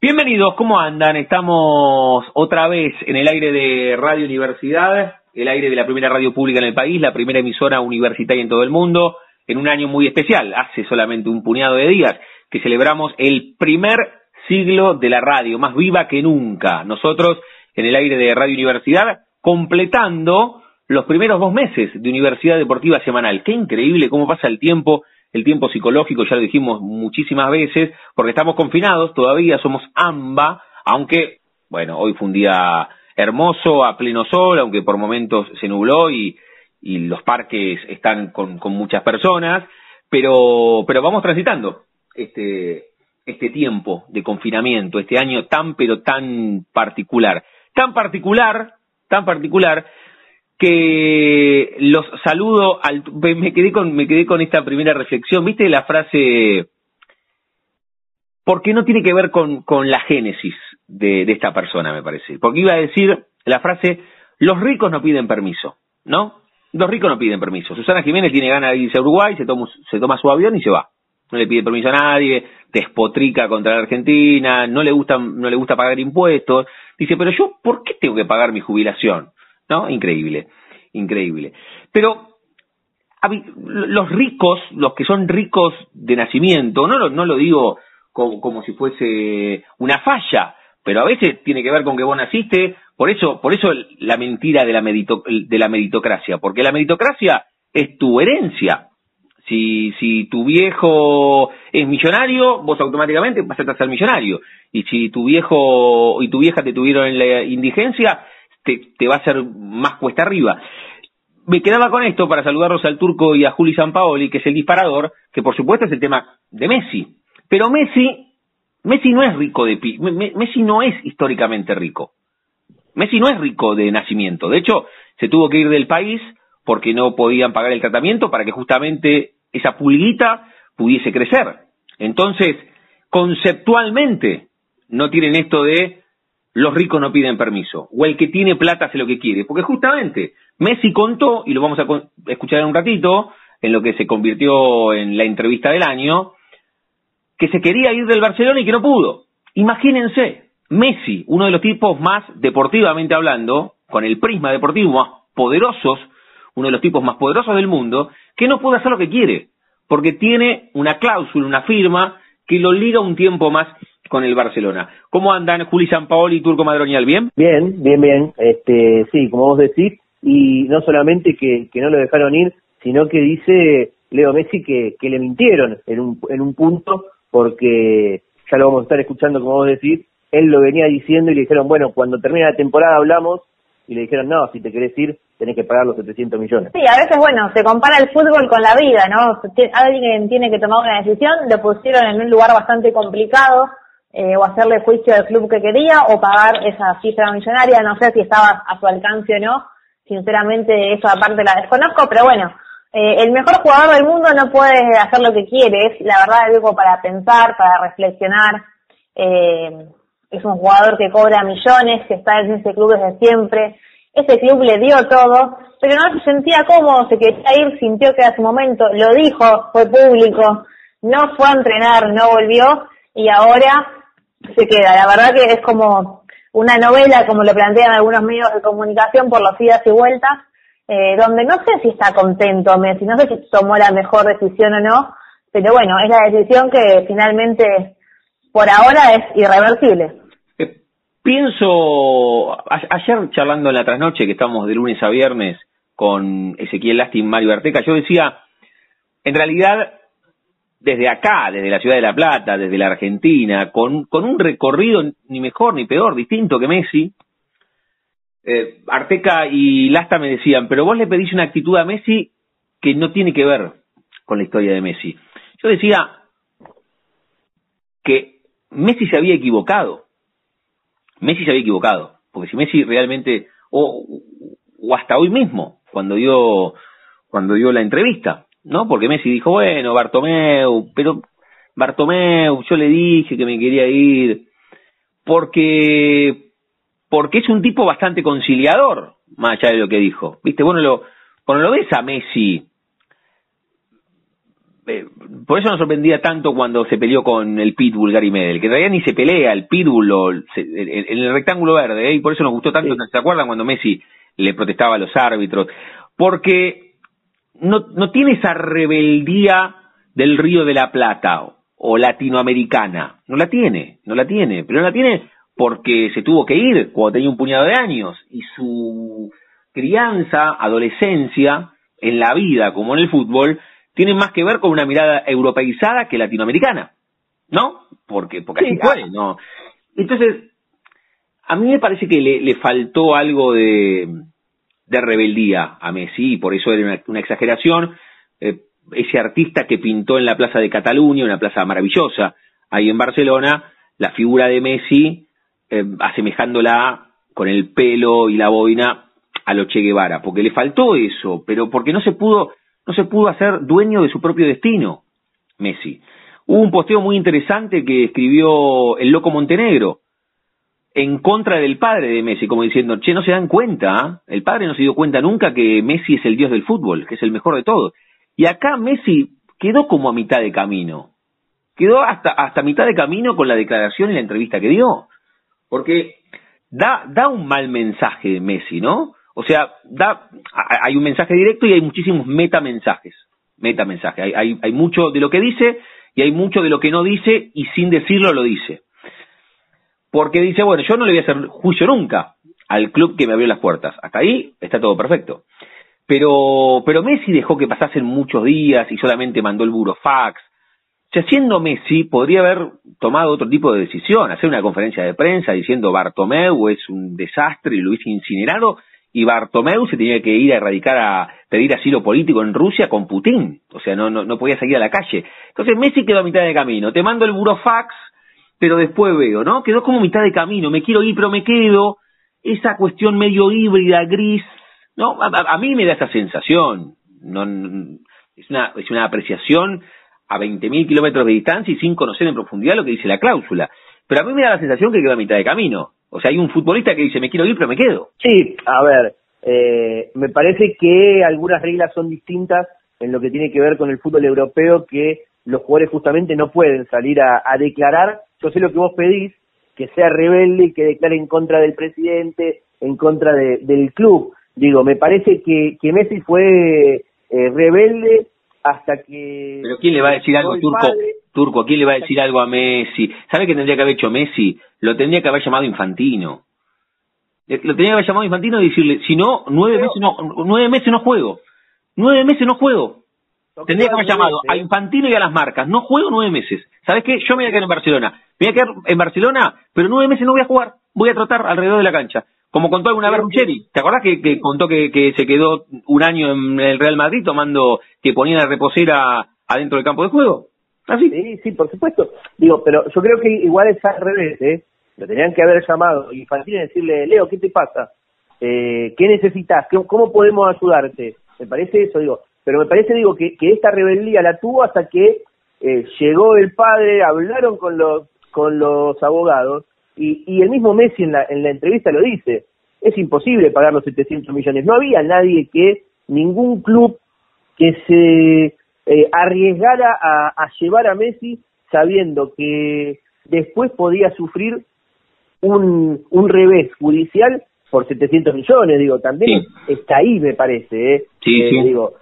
Bienvenidos, ¿cómo andan? Estamos otra vez en el aire de Radio Universidad, el aire de la primera radio pública en el país, la primera emisora universitaria en todo el mundo, en un año muy especial, hace solamente un puñado de días, que celebramos el primer siglo de la radio, más viva que nunca. Nosotros, en el aire de Radio Universidad, completando los primeros dos meses de Universidad Deportiva Semanal. Qué increíble cómo pasa el tiempo, el tiempo psicológico, ya lo dijimos muchísimas veces, porque estamos confinados, todavía somos AMBA, aunque, bueno, hoy fue un día hermoso, a pleno sol, aunque por momentos se nubló y, y los parques están con, muchas personas, pero, pero vamos transitando este, este tiempo de confinamiento, este año tan pero tan particular. Tan particular, tan particular, que los saludo al me quedé con me quedé con esta primera reflexión. Viste la frase porque no tiene que ver con, con la génesis de esta persona me parece porque iba a decir la frase los ricos no piden permiso no los ricos no piden permiso Susana Jiménez tiene ganas de irse a Uruguay se toma se toma su avión y se va no le pide permiso a nadie despotrica contra la Argentina no le gusta no le gusta pagar impuestos dice pero yo por qué tengo que pagar mi jubilación ¿no? Increíble, increíble. Pero los ricos, los que son ricos de nacimiento, no lo, no lo digo como, como si fuese una falla, pero a veces tiene que ver con que vos naciste, por eso, por eso la mentira de la, merito- de la meritocracia, porque la meritocracia es tu herencia. Si, si tu viejo es millonario, vos automáticamente vas a ser millonario. Y si tu viejo y tu vieja te tuvieron en la indigencia, te, va a hacer más cuesta arriba. Me quedaba con esto para saludarlos al turco y a Juli Sampaoli, que es el disparador, que por supuesto es el tema de Messi. Pero Messi, Messi no es rico de Messi no es históricamente rico. Messi no es rico de nacimiento. De hecho, se tuvo que ir del país porque no podían pagar el tratamiento para que justamente esa pulguita pudiese crecer. Entonces, conceptualmente, no tienen esto de los ricos no piden permiso, o el que tiene plata hace lo que quiere, porque justamente Messi contó, y lo vamos a escuchar en un ratito, en lo que se convirtió en la entrevista del año, que se quería ir del Barcelona y que no pudo. Imagínense, Messi, uno de los tipos más, deportivamente hablando, con el prisma deportivo más poderosos, uno de los tipos más poderosos del mundo, que no puede hacer lo que quiere, porque tiene una cláusula, una firma, que lo liga un tiempo más con el Barcelona. ¿Cómo andan Juli Sampaoli y Turco Madroñal? ¿Bien? Bien, bien, bien. Este, sí, como vos decís, y no solamente que, no lo dejaron ir, sino que dice Leo Messi que, que le mintieron en un, en un punto, porque ya lo vamos a estar escuchando, como vos decís, él lo venía diciendo y le dijeron, bueno, cuando termine la temporada hablamos, y le dijeron, no, si te querés ir, tenés que pagar los 700 millones. Sí, a veces, bueno, se compara el fútbol con la vida, ¿no? Alguien tiene que tomar una decisión, lo pusieron en un lugar bastante complicado, eh, o hacerle juicio al club que quería, o pagar esa cifra millonaria, no sé si estaba a su alcance o no, sinceramente eso aparte la desconozco, pero bueno, eh, el mejor jugador del mundo no puede hacer lo que quiere, es la verdad algo para pensar, para reflexionar, eh, es un jugador que cobra millones, que está en ese club desde siempre, ese club le dio todo, pero no se sentía cómodo, se quería ir, sintió que era su momento, lo dijo, fue público, no fue a entrenar, no volvió y ahora se queda. La verdad que es como una novela, como lo plantean algunos medios de comunicación por los idas y vueltas, eh, donde no sé si está contento Messi, no sé si tomó la mejor decisión o no, pero bueno, es la decisión que finalmente por ahora es irreversible. Eh, pienso, ayer charlando en la trasnoche, que estamos de lunes a viernes con Ezequiel Lastin, Mario Arteca, yo decía, en realidad, desde acá, desde la ciudad de La Plata, desde la Argentina, con, con un recorrido ni mejor ni peor, distinto que Messi, eh, Arteca y Lasta me decían, pero vos le pedís una actitud a Messi que no tiene que ver con la historia de Messi. Yo decía que Messi se había equivocado. Messi se había equivocado. Porque si Messi realmente, o, o hasta hoy mismo, cuando dio, cuando dio la entrevista ¿no? Porque Messi dijo, bueno, Bartomeu, pero Bartomeu, yo le dije que me quería ir, porque, porque es un tipo bastante conciliador, más allá de lo que dijo. Viste, bueno, lo, cuando lo ves a Messi, eh, por eso nos sorprendía tanto cuando se peleó con el Pitbull Gary Medel, que en realidad ni se pelea, el Pitbull lo, se, el rectángulo verde, ¿eh? y por eso nos gustó tanto, Sí. ¿se acuerdan cuando Messi le protestaba a los árbitros? Porque no, no tiene esa rebeldía del Río de la Plata o, o latinoamericana, no la tiene, no la tiene, pero no la tiene porque se tuvo que ir cuando tenía un puñado de años y su crianza, adolescencia, en la vida como en el fútbol, tienen más que ver con una mirada europeizada que latinoamericana, ¿no? Porque, porque así Sí, fue, ah. ¿no? Entonces, a mí me parece que le, le faltó algo de, de rebeldía a Messi, y por eso era una, una exageración. Eh, ese artista que pintó en la Plaza de Cataluña, una plaza maravillosa, ahí en Barcelona, la figura de Messi, eh, asemejándola con el pelo y la boina a lo Che Guevara, porque le faltó eso, pero porque no se pudo, no se pudo hacer dueño de su propio destino, Messi. Hubo un posteo muy interesante que escribió el Loco Montenegro en contra del padre de Messi, como diciendo, che, no se dan cuenta, ¿ah? el padre no se dio cuenta nunca que Messi es el dios del fútbol, que es el mejor de todos. Y acá Messi quedó como a mitad de camino, quedó hasta, hasta mitad de camino con la declaración y la entrevista que dio, porque da, da un mal mensaje de Messi, ¿no? O sea, da, hay un mensaje directo y hay muchísimos metamensajes, metamensajes, hay, hay, hay mucho de lo que dice y hay mucho de lo que no dice y sin decirlo lo dice porque dice, bueno, yo no le voy a hacer juicio nunca al club que me abrió las puertas. Hasta ahí está todo perfecto. Pero, pero Messi dejó que pasasen muchos días y solamente mandó el burofax. O sea, siendo Messi, podría haber tomado otro tipo de decisión, hacer una conferencia de prensa diciendo Bartomeu es un desastre y lo hubiese incinerado, y Bartomeu se tenía que ir a erradicar a pedir asilo político en Rusia con Putin. O sea, no, no, no podía salir a la calle. Entonces Messi quedó a mitad de camino. Te mando el burofax, pero después veo, ¿no? Quedó como mitad de camino, me quiero ir, pero me quedo. Esa cuestión medio híbrida, gris, ¿no? A, a- mí me da esa sensación. No, no- es, una, es una apreciación a 20.000 kilómetros de distancia y sin conocer en profundidad lo que dice la cláusula. Pero a mí me da la sensación que quedó a mitad de camino. O sea, hay un futbolista que dice, me quiero ir, pero me quedo. Sí, a ver, eh, me parece que algunas reglas son distintas en lo que tiene que ver con el fútbol europeo, que los jugadores justamente no pueden salir a, a declarar. Yo sé lo que vos pedís, que sea rebelde y que declare en contra del presidente, en contra de- del club. Digo, me parece que, que Messi fue eh, rebelde hasta que... Pero ¿quién le va a decir algo, Turco? padre. Turco, ¿quién le va a decir algo a Messi? ¿Sabe qué tendría que haber hecho Messi? Lo tendría que haber llamado Infantino. Le- Lo tendría que haber llamado Infantino y decirle, si no, nueve Pero- meses no, nueve meses no juego. Nueve meses no juego. Tendría que haber llamado a ¿eh? Infantino y a las marcas. No juego nueve meses. ¿Sabes qué? Yo me voy a quedar en Barcelona. Me voy a quedar en Barcelona, pero nueve meses no voy a jugar. Voy a trotar alrededor de la cancha. Como contó alguna vez Ruggeri. ¿Te acordás que, que contó que, que se quedó un año en el Real Madrid tomando, que ponía la reposera adentro del campo de juego? Así. Sí, sí, por supuesto. Digo, pero yo creo que igual es al revés, ¿eh? Lo tenían que haber llamado Infantino y decirle, Leo, ¿qué te pasa? Eh, ¿Qué necesitas? ¿Qué- ¿Cómo podemos ayudarte? Me parece eso, digo. Pero me parece, digo, que, que esta rebeldía la tuvo hasta que eh, llegó el padre, hablaron con los con los abogados y, y el mismo Messi en la, en la entrevista lo dice. Es imposible pagar los 700 millones. No había nadie que, ningún club que se eh, arriesgara a, a llevar a Messi sabiendo que después podía sufrir un, un revés judicial por 700 millones, digo, también Sí. está ahí, me parece, ¿eh? Sí, Eh, sí. Digo,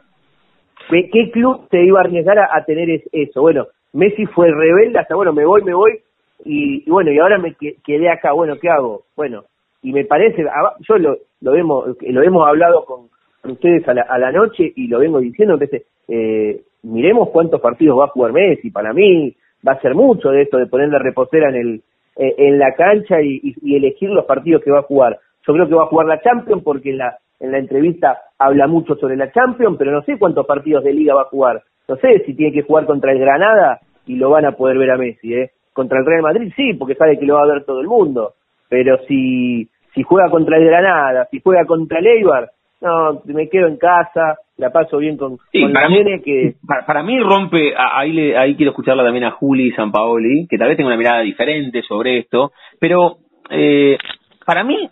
¿qué, qué club te iba a arriesgar a, a tener es- eso? Bueno, Messi fue rebelde hasta, bueno, me voy, me voy, y, y bueno, y ahora me que- quedé acá, bueno, ¿qué hago? Bueno, y me parece, yo lo, lo hemos lo hemos hablado con, con ustedes a la, a la noche y lo vengo diciendo, que eh, miremos cuántos partidos va a jugar Messi, para mí va a ser mucho de esto de ponerle reposera en el eh, en la cancha y, y- y elegir los partidos que va a jugar. Yo creo que va a jugar la Champions porque en la en la entrevista habla mucho sobre la Champions, pero no sé cuántos partidos de liga va a jugar. No sé si tiene que jugar contra el Granada y lo van a poder ver a Messi, ¿eh? Contra el Real Madrid sí, porque sabe que lo va a ver todo el mundo. Pero si si juega contra el Granada, si juega contra el Eibar, no, me quedo en casa, la paso bien con, Sí, con para mí, que... para, para mí rompe, a- ahí, le- ahí quiero escucharla también a Juli Sampaoli, que tal vez tenga una mirada diferente sobre esto, pero eh, para mí,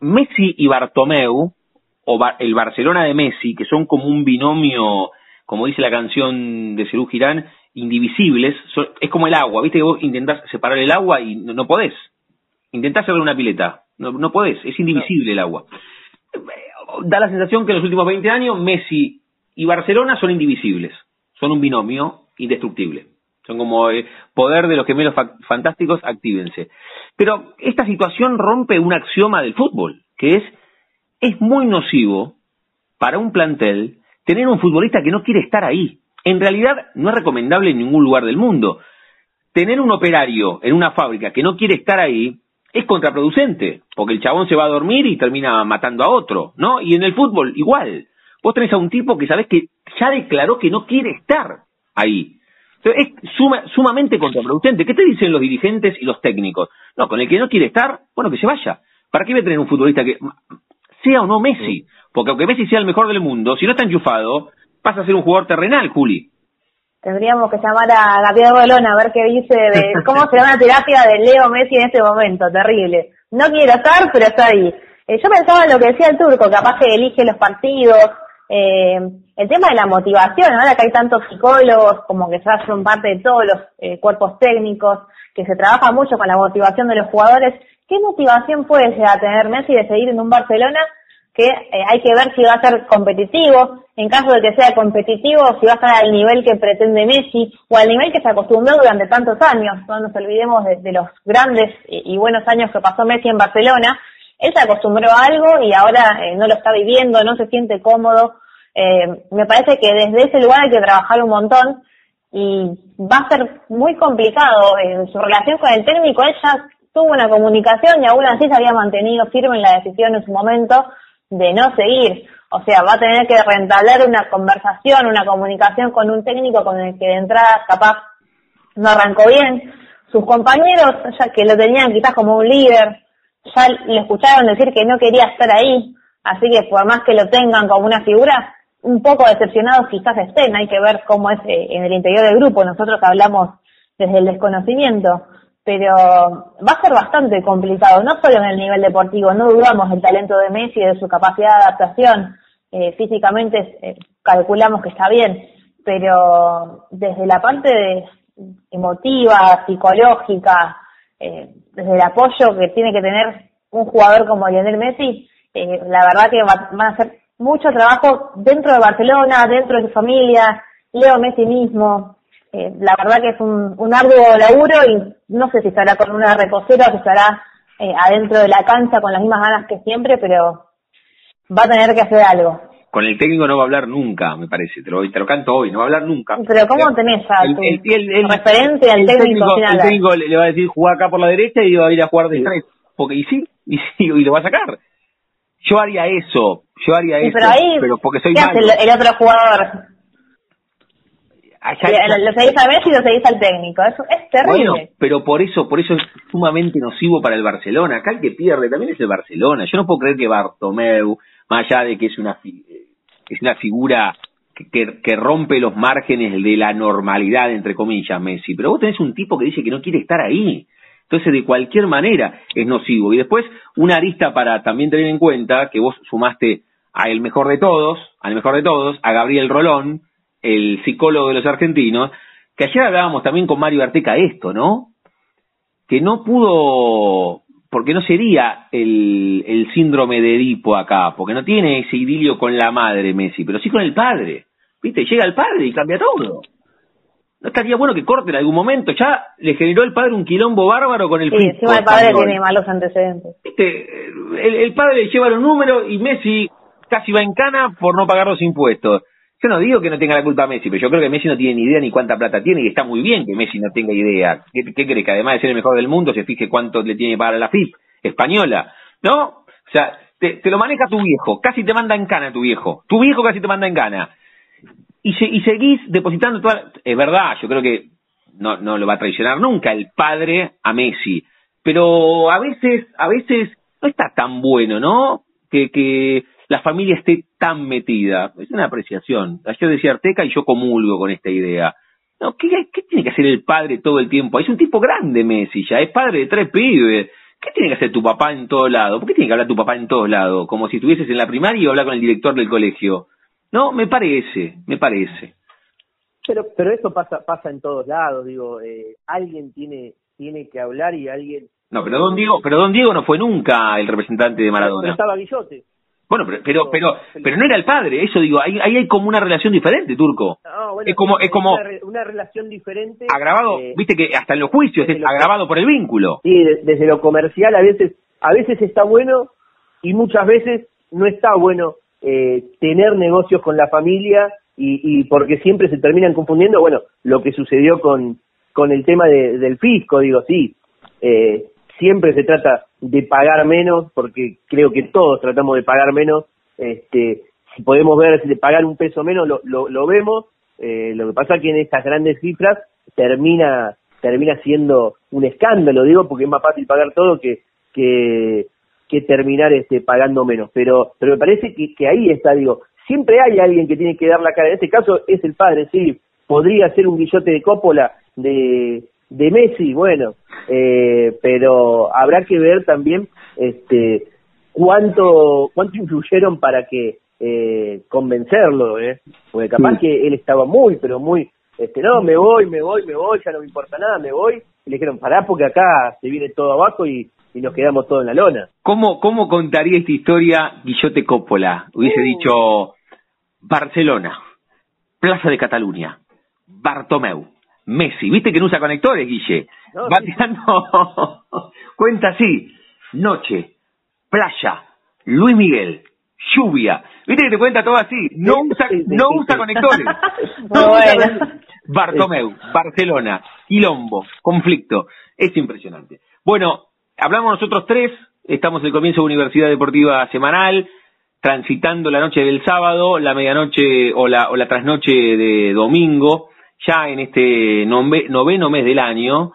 Messi y Bartomeu, o el Barcelona de Messi, que son como un binomio, como dice la canción de Cerú Girán, indivisibles, son- es como el agua, viste que vos intentás separar el agua y no, no podés, intentás hacerle una pileta, no, no podés, es indivisible el agua da la sensación que en los últimos 20 años Messi y Barcelona son indivisibles, son un binomio indestructible. Son como eh, poder de los gemelos fa- fantásticos, actívense. Pero esta situación rompe un axioma del fútbol, que es, es muy nocivo para un plantel tener un futbolista que no quiere estar ahí. En realidad no es recomendable en ningún lugar del mundo. Tener un operario en una fábrica que no quiere estar ahí es contraproducente, porque el chabón se va a dormir y termina matando a otro, ¿no? Y en el fútbol igual. Vos tenés a un tipo que sabés que ya declaró que no quiere estar ahí. Entonces, es suma- sumamente contraproducente. ¿Qué te dicen los dirigentes y los técnicos? No, con el que no quiere estar, bueno, que se vaya. ¿Para qué voy a tener un futbolista que sea o no Messi? Porque aunque Messi sea el mejor del mundo, si no está enchufado, pasa a ser un jugador terrenal, Juli. Tendríamos que llamar a Gabriel Rolón a ver qué dice de cómo será una terapia de Leo Messi en este momento. Terrible. No quiero estar, pero está ahí. Eh, yo pensaba en lo que decía el turco, capaz que elige los partidos. eh, el tema de la motivación, ahora que hay tantos psicólogos, como que ya son parte de todos los eh, cuerpos técnicos, que se trabaja mucho con la motivación de los jugadores. ¿Qué motivación puede llegar a tener Messi de seguir en un Barcelona que eh, hay que ver si va a ser competitivo, en caso de que sea competitivo, si va a estar al nivel que pretende Messi o al nivel que se acostumbró durante tantos años. No nos olvidemos de, los grandes y, buenos años que pasó Messi en Barcelona. Él se acostumbró a algo y ahora eh, no lo está viviendo, no se siente cómodo. Eh, me parece que desde ese lugar hay que trabajar un montón y va a ser muy complicado en su relación con el técnico. Él ya tuvo una comunicación y aún así se había mantenido firme en la decisión en su momento de no seguir. O sea, va a tener que rentablar una conversación, una comunicación con un técnico con el que de entrada capaz no arrancó bien. Sus compañeros, ya que lo tenían quizás como un líder, ya le escucharon decir que no quería estar ahí. Así que por más que lo tengan como una figura, un poco decepcionados quizás estén. Hay que ver cómo es eh, en el interior del grupo. Nosotros hablamos desde el desconocimiento pero va a ser bastante complicado, no solo en el nivel deportivo, no dudamos del talento de Messi, de su capacidad de adaptación, eh, físicamente eh, calculamos que está bien, pero desde la parte emotiva, psicológica, eh, desde el apoyo que tiene que tener un jugador como Lionel Messi, eh, la verdad que va- van a hacer mucho trabajo dentro de Barcelona, dentro de su familia, Leo Messi mismo, eh, la verdad que es un, un arduo laburo y no sé si estará con una reposera o si estará eh, adentro de la cancha con las mismas ganas que siempre, pero va a tener que hacer algo. Con el técnico no va a hablar nunca, me parece. Te lo, te lo canto hoy, no va a hablar nunca. Pero ¿cómo tenés a El- tu el- el- el- referente al el técnico, sin el técnico le, le va a decir jugar acá por la derecha y va a ir a jugar de tres. Porque, y sí, y sí, y lo va a sacar. Yo haría eso, yo haría Sí, eso, pero ahí, pero porque soy ¿qué hace malo. el, el otro jugador? Le- Lo seguís a Messi y lo seguís al técnico. Eso es terrible. Bueno, pero por eso, por eso es sumamente nocivo para el Barcelona. Acá el que pierde también es el Barcelona. Yo no puedo creer que Bartomeu, más allá de que es una fi- es una figura que, que, que rompe los márgenes de la normalidad, entre comillas, Messi, pero vos tenés un tipo que dice que no quiere estar ahí. Entonces, de cualquier manera es nocivo. Y después, una arista para también tener en cuenta que vos sumaste a el mejor de todos, al mejor de todos, a Gabriel Rolón, el psicólogo de los argentinos, que ayer hablábamos también con Mario Arteca esto, ¿no? Que no pudo, porque no sería el, el síndrome de Edipo acá, porque no tiene ese idilio con la madre Messi, pero sí con el padre. ¿Viste? Llega el padre y cambia todo. ¿No estaría bueno que corte en algún momento? Ya le generó el padre un quilombo bárbaro con el Sí, encima el padre tiene malos antecedentes. Viste, el, el padre le lleva los números y Messi casi va en cana por no pagar los impuestos. Yo no digo que no tenga la culpa Messi, pero yo creo que Messi no tiene ni idea ni cuánta plata tiene y está muy bien que Messi no tenga idea. ¿Qué, qué cree? Que además de ser el mejor del mundo se fije cuánto le tiene para la FIP española, ¿no? O sea, te, te lo maneja tu viejo, casi te manda en cana tu viejo. Tu viejo casi te manda en cana. Y, se- y seguís depositando toda... Es verdad, yo creo que no, no lo va a traicionar nunca el padre a Messi. Pero a veces, a veces no está tan bueno, ¿no? Que, que la familia esté tan metida. Es una apreciación. Yo decía Arteca y yo comulgo con esta idea. No, ¿qué, ¿qué, tiene que hacer el padre todo el tiempo? Es un tipo grande Messi ya, es padre de tres pibes. ¿Qué tiene que hacer tu papá en todos lados? ¿Por qué tiene que hablar tu papá en todos lados? Como si estuvieses en la primaria y hablar con el director del colegio. No, me parece, me parece. Pero, pero eso pasa, pasa en todos lados, digo, eh, alguien tiene, tiene que hablar y alguien... No, pero don Diego, pero don Diego no fue nunca el representante de Maradona. Pero estaba Guillote. Bueno, pero, pero, pero, pero no era el padre, eso digo, ahí, ahí hay como una relación diferente, Turco. No, bueno, es como, es como una, una relación diferente. agravado, eh, viste que hasta en los juicios es lo- agravado por el vínculo. Sí, de- desde lo comercial a veces, a veces está bueno y muchas veces no está bueno eh, tener negocios con la familia y, y porque siempre se terminan confundiendo, bueno, lo que sucedió con, con el tema de- del fisco, digo, sí, eh, siempre se trata de pagar menos, porque creo que todos tratamos de pagar menos, este, si podemos ver si de pagar un peso menos lo, lo, vemos, eh, lo que pasa es que en estas grandes cifras termina termina siendo un escándalo, digo, porque es más fácil pagar todo que que, que terminar este pagando menos, pero pero me parece que, que ahí está, digo, siempre hay alguien que tiene que dar la cara, en este caso es el padre, sí, podría ser un guillote de Coppola de, de Messi, bueno, eh, pero habrá que ver también este cuánto cuánto influyeron para que eh, convencerlo, ¿eh? Porque capaz Sí. que él estaba muy, pero muy, este, no, me voy, me voy, me voy, ya no me importa nada, me voy. Y le dijeron, pará, porque acá se viene todo abajo y, y nos quedamos todos en la lona. ¿Cómo, ¿Cómo contaría esta historia Guillote Coppola? Hubiese Uh. dicho Barcelona, Plaza de Cataluña, Bartomeu, Messi. ¿Viste que no usa conectores, Guille? No, Va tirando cuenta así. Noche, playa, Luis Miguel, lluvia. ¿Viste que te cuenta todo así? No usa, no usa conectores. Bartomeu, Barcelona, Quilombo, conflicto. Es impresionante. Bueno, hablamos nosotros tres, estamos en el comienzo de Universidad Deportiva Semanal, transitando la noche del sábado, la medianoche o la, o la trasnoche de domingo, ya en este nove- noveno mes del año.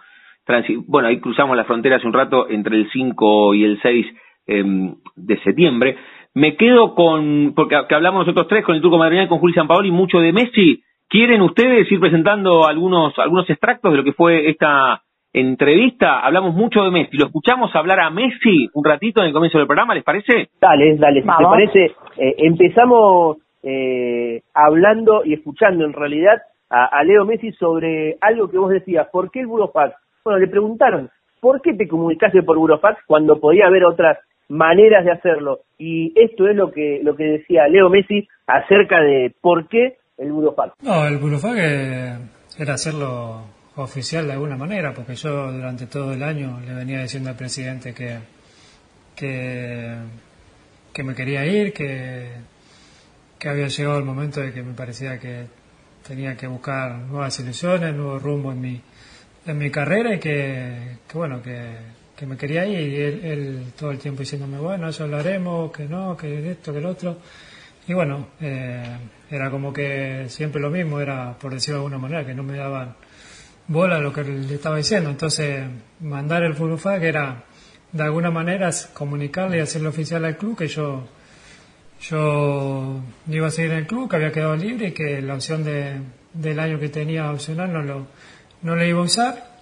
Bueno, ahí cruzamos la frontera hace un rato entre el 5 y el 6 em, de septiembre. Me quedo con, porque que hablamos nosotros tres, con el Turco Madrigal, con Juli Sampaoli, mucho de Messi. ¿Quieren ustedes ir presentando algunos, algunos extractos de lo que fue esta entrevista? Hablamos mucho de Messi. ¿Lo escuchamos hablar a Messi un ratito en el comienzo del programa, les parece? Dale, dale, si te parece, eh, empezamos eh, hablando y escuchando en realidad a, a Leo Messi sobre algo que vos decías, ¿por qué el Burofax? Bueno, le preguntaron, ¿por qué te comunicaste por Burofax cuando podía haber otras maneras de hacerlo? Y esto es lo que, lo que decía Leo Messi acerca de por qué el Burofax. No, el burofax eh, era hacerlo oficial de alguna manera, porque yo durante todo el año le venía diciendo al presidente que, que, que me quería ir, que, que había llegado el momento de que me parecía que tenía que buscar nuevas ilusiones, nuevo rumbo en mi, en mi carrera y que, bueno, que, me quería ir y él, él todo el tiempo diciéndome, bueno, eso hablaremos, que no, que esto, que el otro. Y bueno, eh, era como que siempre lo mismo, era por decirlo de alguna manera, que no me daban bola lo que le estaba diciendo. Entonces, mandar el Furufa, que era de alguna manera comunicarle y hacerlo oficial al club que yo yo iba a seguir en el club, que había quedado libre y que la opción de, del año que tenía opcional no lo, no lo iba a usar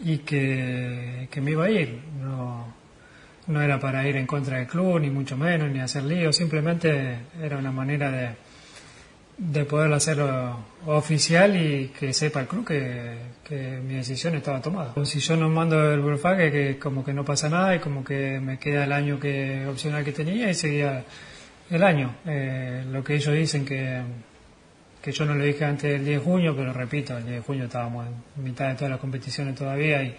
y que, que me iba a ir. No, no era para ir en contra del club, ni mucho menos, ni hacer lío, simplemente era una manera de, de poder hacerlo oficial y que sepa el club que, que mi decisión estaba tomada. Si yo no mando el burofax, que como que no pasa nada y como que me queda el año que opcional que tenía y seguía el año. Eh, lo que ellos dicen que, que yo no lo dije antes del 10 de junio, pero repito, el 10 de junio estábamos en mitad de todas las competiciones todavía y,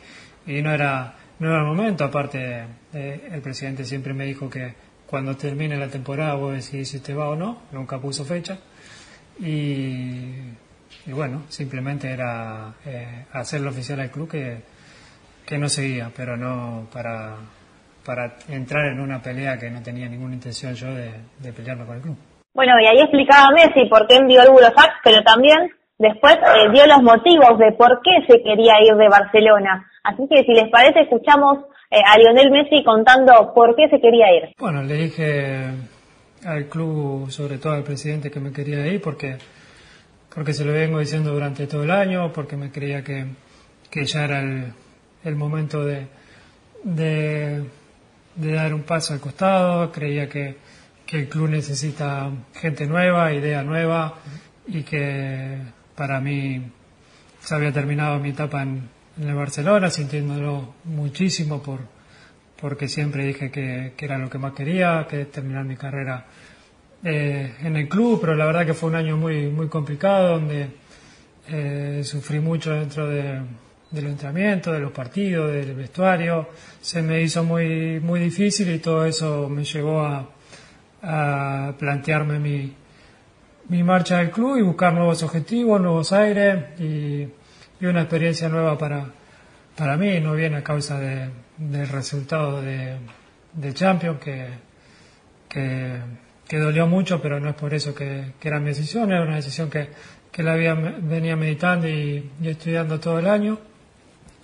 y no era no era el momento. Aparte, eh, el presidente siempre me dijo que cuando termine la temporada vos decidís si te va o no, nunca puso fecha. Y, y bueno, simplemente era eh, hacerlo oficial al club que, que no seguía, pero no para, para entrar en una pelea que no tenía ninguna intención yo de, de pelearme con el club. Bueno, y ahí explicaba Messi por qué envió el Burofax, pero también después eh, dio los motivos de por qué se quería ir de Barcelona. Así que si les parece, escuchamos eh, a Lionel Messi contando por qué se quería ir. Bueno, le dije al club, sobre todo al presidente que me quería ir, porque, porque se lo vengo diciendo durante todo el año, porque me creía que, que ya era el, el momento de, de, de dar un paso al costado, creía que, que el club necesita gente nueva, idea nueva y que para mí se había terminado mi etapa en, el Barcelona, sintiéndolo muchísimo por porque siempre dije que, que era lo que más quería, que terminar mi carrera eh, en el club, pero la verdad que fue un año muy muy complicado donde eh, sufrí mucho dentro de, del entrenamiento, de los partidos, del vestuario, se me hizo muy muy difícil y todo eso me llevó a, a plantearme mi, mi marcha del club y buscar nuevos objetivos, nuevos aires y, y una experiencia nueva para, para mí, no viene a causa de, del resultado de, de Champions, que, que, que, dolió mucho, pero no es por eso que, que era mi decisión, era una decisión que, que la había, venía meditando y, y estudiando todo el año,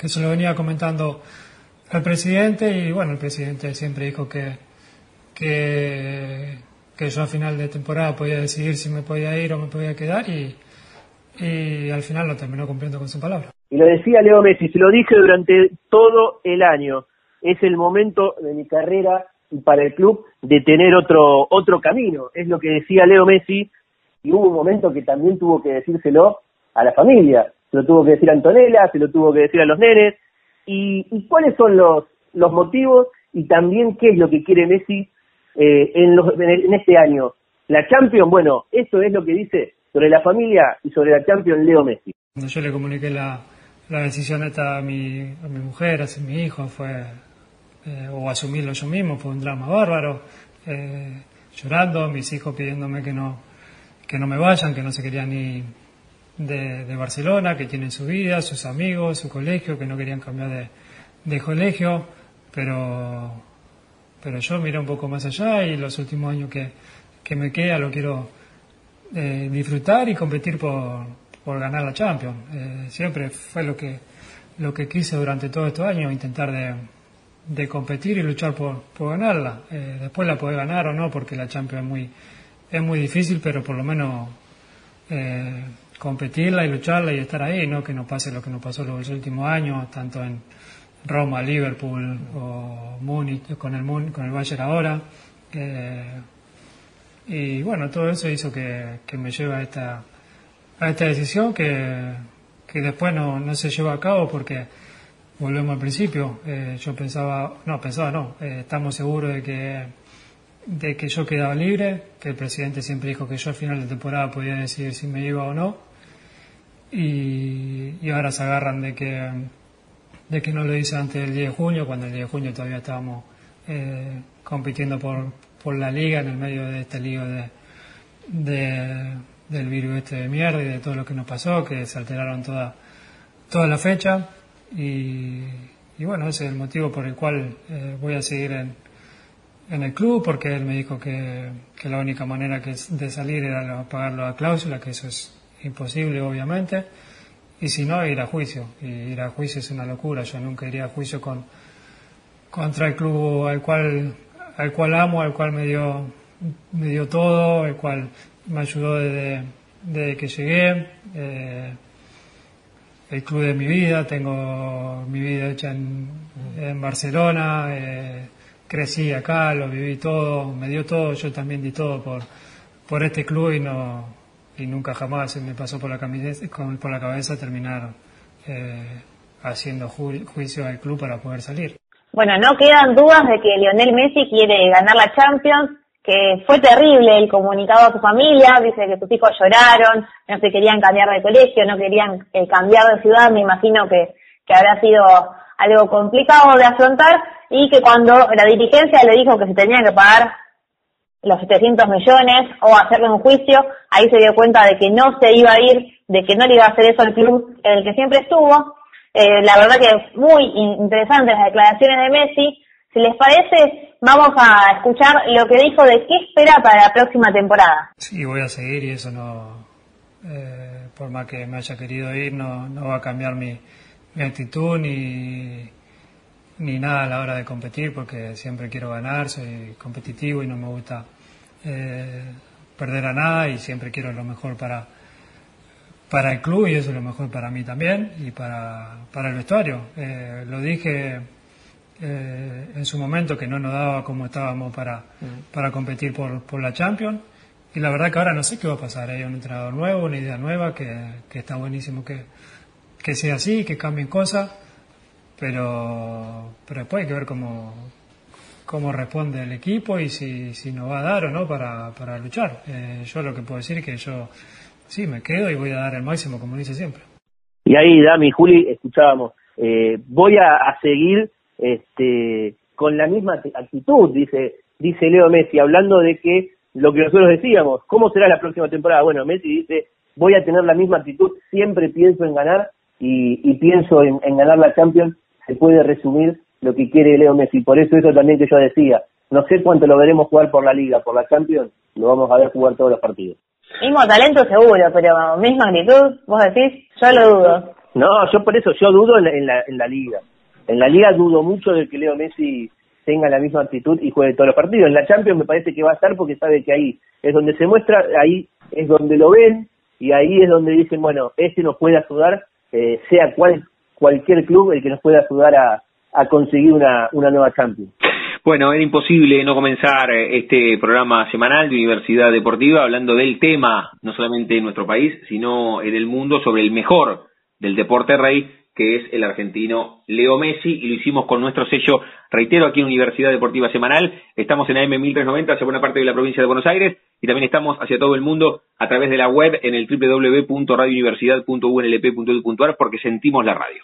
que se lo venía comentando al presidente y bueno, el presidente siempre dijo que, que, yo a final de temporada podía decidir si me podía ir o me podía quedar y, y al final lo terminó cumpliendo con su palabra. Y lo decía Leo Messi, se lo dije durante todo el año, es el momento de mi carrera y para el club de tener otro otro camino, es lo que decía Leo Messi y hubo un momento que también tuvo que decírselo a la familia, se lo tuvo que decir a Antonella, se lo tuvo que decir a los nenes y, cuáles son los los motivos y también qué es lo que quiere Messi eh, en, en, este año. La Champions, bueno, eso es lo que dice sobre la familia y sobre la Champions Leo Messi. Cuando yo le comuniqué la, la decisión esta a mi, a mi mujer, a mi hijo, fue, eh, o asumirlo yo mismo, fue un drama bárbaro, eh, llorando, mis hijos pidiéndome que no, que no me vayan, que no se querían ni de, de Barcelona, que tienen su vida, sus amigos, su colegio, que no querían cambiar de, de colegio, pero pero yo miré un poco más allá y los últimos años que, que me queda lo quiero eh, disfrutar y competir por, por ganar la Champions. Eh, siempre fue lo que lo que quise durante todos estos años, intentar de, de competir y luchar por, por ganarla. Eh, después la puede ganar o no, porque la Champions es muy, es muy difícil, pero por lo menos eh, competirla y lucharla y estar ahí, no que no pase lo que nos pasó los últimos años, tanto en Roma, Liverpool o Múnich con el, con el Bayern ahora. Eh, y bueno, todo eso hizo que, que me lleve a esta, a esta decisión que, que después no, no se llevó a cabo porque volvemos al principio. Eh, yo pensaba, no, pensaba no, eh, estamos seguros de que, de que yo quedaba libre, que el presidente siempre dijo que yo al final de temporada podía decidir si me iba o no. Y, y ahora se agarran de que de que no lo hice antes del 10 de junio, cuando el 10 de junio todavía estábamos eh, compitiendo por, por la liga, en el medio de este lío de, de, del virus este de mierda y de todo lo que nos pasó, que se alteraron toda, toda la fecha. Y, y bueno, ese es el motivo por el cual eh, voy a seguir en, en el club, porque él me dijo que, que la única manera que de salir era pagar la cláusula, que eso es imposible, obviamente y si no, ir a juicio. Y ir a juicio es una locura. Yo nunca iría a juicio con, contra el club al cual, al cual amo, al cual me dio, me dio todo, el cual me ayudó desde, desde que llegué. Eh, el club de mi vida, tengo mi vida hecha en, en Barcelona, eh, crecí acá, lo viví todo, me dio todo, yo también di todo por, por este club y no, y nunca jamás se me pasó por la, cabeza, por la cabeza terminar eh, haciendo ju juicio al club para poder salir. Bueno, no quedan dudas de que Lionel Messi quiere ganar la Champions, que fue terrible el comunicado a su familia, dice que sus hijos lloraron, no se querían cambiar de colegio, no querían eh, cambiar de ciudad, me imagino que, que habrá sido algo complicado de afrontar y que cuando la dirigencia le dijo que se tenía que pagar los 700 millones o hacerle un juicio, ahí se dio cuenta de que no se iba a ir, de que no le iba a hacer eso al club en el que siempre estuvo. Eh, la verdad que muy interesantes las declaraciones de Messi. Si les parece, vamos a escuchar lo que dijo de qué espera para la próxima temporada. Sí, voy a seguir y eso no, eh, por más que me haya querido ir, no, no va a cambiar mi, mi actitud ni, ni nada a la hora de competir porque siempre quiero ganar, soy competitivo y no me gusta eh, perder a nada y siempre quiero lo mejor para, para el club y eso es lo mejor para mí también y para, para el vestuario. Eh, lo dije eh, en su momento que no nos daba como estábamos para, para competir por, por la Champions y la verdad que ahora no sé qué va a pasar. Hay un entrenador nuevo, una idea nueva que, que está buenísimo que, que sea así, que cambien cosas, pero, pero después hay que ver cómo, cómo responde el equipo y si, si nos va a dar o no para, para luchar. Eh, yo lo que puedo decir es que yo sí me quedo y voy a dar el máximo como dice siempre. Y ahí, Dami Juli, escuchábamos, eh, voy a, a seguir este, con la misma actitud, dice, dice Leo Messi, hablando de que lo que nosotros decíamos, ¿cómo será la próxima temporada? Bueno, Messi dice, voy a tener la misma actitud, siempre pienso en ganar y, y pienso en, en ganar la Champions, se puede resumir lo que quiere Leo Messi. Por eso eso también que yo decía, no sé cuánto lo veremos jugar por la Liga, por la Champions, lo vamos a ver jugar todos los partidos. Mismo talento seguro, pero misma actitud, vos decís, yo lo dudo. No, yo por eso, yo dudo en la, en la, en la Liga. En la Liga dudo mucho de que Leo Messi tenga la misma actitud y juegue todos los partidos. En la Champions me parece que va a estar porque sabe que ahí es donde se muestra, ahí es donde lo ven y ahí es donde dicen, bueno, este nos puede ayudar, eh, sea cual cualquier club el que nos pueda ayudar a, conseguir una, una nueva Champions. Bueno, era imposible no comenzar eh, este programa semanal de Universidad Deportiva hablando del tema, no solamente en nuestro país, sino en el mundo, sobre el mejor del deporte rey, que es el argentino Leo Messi, y lo hicimos con nuestro sello, reitero, aquí en Universidad Deportiva Semanal. Estamos en AM 1390 hacia buena parte de la provincia de Buenos Aires y también estamos hacia todo el mundo a través de la web en el www.radiouniversidad.unlp.edu.ar porque sentimos la radio.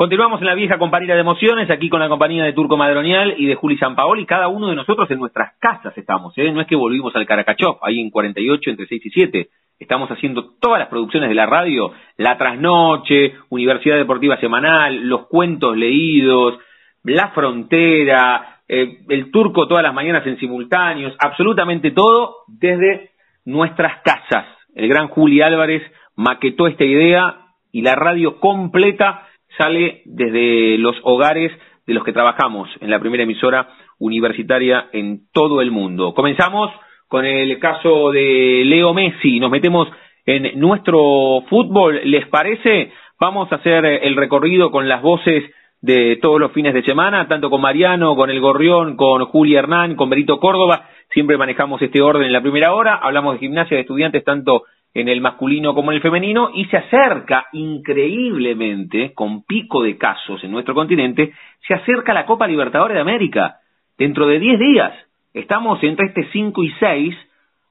Continuamos en la vieja compañía de emociones, aquí con la compañía de Turco Madronial y de Juli Sampaoli. Cada uno de nosotros en nuestras casas estamos, ¿eh? No es que volvimos al Caracachó, ahí en 48, entre 6 y 7. Estamos haciendo todas las producciones de la radio, La Trasnoche, Universidad Deportiva Semanal, Los Cuentos Leídos, La Frontera, eh, el Turco todas las mañanas en simultáneos, absolutamente todo desde nuestras casas. El gran Juli Álvarez maquetó esta idea y la radio completa sale desde los hogares de los que trabajamos en la primera emisora universitaria en todo el mundo. Comenzamos con el caso de Leo Messi. Nos metemos en nuestro fútbol. ¿Les parece? Vamos a hacer el recorrido con las voces de todos los fines de semana, tanto con Mariano, con El Gorrión, con Juli Hernán, con Berito Córdoba. Siempre manejamos este orden en la primera hora. Hablamos de gimnasia de estudiantes tanto en el masculino como en el femenino y se acerca increíblemente, con pico de casos en nuestro continente, se acerca la Copa Libertadores de América. Dentro de 10 días, estamos entre este 5 y 6,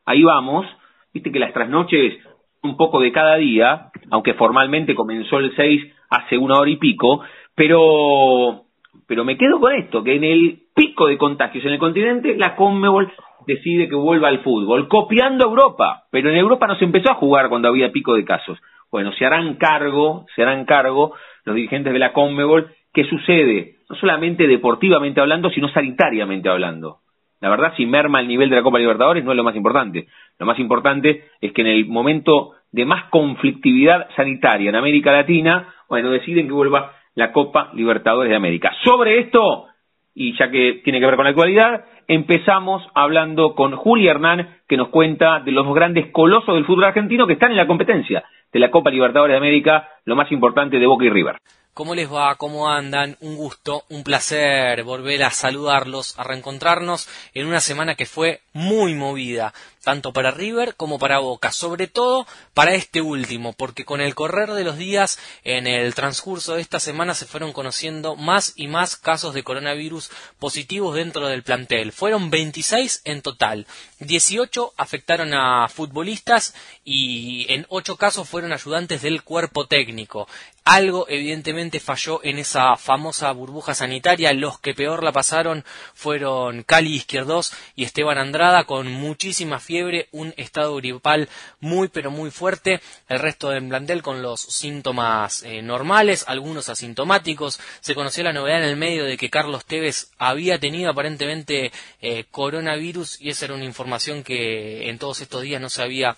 ahí vamos, viste que las trasnoches un poco de cada día, aunque formalmente comenzó el 6 hace una hora y pico, pero, pero me quedo con esto, que en el pico de contagios en el continente, la Conmebol decide que vuelva al fútbol, copiando a Europa, pero en Europa no se empezó a jugar cuando había pico de casos. Bueno, se harán cargo, se harán cargo los dirigentes de la Conmebol, ¿qué sucede? No solamente deportivamente hablando, sino sanitariamente hablando. La verdad, si merma el nivel de la Copa Libertadores no es lo más importante. Lo más importante es que en el momento de más conflictividad sanitaria en América Latina, bueno, deciden que vuelva la Copa Libertadores de América. Sobre esto, y ya que tiene que ver con la actualidad, empezamos hablando con Juli Hernán, que nos cuenta de los grandes colosos del fútbol argentino que están en la competencia de la Copa Libertadores de América, lo más importante de Boca y River. ¿Cómo les va? ¿Cómo andan? Un gusto, un placer volver a saludarlos, a reencontrarnos en una semana que fue muy movida, tanto para River como para Boca, sobre todo para este último, porque con el correr de los días, en el transcurso de esta semana se fueron conociendo más y más casos de coronavirus positivos dentro del plantel. Fueron 26 en total, 18 afectaron a futbolistas y en 8 casos fueron ayudantes del cuerpo técnico. Algo evidentemente falló en esa famosa burbuja sanitaria. Los que peor la pasaron fueron Cali Izquierdos y Esteban Andrada con muchísimas fiebre, un estado gripal muy pero muy fuerte, el resto del plantel con los síntomas eh, normales, algunos asintomáticos. Se conoció la novedad en el medio de que Carlos Tevez había tenido aparentemente eh, coronavirus y esa era una información que en todos estos días no se había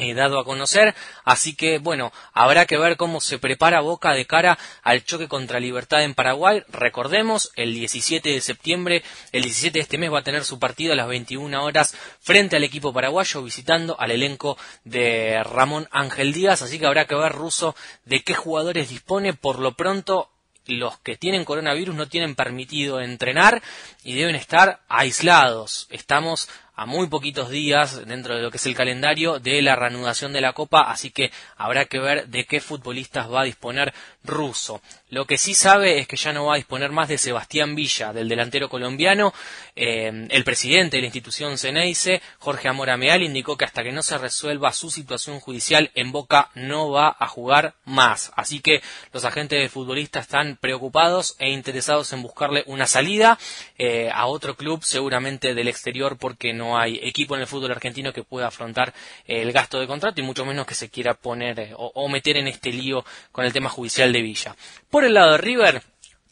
eh, dado a conocer. Así que, bueno, habrá que ver cómo se prepara Boca de cara al choque contra Libertad en Paraguay. Recordemos, el 17 de septiembre, el 17 de este mes va a tener su partido a las 21 horas frente al equipo paraguayo, visitando al elenco de Ramón Ángel Díaz. Así que habrá que ver, Ruso, de qué jugadores dispone. Por lo pronto, los que tienen coronavirus no tienen permitido entrenar y deben estar aislados. Estamos a muy poquitos días dentro de lo que es el calendario de la reanudación de la Copa, así que habrá que ver de qué futbolistas va a disponer Russo. Lo que sí sabe es que ya no va a disponer más de Sebastián Villa, del delantero colombiano. Eh, el presidente de la institución Ceneice, Jorge Amora Meal, indicó que hasta que no se resuelva su situación judicial en Boca no va a jugar más. Así que los agentes del futbolista están preocupados e interesados en buscarle una salida eh, a otro club, seguramente del exterior, porque no hay equipo en el fútbol argentino que pueda afrontar eh, el gasto de contrato y mucho menos que se quiera poner o meter en este lío con el tema judicial de Villa. Por el lado de River,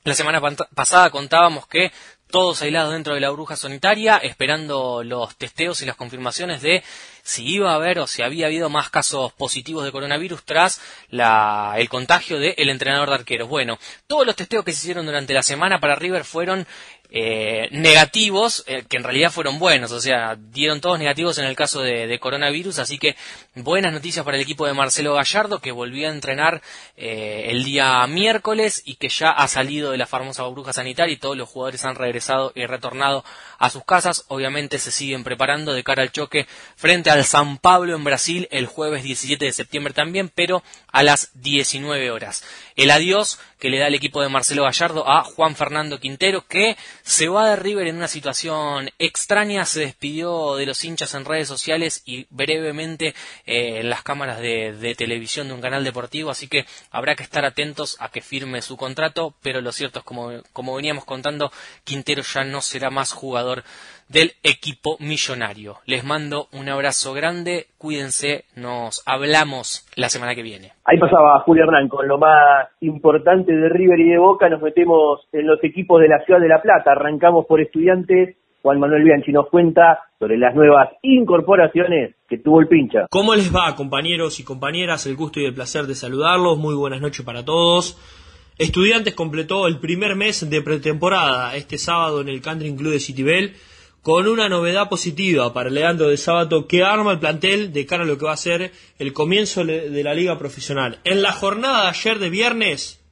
la semana pasada contábamos que todos aislados dentro de la bruja sanitaria, esperando los testeos y las confirmaciones de si iba a haber o si había habido más casos positivos de coronavirus tras el contagio del entrenador de arqueros. Bueno, todos los testeos que se hicieron durante la semana para River fueron eh, negativos, eh, que en realidad fueron buenos, o sea, dieron todos negativos en el caso de, coronavirus, así que buenas noticias para el equipo de Marcelo Gallardo, que volvió a entrenar eh, el día miércoles y que ya ha salido de la famosa burbuja sanitaria y todos los jugadores han regresado y retornado a sus casas. Obviamente se siguen preparando de cara al choque frente al San Pablo en Brasil el jueves 17 de septiembre también, pero a las 19 horas. El adiós que le da el equipo de Marcelo Gallardo a Juan Fernando Quintero, que se va de River en una situación extraña, se despidió de los hinchas en redes sociales y brevemente eh, en las cámaras de, televisión de un canal deportivo, así que habrá que estar atentos a que firme su contrato, pero lo cierto es como, como veníamos contando, Quintero ya no será más jugador del equipo millonario. Les mando un abrazo grande, cuídense, nos hablamos la semana que viene. Ahí pasaba Julio Hernán con lo más importante de River y de Boca, nos metemos en los equipos de la Ciudad de La Plata, arrancamos por estudiantes, Juan Manuel Bianchi nos cuenta sobre las nuevas incorporaciones que tuvo el pincha. ¿Cómo les va compañeros y compañeras? El gusto y el placer de saludarlos, muy buenas noches para todos. Estudiantes completó el primer mes de pretemporada este sábado en el Country Club de Citibel con una novedad positiva para Leandro de Sábato que arma el plantel de cara a lo que va a ser el comienzo de la liga profesional. En la jornada de ayer de viernes,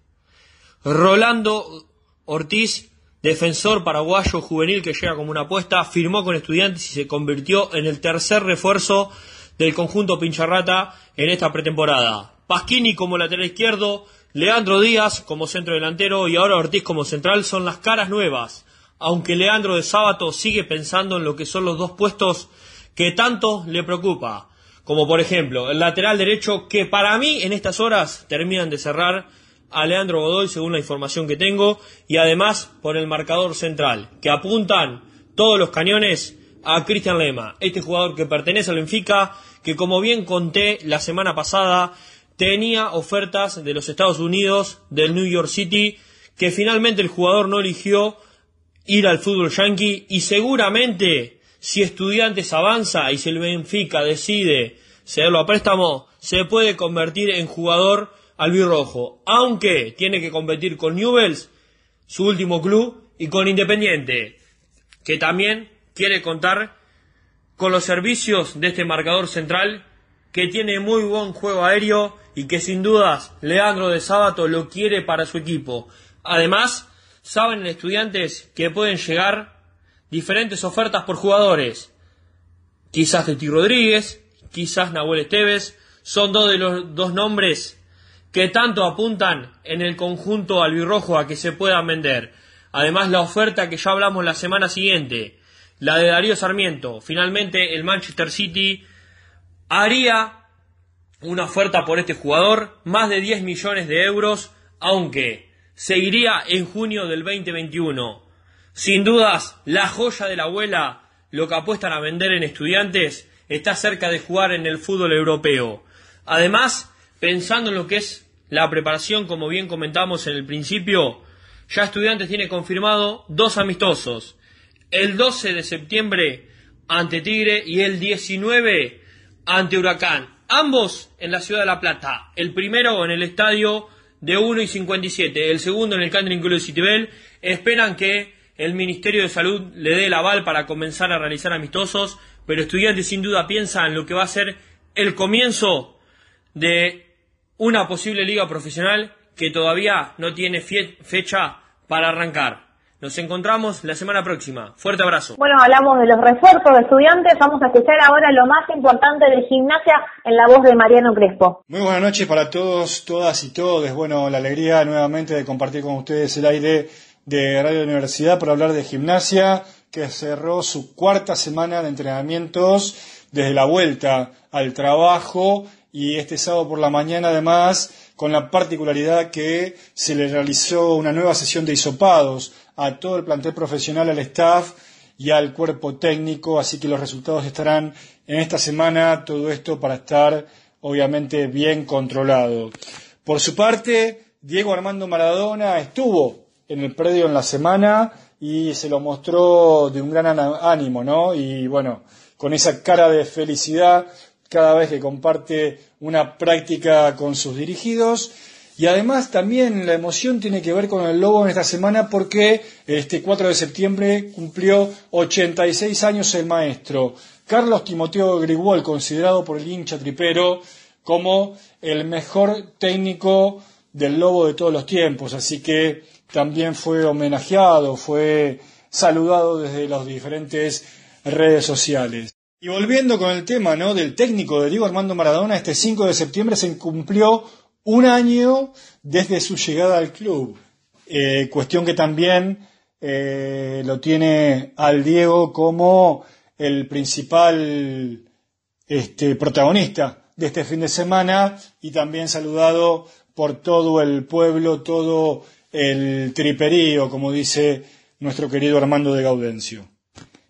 Rolando Ortiz, defensor paraguayo juvenil que llega como una apuesta, firmó con estudiantes y se convirtió en el tercer refuerzo del conjunto Pincharrata en esta pretemporada. Pasquini como lateral izquierdo, Leandro Díaz como centro delantero y ahora Ortiz como central son las caras nuevas aunque Leandro de Sábato sigue pensando en lo que son los dos puestos que tanto le preocupa, como por ejemplo el lateral derecho que para mí en estas horas terminan de cerrar a Leandro Godoy según la información que tengo y además por el marcador central que apuntan todos los cañones a Cristian Lema, este jugador que pertenece al Benfica que como bien conté la semana pasada tenía ofertas de los Estados Unidos, del New York City, que finalmente el jugador no eligió ir al fútbol yankee y seguramente si Estudiantes avanza y si el Benfica decide cederlo a préstamo, se puede convertir en jugador albirrojo, aunque tiene que competir con Newells, su último club, y con Independiente, que también quiere contar con los servicios de este marcador central, que tiene muy buen juego aéreo y que sin dudas Leandro de Sábato lo quiere para su equipo. Además, saben estudiantes que pueden llegar diferentes ofertas por jugadores. Quizás de Ti Rodríguez, quizás Nahuel Esteves, son dos de los dos nombres que tanto apuntan en el conjunto albirrojo a que se puedan vender. Además, la oferta que ya hablamos la semana siguiente, la de Darío Sarmiento. Finalmente, el Manchester City haría una oferta por este jugador, más de 10 millones de euros, aunque seguiría en junio del 2021. Sin dudas, la joya de la abuela, lo que apuestan a vender en estudiantes, está cerca de jugar en el fútbol europeo. Además, pensando en lo que es la preparación, como bien comentamos en el principio, ya Estudiantes tiene confirmado dos amistosos. El 12 de septiembre ante Tigre y el 19 ante Huracán. Ambos en la ciudad de La Plata. El primero en el estadio de 1 y 57. El segundo en el Country de Citibel. Esperan que el Ministerio de Salud le dé el aval para comenzar a realizar amistosos. Pero Estudiantes sin duda piensa en lo que va a ser el comienzo de una posible liga profesional que todavía no tiene fecha para arrancar. Nos encontramos la semana próxima. Fuerte abrazo. Bueno, hablamos de los refuerzos de estudiantes. Vamos a escuchar ahora lo más importante de gimnasia en la voz de Mariano Crespo. Muy buenas noches para todos, todas y todos. Bueno, la alegría nuevamente de compartir con ustedes el aire de Radio Universidad para hablar de gimnasia, que cerró su cuarta semana de entrenamientos desde la vuelta al trabajo y este sábado por la mañana además con la particularidad que se le realizó una nueva sesión de hisopados a todo el plantel profesional, al staff y al cuerpo técnico, así que los resultados estarán en esta semana, todo esto para estar obviamente bien controlado. Por su parte, Diego Armando Maradona estuvo en el predio en la semana y se lo mostró de un gran ánimo, ¿no? Y bueno, con esa cara de felicidad cada vez que comparte una práctica con sus dirigidos. Y además también la emoción tiene que ver con el Lobo en esta semana porque este 4 de septiembre cumplió 86 años el maestro. Carlos Timoteo Griguol, considerado por el hincha tripero como el mejor técnico del Lobo de todos los tiempos. Así que también fue homenajeado, fue saludado desde las diferentes redes sociales. Y volviendo con el tema ¿no? del técnico de Diego Armando Maradona, este 5 de septiembre se cumplió un año desde su llegada al club. Eh, cuestión que también eh, lo tiene al Diego como el principal este, protagonista de este fin de semana y también saludado por todo el pueblo, todo el triperío, como dice nuestro querido Armando de Gaudencio.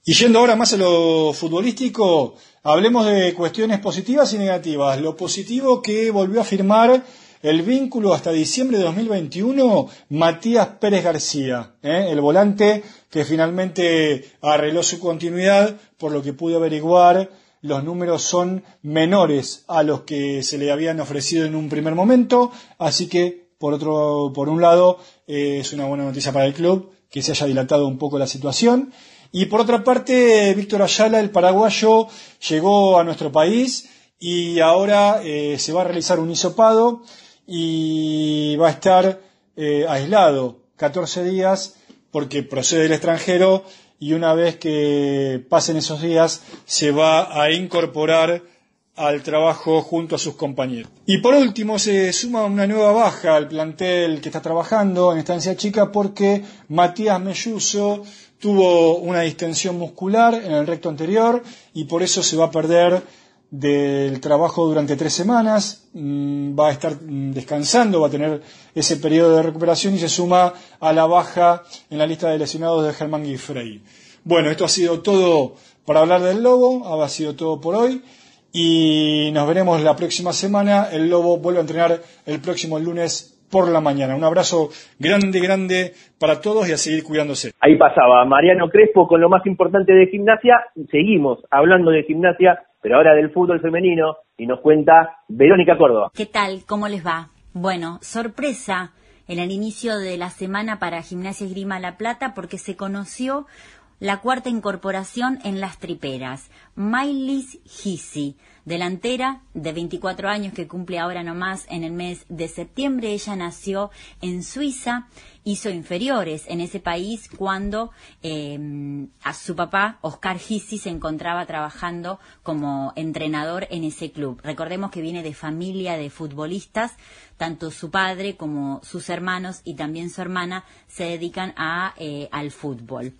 Y yendo ahora más a lo futbolístico, hablemos de cuestiones positivas y negativas. Lo positivo que volvió a firmar el vínculo hasta diciembre de 2021, Matías Pérez García, ¿eh? el volante que finalmente arregló su continuidad, por lo que pude averiguar, los números son menores a los que se le habían ofrecido en un primer momento, así que por otro, por un lado, eh, es una buena noticia para el club que se haya dilatado un poco la situación. Y por otra parte, Víctor Ayala, el paraguayo, llegó a nuestro país y ahora eh, se va a realizar un hisopado y va a estar eh, aislado 14 días porque procede del extranjero y una vez que pasen esos días se va a incorporar al trabajo junto a sus compañeros. Y por último se suma una nueva baja al plantel que está trabajando en estancia chica porque Matías Melluso tuvo una distensión muscular en el recto anterior y por eso se va a perder del trabajo durante tres semanas, mm, va a estar mm, descansando, va a tener ese periodo de recuperación y se suma a la baja en la lista de lesionados de Germán Guifrey. Bueno, esto ha sido todo para hablar del Lobo, ha sido todo por hoy y nos veremos la próxima semana. El Lobo vuelve a entrenar el próximo lunes por la mañana. Un abrazo grande, grande para todos y a seguir cuidándose. Ahí pasaba Mariano Crespo con lo más importante de gimnasia. Seguimos hablando de gimnasia, pero ahora del fútbol femenino y nos cuenta Verónica Córdoba. ¿Qué tal? ¿Cómo les va? Bueno, sorpresa en el inicio de la semana para Gimnasia Esgrima La Plata porque se conoció la cuarta incorporación en las triperas, Mailis Gisi delantera de 24 años que cumple ahora nomás en el mes de septiembre. Ella nació en Suiza, hizo inferiores en ese país cuando em, a su papá, Oscar Gissi, se encontraba trabajando como entrenador en ese club. Recordemos que viene de familia de futbolistas, tanto su padre como sus hermanos y también su hermana se dedican a, eh, al fútbol.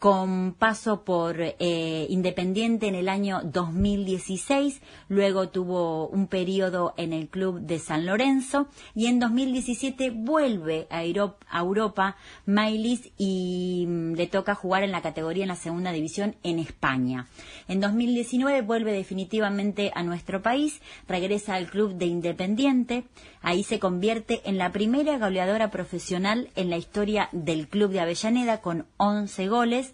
Con paso por eh, Independiente en el año 2016, luego tuvo un periodo en el club de San Lorenzo y en 2017 vuelve a Europa Mailis y mm, le toca jugar en la categoría en la segunda división en España. En 2019 vuelve definitivamente a nuestro país, regresa al club de Independiente, ahí se convierte en la primera goleadora profesional en la historia del club de Avellaneda con 11 goles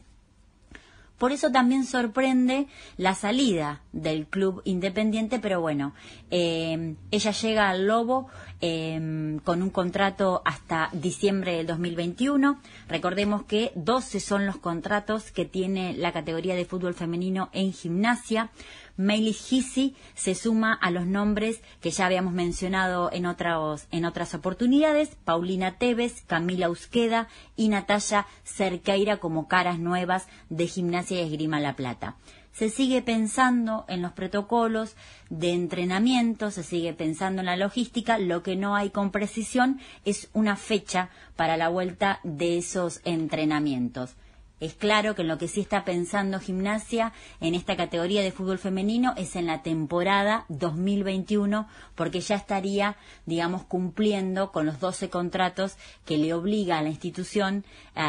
por eso también sorprende la salida del club independiente, pero bueno, eh, ella llega al Lobo eh, con un contrato hasta diciembre del 2021. Recordemos que 12 son los contratos que tiene la categoría de fútbol femenino en gimnasia. Meili Hissi se suma a los nombres que ya habíamos mencionado en, otras, en otras oportunidades, Paulina Tevez, Camila Usqueda y Natalia Cerqueira como caras nuevas de Gimnasia y Esgrima La Plata se sigue pensando en los protocolos de entrenamiento, se sigue pensando en la logística, lo que no hay con precisión es una fecha para la vuelta de esos entrenamientos. Es claro que en lo que sí está pensando gimnasia en esta categoría de fútbol femenino es en la temporada 2021, porque ya estaría, digamos, cumpliendo con los 12 contratos que le obliga a la institución,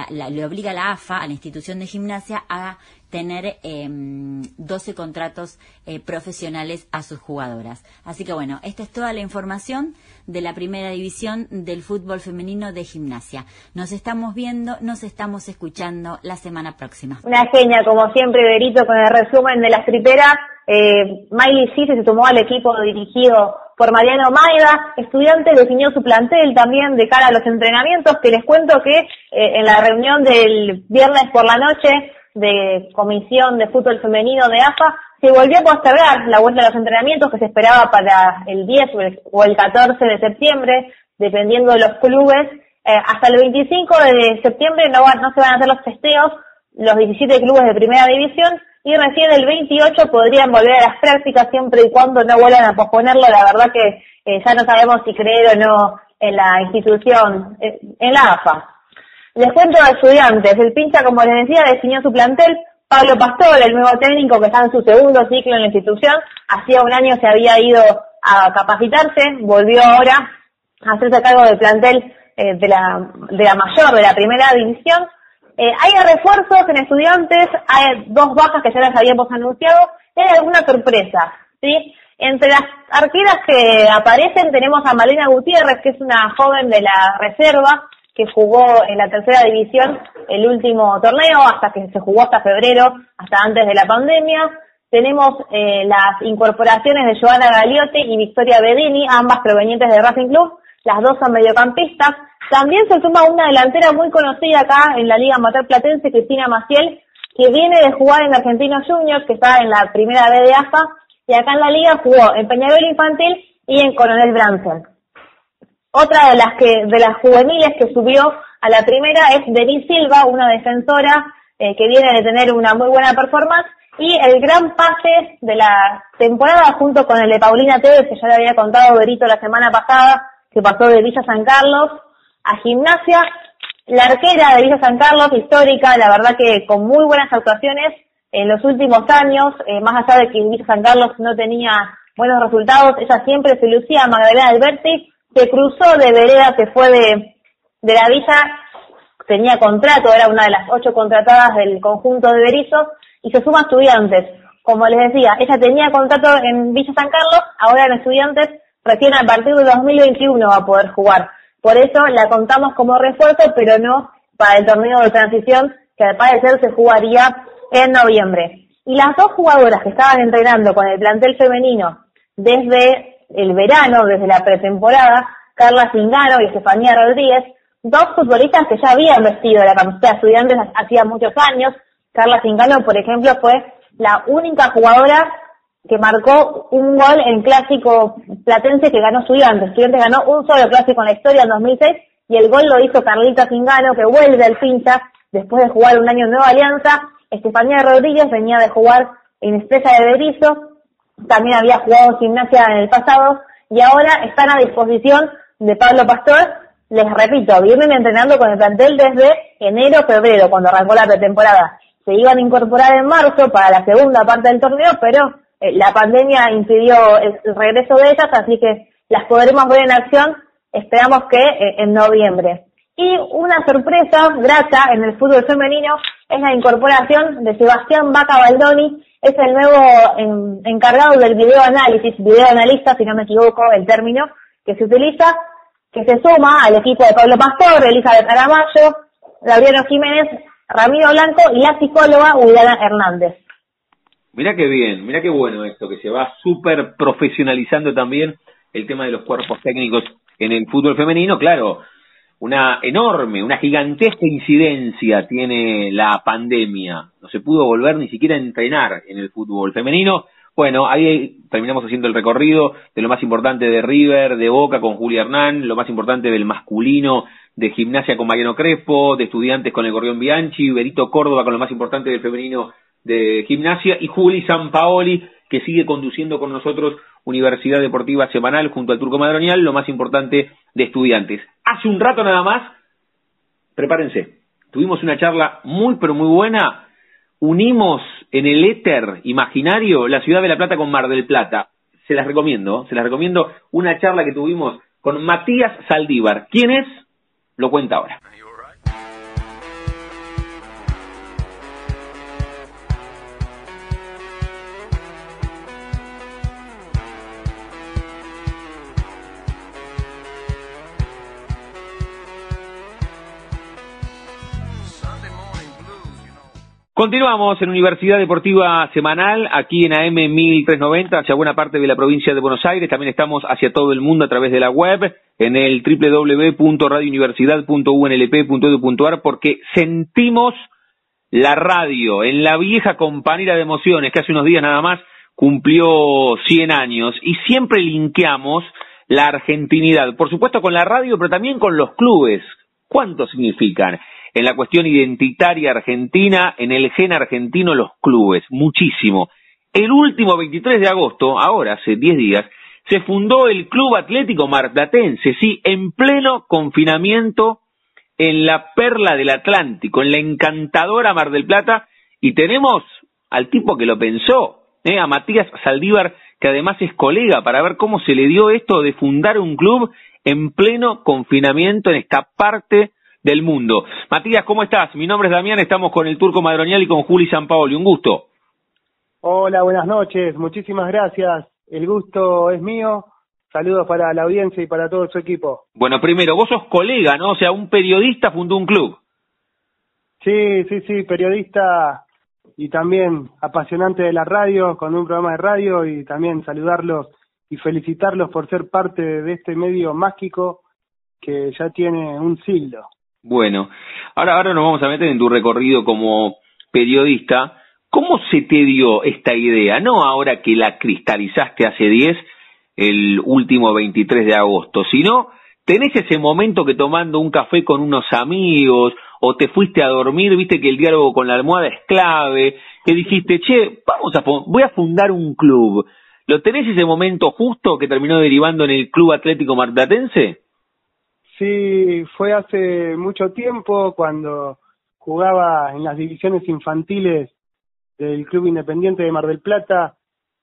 le obliga a la AFA, a la institución de gimnasia, a tener eh, em, 12 contratos eh, profesionales a sus jugadoras. Así que bueno, esta es toda la información de la primera división del fútbol femenino de gimnasia. Nos estamos viendo, nos estamos escuchando la semana próxima. Una genia, como siempre, Berito, con el resumen de las triperas. Eh, Miley Cisse se sumó al equipo dirigido por Mariano Maida. Estudiante definió su plantel también de cara a los entrenamientos, que les cuento que eh, en la reunión del viernes por la noche de Comisión de Fútbol Femenino de AFA, se volvió a postergar la vuelta de los entrenamientos que se esperaba para el 10 o el 14 de septiembre, dependiendo de los clubes. Eh, hasta el 25 de septiembre no, no se van a hacer los testeos los 17 clubes de primera división y recién el 28 podrían volver a las prácticas siempre y cuando no vuelvan a posponerlo. La verdad que eh, ya no sabemos si creer o no en la institución, eh, en la AFA. Les cuento a estudiantes, el pincha, como les decía, definió su plantel. Pablo Pastor, el nuevo técnico que está en su segundo ciclo en la institución, hacía un año se había ido a capacitarse, volvió ahora a hacerse cargo del plantel eh, de, la, de la mayor, de la primera división. Eh, hay refuerzos en estudiantes, hay dos bajas que ya las habíamos anunciado, hay alguna sorpresa, ¿sí? Entre las arqueras que aparecen tenemos a Malena Gutiérrez, que es una joven de la reserva, que jugó en la tercera división el último torneo, hasta que se jugó hasta febrero, hasta antes de la pandemia. Tenemos eh, las incorporaciones de Joana Galiote y Victoria Bedini, ambas provenientes de Racing Club. Las dos son mediocampistas. También se suma una delantera muy conocida acá en la Liga Amateur Platense, Cristina Maciel, que viene de jugar en Argentinos Juniors, que está en la primera B de AFA, y acá en la liga jugó en Peñarol Infantil y en Coronel Bransen. Otra de las que de las juveniles que subió a la primera es Denise Silva, una defensora eh, que viene de tener una muy buena performance y el gran pase de la temporada junto con el de Paulina Tevez, que ya le había contado Berito la semana pasada, que pasó de Villa San Carlos a Gimnasia. La arquera de Villa San Carlos, histórica, la verdad que con muy buenas actuaciones en los últimos años, eh, más allá de que Villa San Carlos no tenía buenos resultados, ella siempre se lucía Magdalena Alberti, se cruzó de vereda, se fue de, de la villa, tenía contrato, era una de las ocho contratadas del conjunto de Berizo, y se suma a estudiantes. Como les decía, ella tenía contrato en Villa San Carlos, ahora en estudiantes, recién a partir de 2021 va a poder jugar. Por eso la contamos como refuerzo, pero no para el torneo de transición, que al parecer se jugaría en noviembre. Y las dos jugadoras que estaban entrenando con el plantel femenino desde el verano, desde la pretemporada, Carla Zingano y Estefanía Rodríguez, dos futbolistas que ya habían vestido la camiseta de estudiantes hacía muchos años. Carla Zingano, por ejemplo, fue la única jugadora que marcó un gol en clásico platense que ganó estudiantes. Estudiantes ganó un solo clásico en la historia en 2006 y el gol lo hizo Carlita Zingano, que vuelve al pincha después de jugar un año en Nueva Alianza. Estefanía Rodríguez venía de jugar en Estrella de Berizo también había jugado gimnasia en el pasado y ahora están a disposición de Pablo Pastor. Les repito, vienen entrenando con el plantel desde enero, febrero, cuando arrancó la pretemporada. se iban a incorporar en marzo para la segunda parte del torneo, pero eh, la pandemia impidió el, regreso de ellas, así que las podremos ver en acción, esperamos que eh, en noviembre. Y una sorpresa grata en el fútbol femenino es la incorporación de Sebastián Vaca Baldoni, es el nuevo encargado del video análisis, video analista, si no me equivoco el término que se utiliza, que se suma al equipo de Pablo Pastor, Elizabeth Aramayo, Gabriel Jiménez, Ramiro Blanco y la psicóloga Juliana Hernández. Mira qué bien, mira qué bueno esto, que se va súper profesionalizando también el tema de los cuerpos técnicos en el fútbol femenino. Claro, una enorme, una gigantesca incidencia tiene la pandemia. No se pudo volver ni siquiera a entrenar en el fútbol femenino. Bueno, ahí terminamos haciendo el recorrido de lo más importante de River, de Boca con Julia Hernán, lo más importante del masculino de gimnasia con Mariano Crespo, de estudiantes con el Gorrión Bianchi, Berito Córdoba con lo más importante del femenino de gimnasia y Juli Sampaoli que sigue conduciendo con nosotros Universidad Deportiva Semanal junto al Turco Madronial, lo más importante de estudiantes. Hace un rato nada más, prepárense, tuvimos una charla muy pero muy buena unimos en el éter imaginario la ciudad de La Plata con Mar del Plata. Se las recomiendo, se las recomiendo una charla que tuvimos con Matías Saldívar. ¿Quién es? Lo cuenta ahora. Continuamos en Universidad Deportiva Semanal, aquí en AM 1390, hacia buena parte de la provincia de Buenos Aires. También estamos hacia todo el mundo a través de la web, en el www.radiouniversidad.unlp.edu.ar, porque sentimos la radio en la vieja compañera de emociones, que hace unos días nada más cumplió 100 años, y siempre linkeamos la argentinidad, por supuesto con la radio, pero también con los clubes. ¿Cuánto significan? En la cuestión identitaria argentina, en el gen argentino los clubes, muchísimo. El último 23 de agosto, ahora hace 10 días, se fundó el Club Atlético Marplatense, sí, en pleno confinamiento en la perla del Atlántico, en la encantadora Mar del Plata, y tenemos al tipo que lo pensó, ¿eh? a Matías Saldívar, que además es colega, para ver cómo se le dio esto de fundar un club en pleno confinamiento en esta parte del mundo. Matías, ¿cómo estás? Mi nombre es Damián, estamos con el Turco Madronial y con Juli Sampaoli. Un gusto. Hola, buenas noches, muchísimas gracias. El gusto es mío. Saludos para la audiencia y para todo su equipo. Bueno, primero, vos sos colega, ¿no? O sea, un periodista fundó un club. Sí, sí, sí, periodista y también apasionante de la radio, con un programa de radio y también saludarlos y felicitarlos por ser parte de este medio mágico que ya tiene un siglo. Bueno, ahora, ahora nos vamos a meter en tu recorrido como periodista. ¿Cómo se te dio esta idea? No ahora que la cristalizaste hace 10, el último 23 de agosto, sino tenés ese momento que tomando un café con unos amigos o te fuiste a dormir, viste que el diálogo con la almohada es clave, que dijiste, che, vamos a, voy a fundar un club. ¿Lo tenés ese momento justo que terminó derivando en el Club Atlético Martatense? Sí, fue hace mucho tiempo cuando jugaba en las divisiones infantiles del Club Independiente de Mar del Plata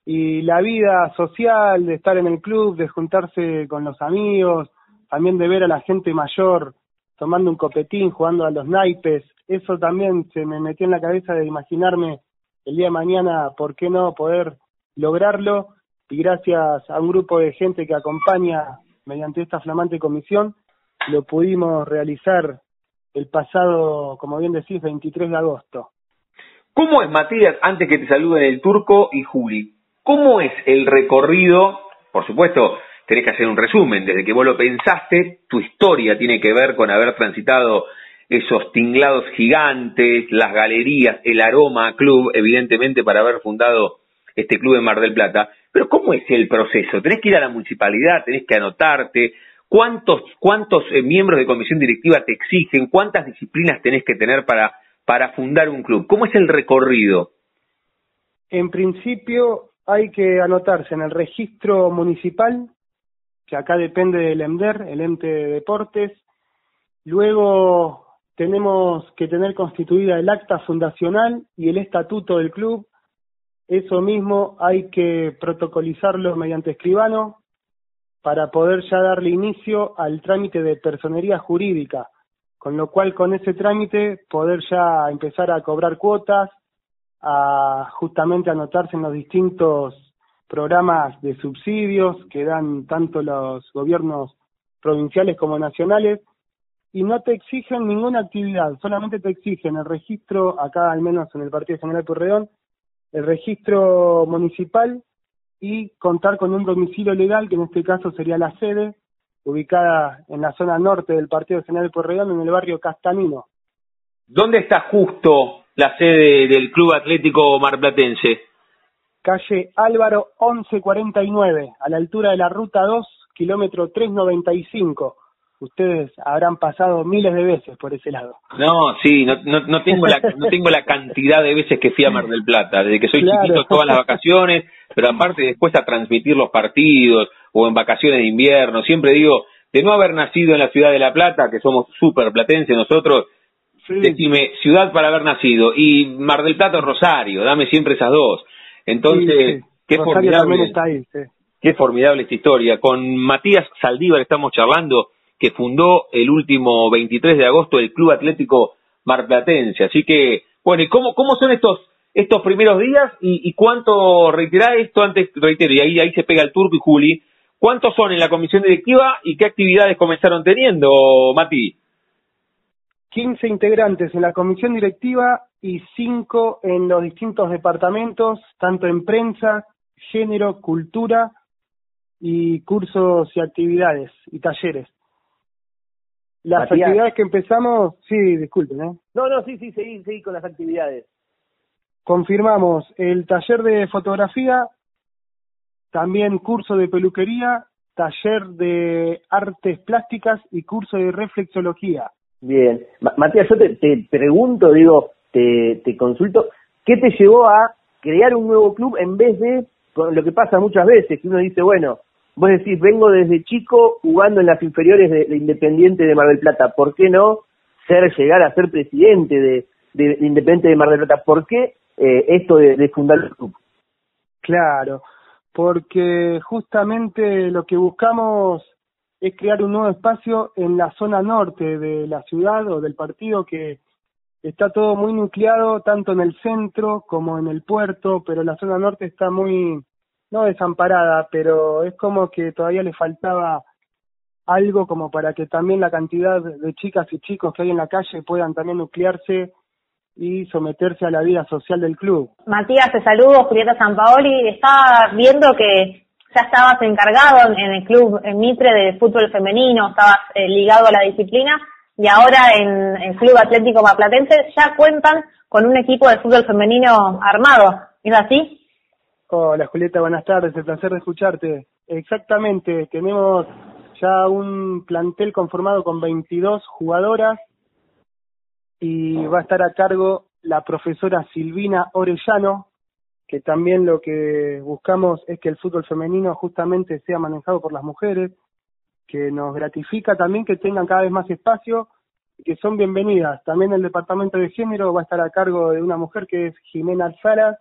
y la vida social de estar en el club, de juntarse con los amigos, también de ver a la gente mayor tomando un copetín, jugando a los naipes, eso también se me metió en la cabeza de imaginarme el día de mañana, ¿por qué no poder lograrlo? Y gracias a un grupo de gente que acompaña mediante esta flamante comisión, lo pudimos realizar el pasado, como bien decís, 23 de agosto. ¿Cómo es, Matías, antes que te saluden el turco y Juli, cómo es el recorrido? Por supuesto, tenés que hacer un resumen, desde que vos lo pensaste, tu historia tiene que ver con haber transitado esos tinglados gigantes, las galerías, el aroma club, evidentemente para haber fundado este club en Mar del Plata. Pero ¿cómo es el proceso? Tenés que ir a la municipalidad, tenés que anotarte, ¿Cuántos, cuántos eh, miembros de comisión directiva te exigen? ¿Cuántas disciplinas tenés que tener para, para fundar un club? ¿Cómo es el recorrido? En principio hay que anotarse en el registro municipal, que acá depende del EMDER, el ente de deportes. Luego tenemos que tener constituida el acta fundacional y el estatuto del club. Eso mismo hay que protocolizarlo mediante escribano para poder ya darle inicio al trámite de personería jurídica, con lo cual con ese trámite poder ya empezar a cobrar cuotas, a justamente anotarse en los distintos programas de subsidios que dan tanto los gobiernos provinciales como nacionales. Y no te exigen ninguna actividad, solamente te exigen el registro, acá al menos en el Partido General Porredón, el registro municipal y contar con un domicilio legal, que en este caso sería la sede, ubicada en la zona norte del Partido General Porredón, en el barrio Castanino. ¿Dónde está justo la sede del Club Atlético Marplatense? Calle Álvaro 1149, a la altura de la Ruta 2, kilómetro 395 ustedes habrán pasado miles de veces por ese lado. No, sí, no, no, tengo la no tengo la cantidad de veces que fui a Mar del Plata, desde que soy chiquito todas las vacaciones, pero aparte después a transmitir los partidos o en vacaciones de invierno, siempre digo, de no haber nacido en la ciudad de La Plata, que somos súper platenses nosotros, decime ciudad para haber nacido y Mar del Plata o Rosario, dame siempre esas dos. Entonces, qué formidable. Qué formidable esta historia. Con Matías Saldívar estamos charlando que fundó el último 23 de agosto el Club Atlético Marplatense. Así que, bueno, ¿y cómo, cómo son estos estos primeros días y, cuánto, reiterá esto antes, reitero, y ahí, ahí se pega el turco y Juli, ¿cuántos son en la comisión directiva y qué actividades comenzaron teniendo, Mati? 15 integrantes en la comisión directiva y 5 en los distintos departamentos, tanto en prensa, género, cultura y cursos y actividades y talleres. Las actividades que empezamos, sí, disculpen, ¿eh? No, no, sí, sí, seguí, seguí con las actividades. Confirmamos el taller de fotografía, también curso de peluquería, taller de artes plásticas y curso de reflexología. Bien. Matías, yo te, te pregunto, digo, te, te consulto, ¿qué te llevó a crear un nuevo club en vez de lo que pasa muchas veces, que uno dice, bueno, vos decís, vengo desde chico jugando en las inferiores de, Independiente de Mar del Plata, ¿por qué no ser, llegar a ser presidente de, Independiente de Mar del Plata? ¿Por qué eh, esto de, fundar el club? Claro, porque justamente lo que buscamos es crear un nuevo espacio en la zona norte de la ciudad o del partido que está todo muy nucleado tanto en el centro como en el puerto, pero la zona norte está muy no desamparada, pero es como que todavía le faltaba algo como para que también la cantidad de chicas y chicos que hay en la calle puedan también nuclearse y someterse a la vida social del club. Matías, te saludo, Julieta Sampaoli. Estaba viendo que ya estabas encargado en el club en Mitre de fútbol femenino, estabas eh, ligado a la disciplina y ahora en el Club Atlético Maplatense ya cuentan con un equipo de fútbol femenino armado. ¿Es así? Hola Julieta, buenas tardes, el placer de escucharte. Exactamente, tenemos ya un plantel conformado con 22 jugadoras y va a estar a cargo la profesora Silvina Orellano, que también lo que buscamos es que el fútbol femenino justamente sea manejado por las mujeres, que nos gratifica también que tengan cada vez más espacio y que son bienvenidas. También el departamento de género va a estar a cargo de una mujer que es Jimena Salas,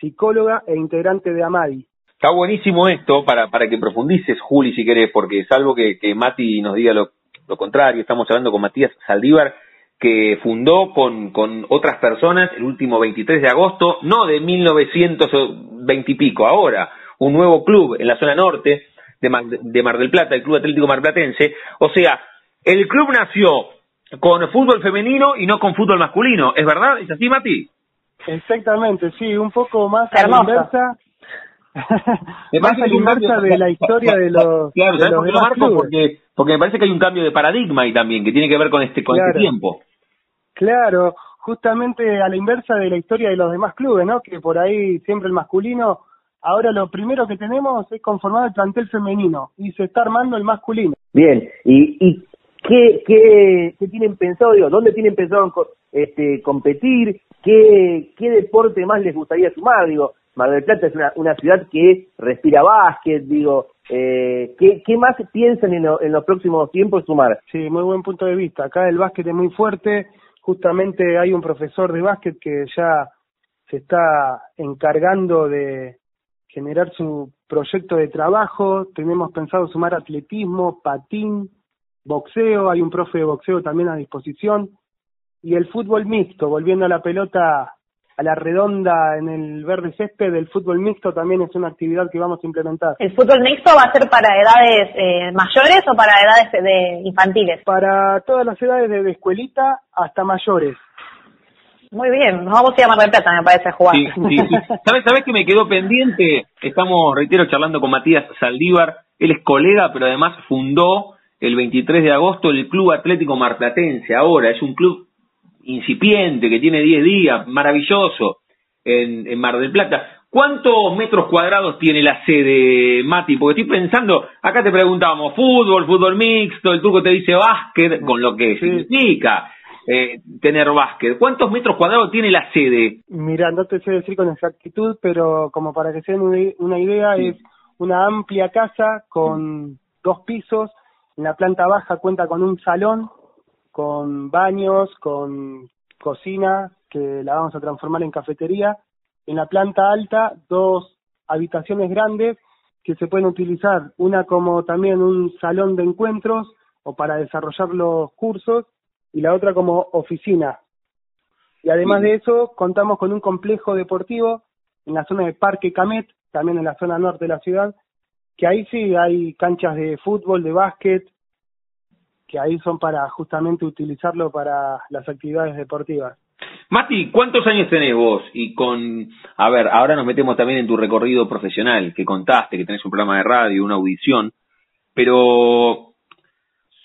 psicóloga e integrante de AMADI. Está buenísimo esto para, para que profundices, Juli, si querés, porque que, que Mati nos diga lo, lo contrario. Estamos hablando con Matías Saldívar, que fundó con, con otras personas el último 23 de agosto, no de 1920 y pico, ahora, un nuevo club en la zona norte de Mar, de Mar del Plata, el Club Atlético Marplatense. O sea, el club nació con fútbol femenino y no con fútbol masculino, ¿es verdad? ¿Es así, Mati? Exactamente, sí, un poco más a la inversa. más a la inversa de la historia de los. Claro, ¿sabes por qué lo marco? Porque, porque me parece que hay un cambio de paradigma ahí también, que tiene que ver con este, con este tiempo. Claro, justamente a la inversa de la historia de los demás clubes, ¿no? Que por ahí siempre el masculino. Ahora lo primero que tenemos es conformar el plantel femenino y se está armando el masculino. Bien, ¿y, y qué, qué, qué tienen pensado, digo, dónde tienen pensado este, competir? ¿Qué, ¿Qué deporte más les gustaría sumar? Digo, Mar del Plata es una, una ciudad que respira básquet, digo, Eh, ¿qué, ¿Qué más piensan en, en los próximos tiempos sumar? Sí, muy buen punto de vista. Acá el básquet es muy fuerte. Justamente hay un profesor de básquet que ya se está encargando de generar su proyecto de trabajo. Tenemos pensado sumar atletismo, patín, boxeo. Hay un profe de boxeo también a disposición. Y el fútbol mixto, volviendo a la pelota a la redonda en el verde césped, el fútbol mixto también es una actividad que vamos a implementar. ¿El fútbol mixto va a ser para edades eh, mayores o para edades de infantiles? Para todas las edades, desde escuelita hasta mayores. Muy bien, nos vamos a ir a Mar del Plata, me parece, jugar. Sí, sí, sí. ¿Sabes, ¿Sabes que me quedó pendiente? Estamos, reitero, charlando con Matías Saldívar. Él es colega, pero además fundó el 23 de agosto el Club Atlético Marplatense. Ahora es un club incipiente, que tiene 10 días, maravilloso, en, en Mar del Plata. ¿Cuántos metros cuadrados tiene la sede, Mati? Porque estoy pensando, acá te preguntábamos, fútbol, fútbol mixto, el turco te dice básquet, con lo que significa eh, tener básquet. ¿Cuántos metros cuadrados tiene la sede? Mira, no te sé decir con exactitud, pero como para que se den una idea, es una amplia casa con dos pisos. En la planta baja cuenta con un salón con baños, con cocina, que la vamos a transformar en cafetería. En la planta alta, dos habitaciones grandes que se pueden utilizar, una como también un salón de encuentros o para desarrollar los cursos y la otra como oficina. Y además de eso, contamos con un complejo deportivo en la zona de Parque Camet, también en la zona norte de la ciudad, que ahí sí hay canchas de fútbol, de básquet, que ahí son para justamente utilizarlo para las actividades deportivas. Mati, ¿cuántos años tenés vos? Y con, a ver, ahora nos metemos también en tu recorrido profesional, que contaste, que tenés un programa de radio, una audición, pero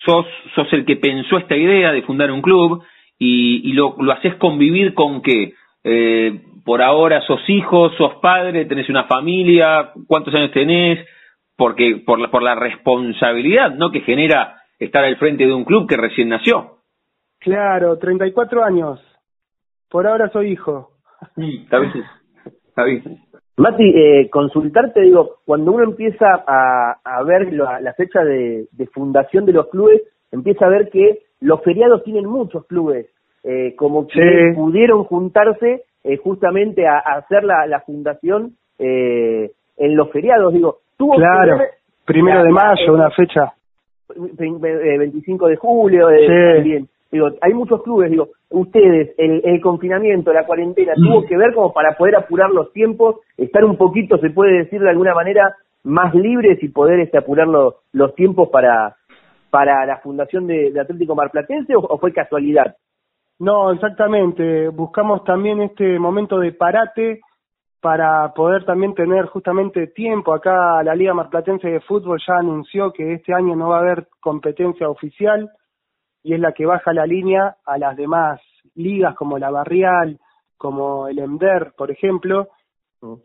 sos, el que pensó esta idea de fundar un club y, y lo, lo haces convivir con qué? Eh, por ahora sos hijo, sos padre, tenés una familia, ¿cuántos años tenés? Porque por la, por la responsabilidad, ¿no? Que genera estar al frente de un club que recién nació. Claro, 34 años. Por ahora soy hijo. Está bien, está bien. Mati, eh, consultarte, digo, cuando uno empieza a, a ver la, la fecha de, de, fundación de los clubes, empieza a ver que los feriados tienen muchos clubes, eh, como que sí. pudieron juntarse eh, justamente a, a, hacer la, la fundación eh, en los feriados, digo. Tuvo claro, primero la, de mayo, una fecha 25 de julio, eh, sí. también. Digo, hay muchos clubes, digo, ustedes, el, el confinamiento, la cuarentena, mm. tuvo que ver como para poder apurar los tiempos, estar un poquito, se puede decir de alguna manera, más libres y poder este, apurar lo, los tiempos para, para la fundación de, de Atlético Marplatense o, o fue casualidad? No, exactamente. Buscamos también este momento de parate para poder también tener justamente tiempo. Acá la Liga Marplatense de Fútbol ya anunció que este año no va a haber competencia oficial y es la que baja la línea a las demás ligas como la Barrial, como el EMDER, por ejemplo. Mm.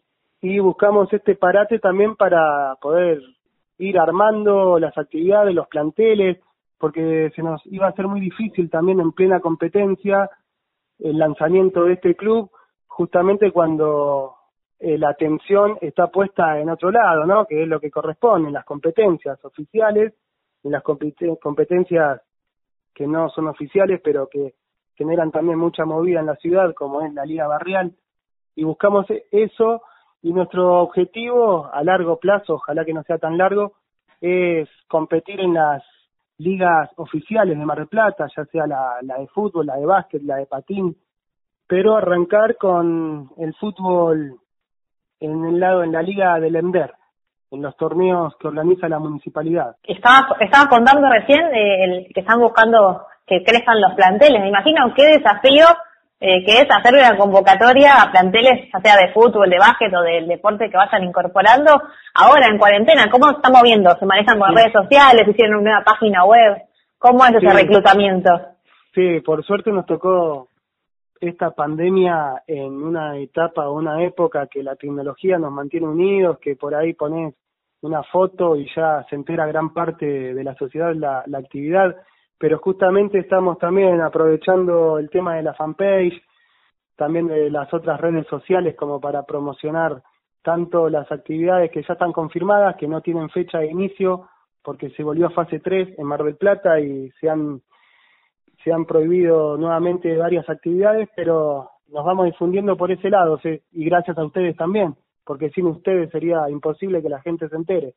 Y buscamos este parate también para poder ir armando las actividades, los planteles, porque se nos iba a ser muy difícil también en plena competencia el lanzamiento de este club, justamente cuando eh, la atención está puesta en otro lado, ¿no? Que es lo que corresponde, en las competencias oficiales, en las competencias que no son oficiales, pero que generan también mucha movida en la ciudad, como es la Liga Barrial, y buscamos e-, eso, y nuestro objetivo a largo plazo, ojalá que no sea tan largo, es competir en las ligas oficiales de Mar del Plata, ya sea la, la de fútbol, la de básquet, la de patín, pero arrancar con el fútbol en el lado, en la liga del Ender, en los torneos que organiza la municipalidad. Estaba, contando recién eh, el, que están buscando que crezcan los planteles. Me imagino qué desafío eh, que es hacer una convocatoria a planteles, ya sea de fútbol, de básquet o del deporte que vayan incorporando ahora en cuarentena. ¿Cómo se está moviendo? ¿Se manejan con sí. redes sociales? ¿Hicieron una página web? ¿Cómo es ese sí. reclutamiento? Sí, por suerte nos tocó esta pandemia en una etapa o una época que la tecnología nos mantiene unidos, que por ahí pones una foto y ya se entera gran parte de la sociedad la, la actividad, pero justamente estamos también aprovechando el tema de la fanpage, también de las otras redes sociales como para promocionar tanto las actividades que ya están confirmadas, que no tienen fecha de inicio, porque se volvió a fase 3 en Mar del Plata y se han, se han prohibido nuevamente varias actividades, pero nos vamos difundiendo por ese lado, y gracias a ustedes también, porque sin ustedes sería imposible que la gente se entere.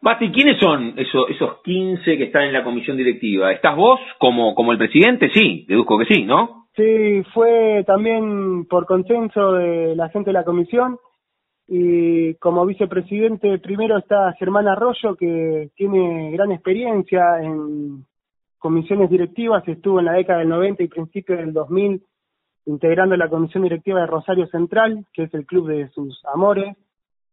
Basti, ¿quiénes son esos, esos 15 que están en la comisión directiva? ¿Estás vos como, como el presidente? Sí, deduzco que sí, ¿no? Sí, fue también por consenso de la gente de la comisión y como vicepresidente primero está Germán Arroyo que tiene gran experiencia en comisiones directivas, estuvo en la década del 90 y principios del 2000 integrando la comisión directiva de Rosario Central, que es el club de sus amores,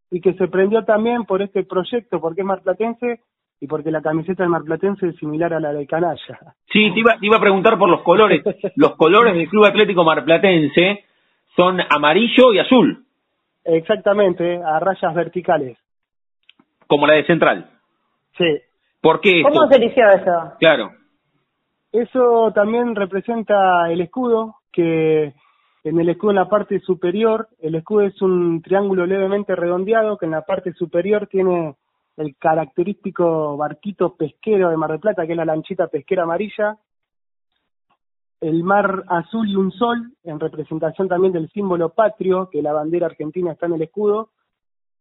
y que se prendió también por este proyecto, porque es marplatense y porque la camiseta del marplatense es similar a la de Canalla. Sí, te iba, iba a preguntar por los colores. los colores del Club Atlético Marplatense son amarillo y azul. Exactamente, a rayas verticales. Como la de Central. Sí. ¿Por qué ¿Cómo se eligió eso? Claro. Eso también representa el escudo, que en el escudo en la parte superior, el escudo es un triángulo levemente redondeado que en la parte superior tiene el característico barquito pesquero de Mar del Plata, que es la lanchita pesquera amarilla, el mar azul y un sol, en representación también del símbolo patrio, que la bandera argentina está en el escudo,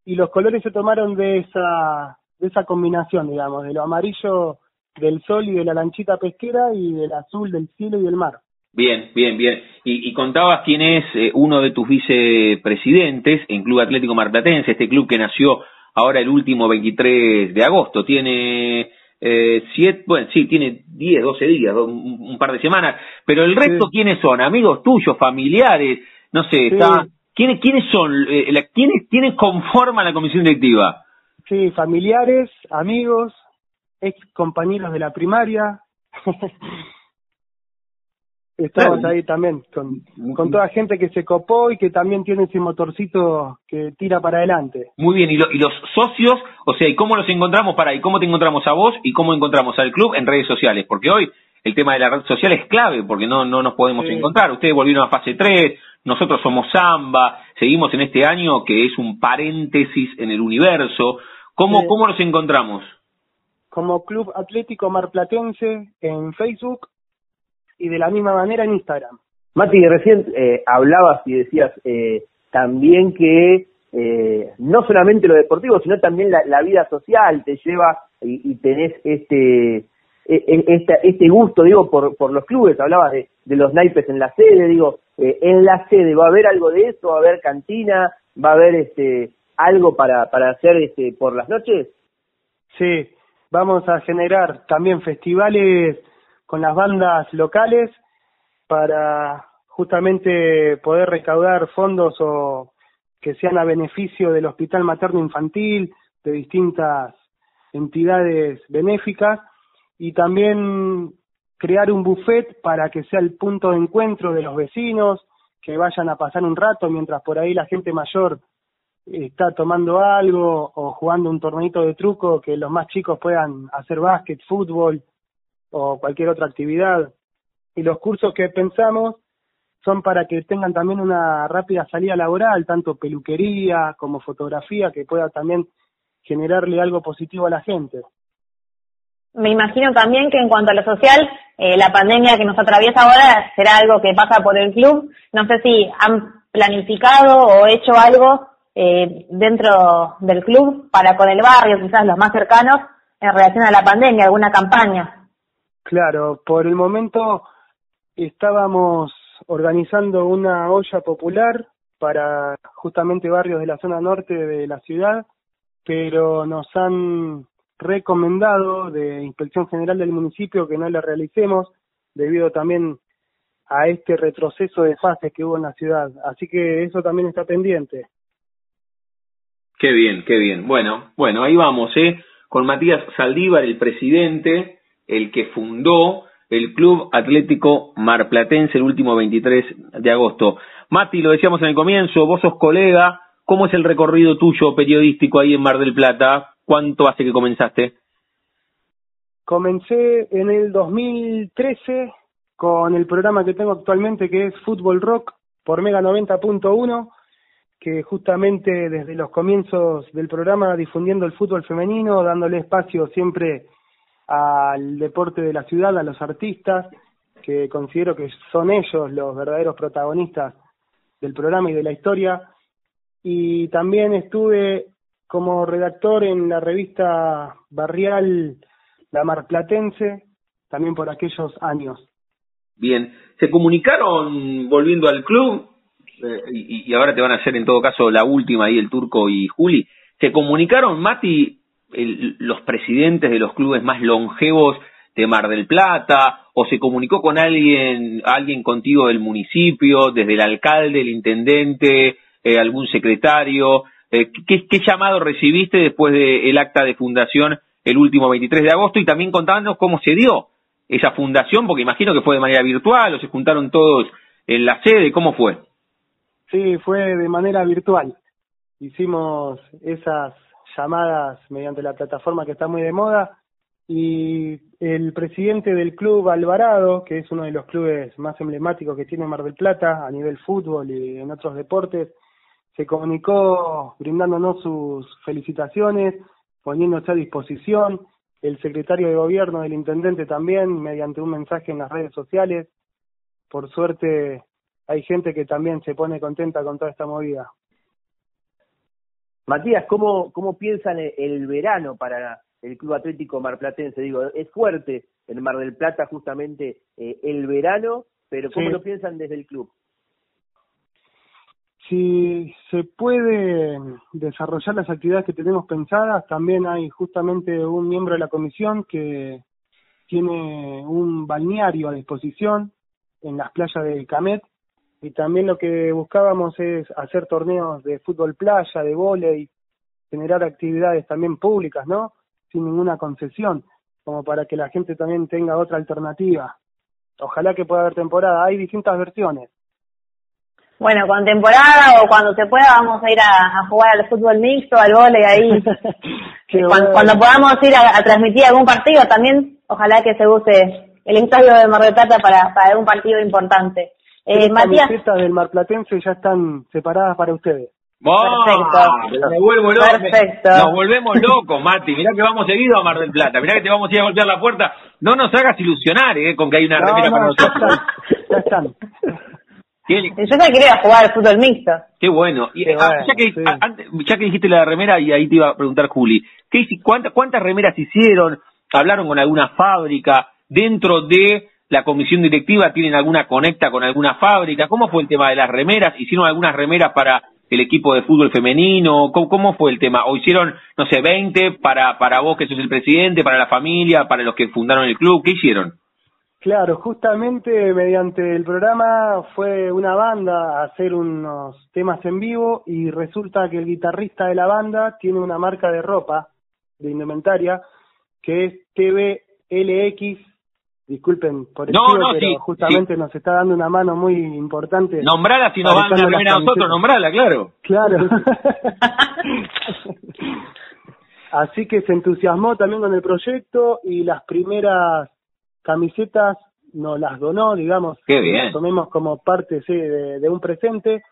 y los colores se tomaron de esa, de esa combinación, digamos, de lo amarillo del sol y de la lanchita pesquera y del azul del cielo y del mar. Bien, bien, bien. Y, contabas quién es eh, uno de tus vicepresidentes en Club Atlético Marplatense, este club que nació ahora el último 23 de agosto. Tiene eh, siete, bueno, sí, tiene 10, 12 días, un, par de semanas, pero el resto, ¿quiénes son? ¿Amigos tuyos, familiares? No sé, está, ¿quiénes, ¿quiénes son? Eh, la, ¿quiénes, ¿Quiénes conforman la comisión directiva? Sí, familiares, amigos, ex compañeros de la primaria. Estamos ahí también, con, con toda gente que se copó y que también tiene ese motorcito que tira para adelante. Muy bien, ¿y, y los socios? O sea, ¿y cómo los encontramos para ahí? ¿Cómo te encontramos a vos y cómo encontramos al club en redes sociales? Porque hoy el tema de la red social es clave porque no, no nos podemos encontrar. Ustedes volvieron a fase 3, nosotros somos Samba, seguimos en este año que es un paréntesis en el universo. ¿Cómo, ¿Cómo los encontramos? Como Club Atlético Marplatense en Facebook y de la misma manera en Instagram. Mati, recién eh, hablabas y decías eh, también que eh, no solamente lo deportivo, sino también la, vida social te lleva y, tenés este, este este gusto, digo, por, por los clubes. Hablabas de, de los naipes en la sede, digo, en la sede va a haber algo de eso, va a haber cantina, va a haber este algo para, para hacer este por las noches. Sí, vamos a generar también festivales con las bandas locales para justamente poder recaudar fondos o que sean a beneficio del Hospital Materno Infantil, de distintas entidades benéficas y también crear un buffet para que sea el punto de encuentro de los vecinos, que vayan a pasar un rato mientras por ahí la gente mayor está tomando algo o jugando un torneito de truco, que los más chicos puedan hacer básquet, fútbol o cualquier otra actividad. Y los cursos que pensamos son para que tengan también una rápida salida laboral, tanto peluquería como fotografía, que pueda también generarle algo positivo a la gente. Me imagino también que en cuanto a lo social, eh, la pandemia que nos atraviesa ahora será algo que pasa por el club. No sé si han planificado o hecho algo eh, dentro del club para con el barrio, quizás los más cercanos, en relación a la pandemia, alguna campaña. Claro, por el momento estábamos organizando una olla popular para justamente barrios de la zona norte de la ciudad, pero nos han recomendado de Inspección General del municipio que no la realicemos debido también a este retroceso de fases que hubo en la ciudad. Así que eso también está pendiente. Qué bien, qué bien. Bueno, bueno, ahí vamos, ¿eh? Con Matías Saldívar, el presidente el que fundó el Club Atlético Marplatense el último 23 de agosto. Mati, lo decíamos en el comienzo, vos sos colega, ¿cómo es el recorrido tuyo periodístico ahí en Mar del Plata? ¿Cuánto hace que comenzaste? Comencé en el 2013 con el programa que tengo actualmente que es Fútbol Rock por Mega 90.1 que justamente desde los comienzos del programa difundiendo el fútbol femenino, dándole espacio siempre al deporte de la ciudad, a los artistas, que considero que son ellos los verdaderos protagonistas del programa y de la historia. Y también estuve como redactor en la revista barrial La Marplatense, también por aquellos años. Bien, ¿se comunicaron volviendo al club? Eh, y, y, ahora te van a hacer en todo caso la última ahí, el turco y Juli. ¿Se comunicaron, Mati, el, los presidentes de los clubes más longevos de Mar del Plata? ¿O se comunicó con alguien, alguien contigo del municipio, desde el alcalde, el intendente, eh, algún secretario? Eh, ¿qué, ¿Qué llamado recibiste después del acta de fundación el último 23 de agosto? Y también contándonos cómo se dio esa fundación, porque imagino que fue de manera virtual o se juntaron todos en la sede, ¿cómo fue? Sí, fue de manera virtual. Hicimos esas llamadas mediante la plataforma que está muy de moda y el presidente del club Alvarado, que es uno de los clubes más emblemáticos que tiene Mar del Plata a nivel fútbol y en otros deportes, se comunicó brindándonos sus felicitaciones, poniéndose a disposición, el secretario de gobierno del intendente también, mediante un mensaje en las redes sociales. Por suerte hay gente que también se pone contenta con toda esta movida. Matías, ¿cómo, cómo piensan el verano para el Club Atlético Marplatense? Digo, es fuerte en Mar del Plata justamente eh, el verano, pero ¿cómo lo piensan desde el club? si se puede desarrollar las actividades que tenemos pensadas, también hay justamente un miembro de la comisión que tiene un balneario a disposición en las playas de Camet y también lo que buscábamos es hacer torneos de fútbol playa, de vóley, generar actividades también públicas, ¿no? Sin ninguna concesión, como para que la gente también tenga otra alternativa. Ojalá que pueda haber temporada. Hay distintas versiones bueno, con temporada o cuando se pueda vamos a ir a, jugar al fútbol mixto, al vóley ahí. cuando, podamos ir a, transmitir algún partido también, ojalá que se use el estadio de Mar del Plata para, para algún partido importante. Eh, Matías. Del Marplatense ya están separadas para ustedes. Perfecto. Me vuelvo loco. Perfecto. Nos volvemos locos, Mati. Mirá que vamos seguido a Mar del Plata. Mirá que te vamos a ir a golpear la puerta. No nos hagas ilusionar, eh, con que hay una remera para nosotros. Ya están. Yo ya quería jugar al fútbol mixto. Qué bueno. Y, ah, ya, que, ya que dijiste la remera, y ahí te iba a preguntar, Juli, ¿qué, cuántas, ¿cuántas remeras hicieron? ¿Hablaron con alguna fábrica? ¿Dentro de la comisión directiva tienen alguna conecta con alguna fábrica? ¿Cómo fue el tema de las remeras? ¿Hicieron algunas remeras para el equipo de fútbol femenino? ¿Cómo, fue el tema? ¿O hicieron, no sé, 20 para, para vos que sos el presidente, para la familia, para los que fundaron el club? ¿Qué hicieron? Claro, justamente mediante el programa fue una banda a hacer unos temas en vivo y resulta que el guitarrista de la banda tiene una marca de ropa, de indumentaria, que es TVLX. Disculpen por el no, no, pero justamente nos está dando una mano muy importante. Nombrala si nos van a primera a nosotros, nombrala, claro. Claro. Así que se entusiasmó también con el proyecto y las primeras camisetas nos las donó, digamos, Qué bien. tomemos como parte sí, de, un presente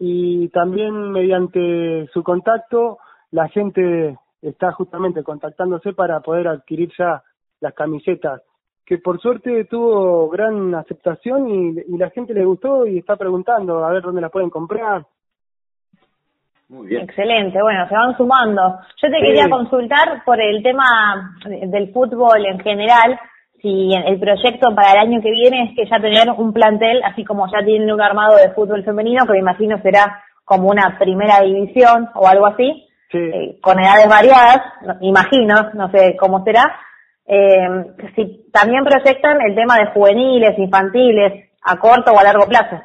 y también mediante su contacto la gente está justamente contactándose para poder adquirir ya las camisetas que por suerte tuvo gran aceptación y, la gente le gustó y está preguntando a ver dónde las pueden comprar. Muy bien. Excelente, bueno, se van sumando. Yo te quería consultar por el tema del fútbol en general si el proyecto para el año que viene es que ya tener un plantel, así como ya tienen un armado de fútbol femenino, que me imagino será como una primera división o algo así, eh, con edades variadas, imagino, no sé cómo será. Eh, si también proyectan el tema de juveniles, infantiles, a corto o a largo plazo.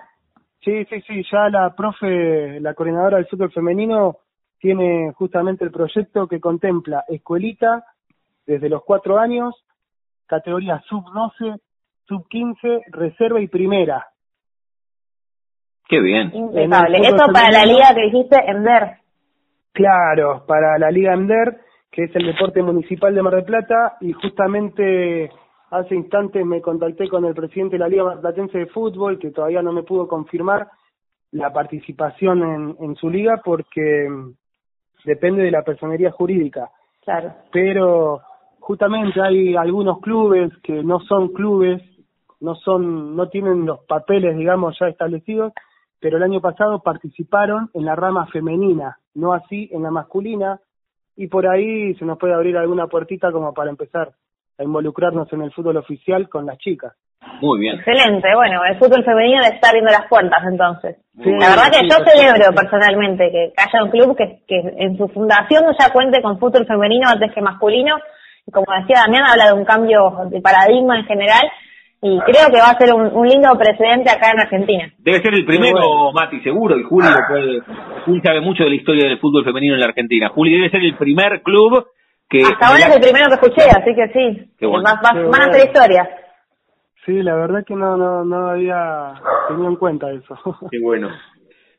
Sí, sí, sí, ya la profe, la coordinadora del fútbol femenino, tiene justamente el proyecto que contempla escuelita desde los cuatro años categoría sub-12, sub-15, reserva y primera. Qué bien. Impecable. Eso para la liga que dijiste, EMDER. Claro, para la liga EMDER, que es el deporte municipal de Mar del Plata, y justamente hace instantes me contacté con el presidente de la Liga Marplatense de Fútbol, que todavía no me pudo confirmar la participación en, en su liga porque mm, depende de la personería jurídica. Claro. Pero justamente hay algunos clubes que no son clubes, no son, no tienen los papeles, digamos, ya establecidos, pero el año pasado participaron en la rama femenina, no así en la masculina, y por ahí se nos puede abrir alguna puertita como para empezar a involucrarnos en el fútbol oficial con las chicas. Muy bien. Excelente, bueno, el fútbol femenino le está abriendo las puertas entonces. Sí, la verdad que sí, yo celebro sí. personalmente que haya un club que, que en su fundación ya cuente con fútbol femenino antes que masculino. Y como decía Damián, habla de un cambio de paradigma en general y creo que va a ser un, un lindo precedente acá en Argentina. Debe ser el primero, bueno. Mati, seguro, y Juli, lo puede- Juli sabe mucho de la historia del fútbol femenino en la Argentina. Juli debe ser el primer club que... Hasta ahora es el primero que escuché, así que sí, Qué bueno. va- va- Qué van a hacer historias. Sí, la verdad que no, no, no había tenido en cuenta eso. Qué bueno.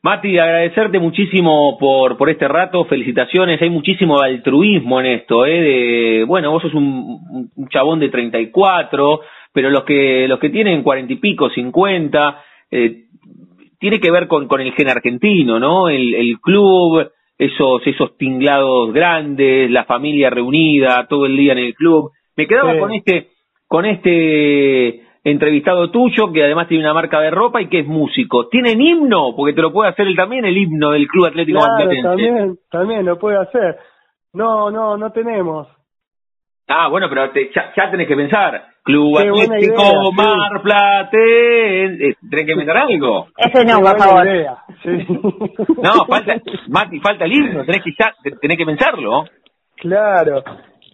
Mati, agradecerte muchísimo por, por este rato, felicitaciones, hay muchísimo altruismo en esto, ¿eh? De, bueno, vos sos un, un chabón de 34, pero los que, los que tienen cuarenta y pico, 50, eh, tiene que ver con, con el gen argentino, ¿no? El, el club, esos, esos tinglados grandes, la familia reunida todo el día en el club. Me quedaba Sí. con este, con este entrevistado tuyo, que además tiene una marca de ropa y que es músico. ¿Tienen himno? Porque te lo puede hacer él también, el himno del Club Atlético claro, también, también lo puede hacer. No, no, no tenemos. Ah, bueno, pero te- ya, ya tenés que pensar. Club Qué Atlético idea, sí. Marplatense. Eh, ¿Tenés que inventar algo? Ese no, por favor. idea, sí. No, falta, Mati, falta el himno, tenés que, ya, tenés que pensarlo. Claro.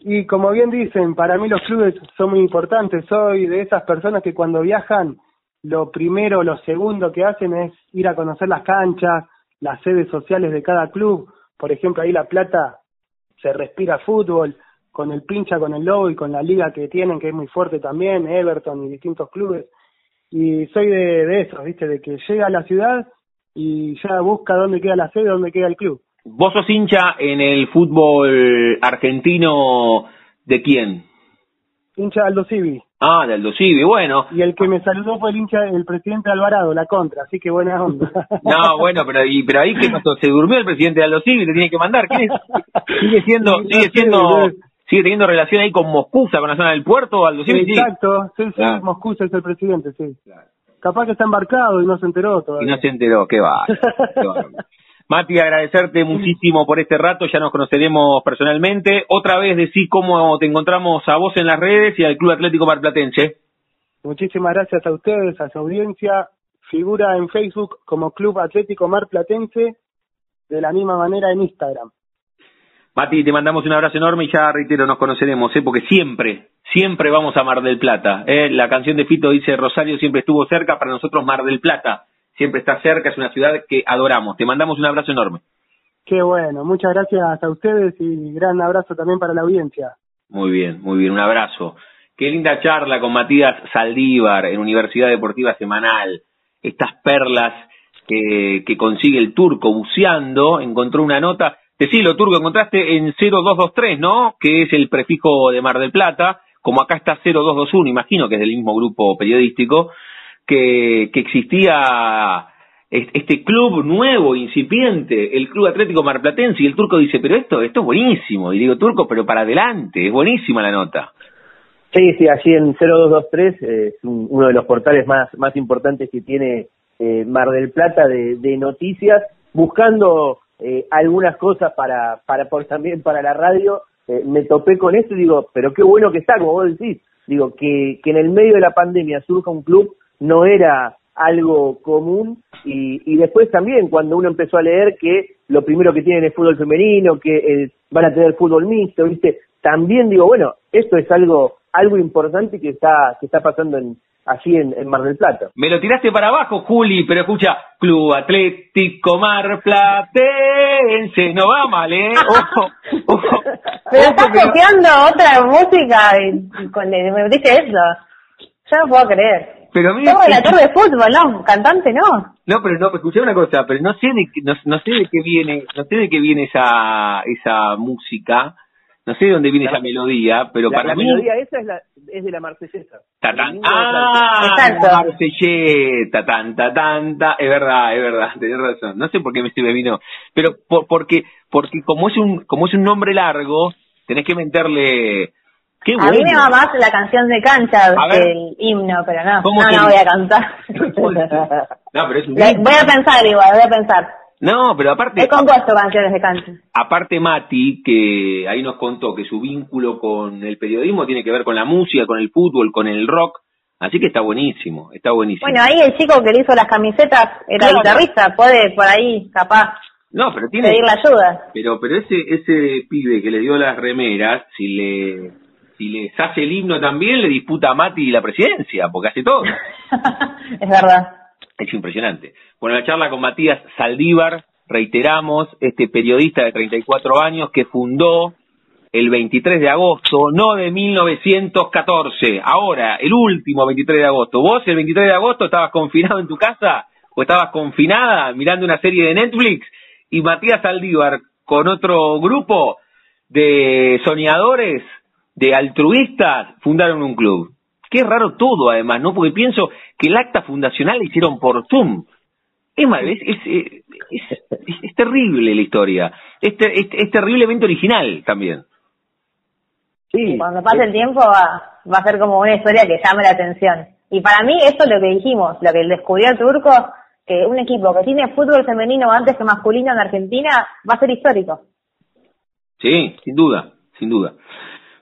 Y como bien dicen, para mí los clubes son muy importantes. Soy de esas personas que cuando viajan, lo primero, lo segundo que hacen es ir a conocer las canchas, las sedes sociales de cada club. Por ejemplo, ahí La Plata se respira fútbol, con el pincha, con el lobo y con la liga que tienen, que es muy fuerte también, Everton y distintos clubes. Y soy de, de esos, ¿viste? De que llega a la ciudad y ya busca dónde queda la sede, dónde queda el club. ¿Vos sos hincha en el fútbol argentino de quién? Hincha de Aldo Civi. Ah, de Aldo Civi, bueno. Y el que me saludó fue el hincha, el presidente Alvarado, la contra, así que buena onda. No, bueno, pero, y, pero ahí que pasó? se durmió el presidente de Aldo Civi, te tiene que mandar. ¿Quién es? Sigue siendo, sigue siendo. Sigue teniendo relación ahí con Moscusa, con la zona del puerto, Civi, sí. Exacto, sí, sí, Claro. Moscú es el presidente, sí. Capaz que está embarcado y no se enteró Y todavía. no se enteró, qué va. Mati, agradecerte muchísimo por este rato, ya nos conoceremos personalmente. Otra vez decí cómo te encontramos a vos en las redes y al Club Atlético Marplatense. Muchísimas gracias a ustedes, a su audiencia. Figura en Facebook como Club Atlético Mar Platense, de la misma manera en Instagram. Mati, te mandamos un abrazo enorme y ya reitero, nos conoceremos, ¿eh? porque siempre, siempre vamos a Mar del Plata. ¿eh? La canción de Fito dice, Rosario siempre estuvo cerca, para nosotros Mar del Plata siempre está cerca, es una ciudad que adoramos. Te mandamos un abrazo enorme. Qué bueno, muchas gracias a ustedes y gran abrazo también para la audiencia. Muy bien, muy bien, un abrazo. Qué linda charla con Matías Saldívar en Universidad Deportiva Semanal. Estas perlas que, que consigue el turco buceando, encontró una nota. Decilo, turco, encontraste en 0223, ¿no? Que es el prefijo de Mar del Plata. Como acá está 0221, imagino que es del mismo grupo periodístico, que, existía es- este club nuevo, incipiente, el Club Atlético Marplatense, y el turco dice, pero esto, esto es buenísimo. Y digo, turco, pero para adelante, es buenísima la nota. Sí, sí, allí en 0223 eh, es un- uno de los portales más, importantes que tiene eh, Mar del Plata de noticias, buscando eh, algunas cosas para, para por, también para la radio. eh, me topé con esto y digo, pero qué bueno que está, como vos decís. Digo, que, que en el medio de la pandemia surja un club no era algo común y, y después también cuando uno empezó a leer que lo primero que tienen es fútbol femenino, que eh, van a tener fútbol mixto, ¿viste? También digo, bueno, esto es algo algo importante que está que está pasando en allí en, en Mar del Plata. Me lo tiraste para abajo, Juli, pero escucha, Club Atlético Marplatense, no va mal, ¿eh? Ojo, ojo. Pero estás copiando otra música y con, me dice eso. Yo no puedo creer. Pero mira, Somos relator de fútbol, ¿no? Cantante, ¿no? No, pero no, escuché una cosa, pero no sé de qué, no, no sé de qué viene, no sé de qué viene esa esa música, No sé de dónde viene esa melodía, pero la, para la mí... melodía esa es, la, es de la marsellesa. Tatán. El Ah, Exacto. Marselleta, tanta, tanta, es verdad, es verdad, tenés razón. No sé por qué me vino, pero por, porque, porque como es un, como es un nombre largo, tenés que meterle, qué A bueno. mí me va más la canción de cancha A del himno, pero no, ¿Cómo no, no voy a cantar. No, pero es un voy a pensar igual, voy a pensar. No, pero aparte, He compuesto canciones de cancha. aparte Mati, que ahí nos contó que su vínculo con el periodismo tiene que ver con la música, con el fútbol, con el rock, así que está buenísimo, está buenísimo. Bueno, ahí el chico que le hizo las camisetas era Claro. guitarrista, puede por ahí, capaz, no, pero tiene, pedirle ayuda. Pero, pero ese, ese pibe que le dio las remeras, si le, si les hace el himno también, le disputa a Mati la presidencia, porque hace todo. es verdad. Es impresionante. Bueno, la charla con Matías Saldívar, reiteramos, este periodista de 34 años que fundó el 23 de agosto, no de 1914, ahora, el último 23 de agosto. ¿Vos el 23 de agosto estabas confinado en tu casa o estabas confinada mirando una serie de Netflix? Y Matías Saldívar, con otro grupo de soñadores, de altruistas, fundaron un club. Qué raro todo, además, ¿no? Porque pienso que el acta fundacional la hicieron por Zoom. Es, mal, es, es, es, es- es terrible la historia. Es, ter- es, es terriblemente original también. Sí, Cuando pase el tiempo va, va a ser como una historia que llame la atención. Y para mí eso es lo que dijimos, lo que descubrió el turco, que un equipo que tiene fútbol femenino antes que masculino en Argentina va a ser histórico. Sí, sin duda, sin duda.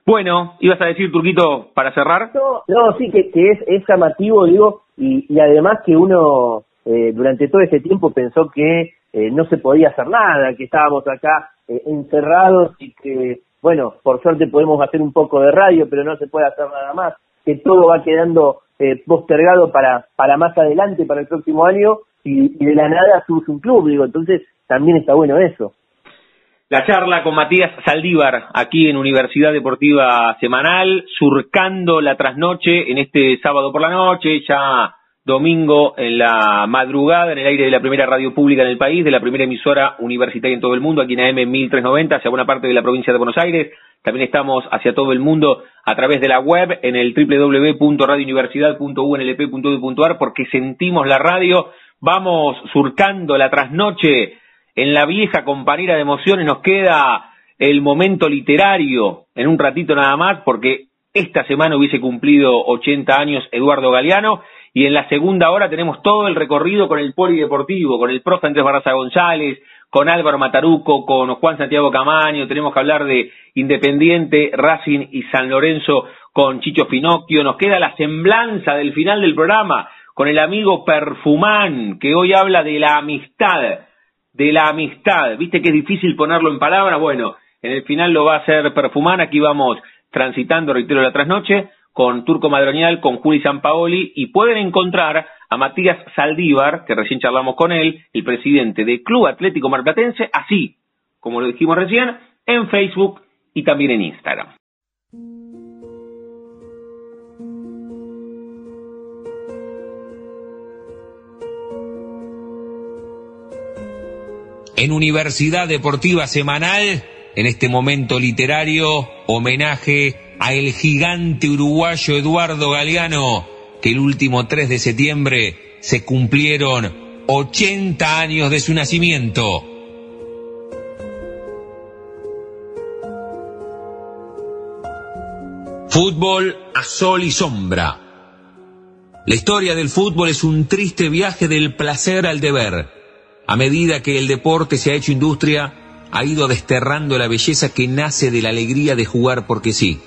Bueno, ibas a decir, Turquito, para cerrar. No, no, sí, que, es, es llamativo, digo, y, y además que uno eh, durante todo este tiempo pensó que eh, no se podía hacer nada, que estábamos acá eh, encerrados y que, bueno, por suerte podemos hacer un poco de radio, pero no se puede hacer nada más, que todo va quedando eh, postergado para, para más adelante, para el próximo año, y, y de la nada surge un club, digo, entonces también está bueno eso. La charla con Matías Saldívar, aquí en Universidad Deportiva Semanal, surcando la trasnoche en este sábado por la noche, ya domingo en la madrugada, en el aire de la primera radio pública en el país, de la primera emisora universitaria en todo el mundo, aquí en AM 1390, hacia buena parte de la provincia de Buenos Aires. También estamos hacia todo el mundo a través de la web en el www.radiouniversidad.unlp.edu.ar porque sentimos la radio. Vamos surcando la trasnoche en la vieja compañera de emociones. Nos queda el momento literario en un ratito nada más porque esta semana hubiese cumplido 80 años Eduardo Galeano y en la segunda hora tenemos todo el recorrido con el polideportivo, con el profe Andrés Barraza González, con Álvaro Mataruco, con Juan Santiago Camaño, tenemos que hablar de Independiente, Racing y San Lorenzo con Chicho Finocchio, nos queda la semblanza del final del programa con el amigo Perfumán, que hoy habla de la amistad, de la amistad, viste que es difícil ponerlo en palabras, bueno, en el final lo va a hacer Perfumán, aquí vamos transitando, reitero, la trasnoche, con Turco Madronial, con Juli Sampaoli, y pueden encontrar a Matías Saldívar, que recién charlamos con él, el presidente del Club Atlético Marplatense, así como lo dijimos recién, en Facebook y también en Instagram. En Universidad Deportiva Semanal, en este momento literario, homenaje a el gigante uruguayo Eduardo Galeano, que el último 3 de septiembre se cumplieron 80 años de su nacimiento. Fútbol a sol y sombra. La historia del fútbol es un triste viaje del placer al deber. A medida que el deporte se ha hecho industria, ha ido desterrando la belleza que nace de la alegría de jugar porque sí.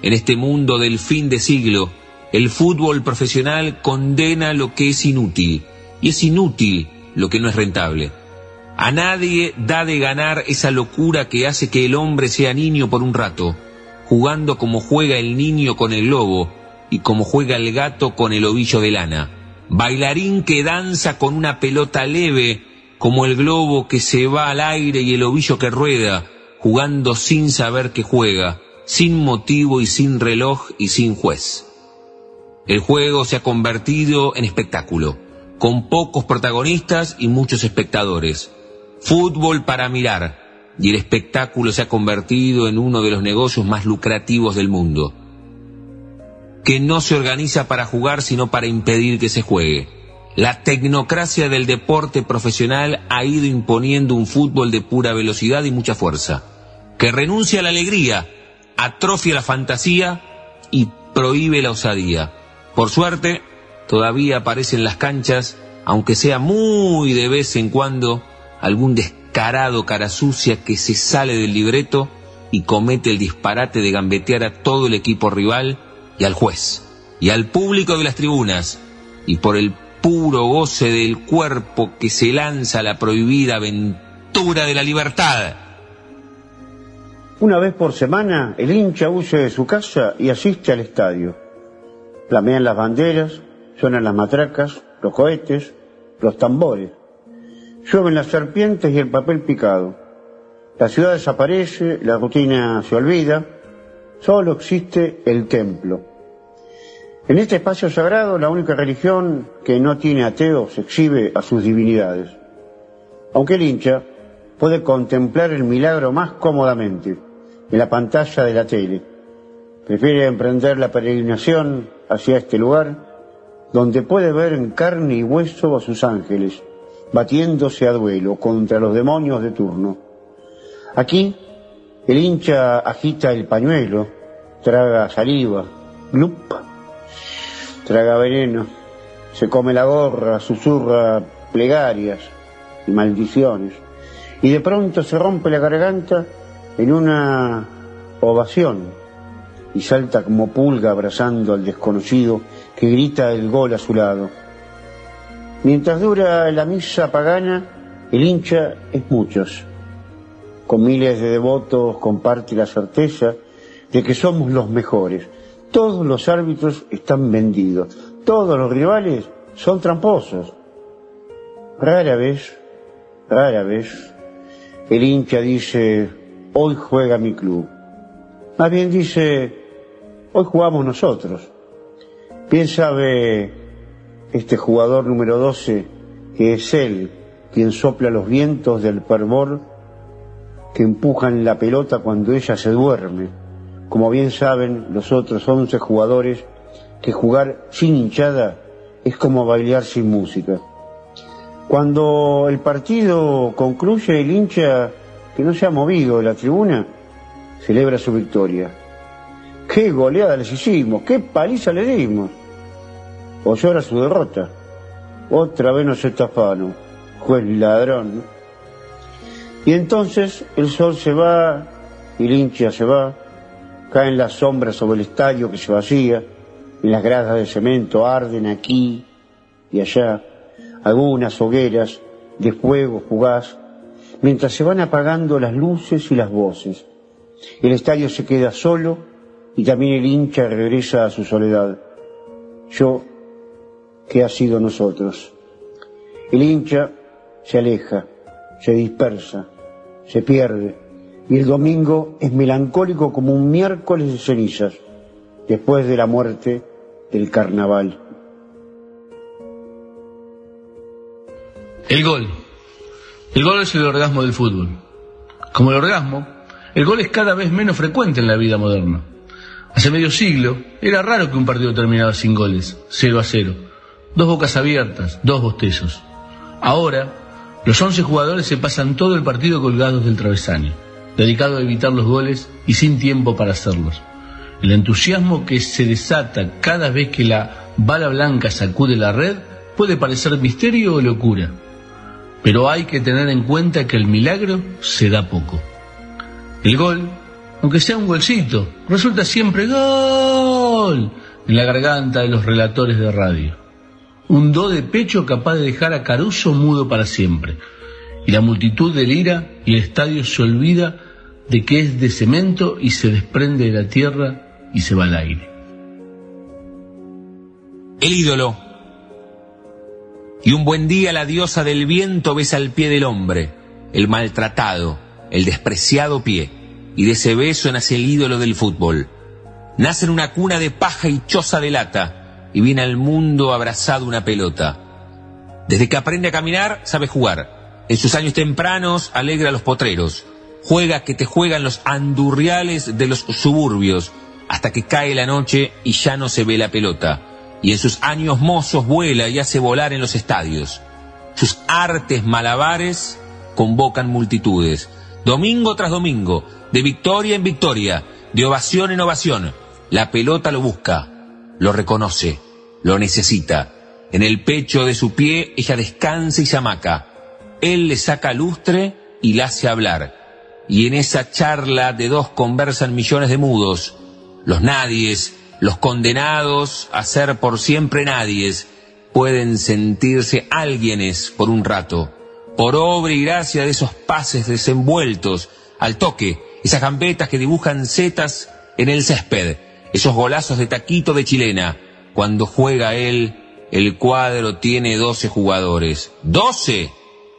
En este mundo del fin de siglo, el fútbol profesional condena lo que es inútil, y es inútil lo que no es rentable. A nadie da de ganar esa locura que hace que el hombre sea niño por un rato, jugando como juega el niño con el lobo y como juega el gato con el ovillo de lana. Bailarín que danza con una pelota leve, como el globo que se va al aire y el ovillo que rueda, jugando sin saber que juega, sin motivo y sin reloj y sin juez. El juego se ha convertido en espectáculo, con pocos protagonistas y muchos espectadores. Fútbol para mirar, y el espectáculo se ha convertido en uno de los negocios más lucrativos del mundo, que no se organiza para jugar sino para impedir que se juegue. La tecnocracia del deporte profesional ha ido imponiendo un fútbol de pura velocidad y mucha fuerza, que renuncia a la alegría, atrofia la fantasía y prohíbe la osadía. Por suerte, todavía aparecen las canchas, aunque sea muy de vez en cuando, algún descarado cara sucia que se sale del libreto y comete el disparate de gambetear a todo el equipo rival y al juez, y al público de las tribunas, y por el puro goce del cuerpo que se lanza a la prohibida aventura de la libertad. Una vez por semana, el hincha huye de su casa y asiste al estadio. Flamean las banderas, suenan las matracas, los cohetes, los tambores. Llueven las serpientes y el papel picado. La ciudad desaparece, la rutina se olvida, solo existe el templo. En este espacio sagrado, la única religión que no tiene ateos exhibe a sus divinidades. Aunque el hincha puede contemplar el milagro más cómodamente en la pantalla de la tele. Prefiere emprender la peregrinación hacia este lugar donde puede ver en carne y hueso a sus ángeles, batiéndose a duelo contra los demonios de turno. Aquí, el hincha agita el pañuelo, traga saliva, glup, traga veneno, se come la gorra, susurra plegarias y maldiciones, y de pronto se rompe la garganta en una ovación y salta como pulga abrazando al desconocido que grita el gol a su lado. Mientras dura la misa pagana, el hincha es muchos. Con miles de devotos comparte la certeza de que somos los mejores. Todos los árbitros están vendidos. Todos los rivales son tramposos. Rara vez, rara vez, el hincha dice, hoy juega mi club. Más bien dice, hoy jugamos nosotros. Bien sabe este jugador número 12 que es él quien sopla los vientos del fervor que empujan la pelota cuando ella se duerme. Como bien saben los otros 11 jugadores que jugar sin hinchada es como bailar sin música. Cuando el partido concluye, el hincha que no se ha movido de la tribuna celebra su victoria. ¡Qué goleada les hicimos! ¡Qué paliza le dimos! O llora su derrota. Otra vez nos estafaron. Juez ladrón. Y entonces el sol se va y el hincha se va. Caen las sombras sobre el estadio que se vacía. Y las gradas de cemento arden aquí y allá. Algunas hogueras de fuego fugaz mientras se van apagando las luces y las voces. El estadio se queda solo y también el hincha regresa a su soledad. Yo, ¿qué ha sido nosotros? El hincha se aleja, se dispersa, se pierde, y el domingo es melancólico como un miércoles de cenizas, después de la muerte del carnaval. El gol. El gol es el orgasmo del fútbol. Como el orgasmo, el gol es cada vez menos frecuente en la vida moderna. Hace medio siglo era raro que un partido terminara sin goles, 0 a 0. Dos bocas abiertas, dos bostezos. Ahora, los 11 jugadores se pasan todo el partido colgados del travesaño, dedicado a evitar los goles y sin tiempo para hacerlos. El entusiasmo que se desata cada vez que la bala blanca sacude la red puede parecer misterio o locura pero hay que tener en cuenta que el milagro se da poco. El gol, aunque sea un golcito, resulta siempre gol en la garganta de los relatores de radio. Un do de pecho capaz de dejar a Caruso mudo para siempre. Y la multitud delira y el estadio se olvida de que es de cemento y se desprende de la tierra y se va al aire. El ídolo y un buen día la diosa del viento besa al pie del hombre, el maltratado, el despreciado pie, y de ese beso nace el ídolo del fútbol. Nace en una cuna de paja y choza de lata, y viene al mundo abrazado una pelota. Desde que aprende a caminar, sabe jugar. En sus años tempranos alegra a los potreros. Juega que te juegan los andurriales de los suburbios, hasta que cae la noche y ya no se ve la pelota, y en sus años mozos vuela y hace volar en los estadios. Sus artes malabares convocan multitudes, domingo tras domingo, de victoria en victoria, de ovación en ovación. La pelota lo busca, lo reconoce, lo necesita. En el pecho de su pie ella descansa y se amaca. Él le saca lustre y la hace hablar. Y en esa charla de dos conversan millones de mudos, los nadies, los condenados a ser por siempre nadies, pueden sentirse alguienes por un rato, por obra y gracia de esos pases desenvueltos, al toque, esas gambetas que dibujan setas en el césped, esos golazos de taquito de chilena. Cuando juega él, el cuadro tiene doce jugadores. ¿Doce?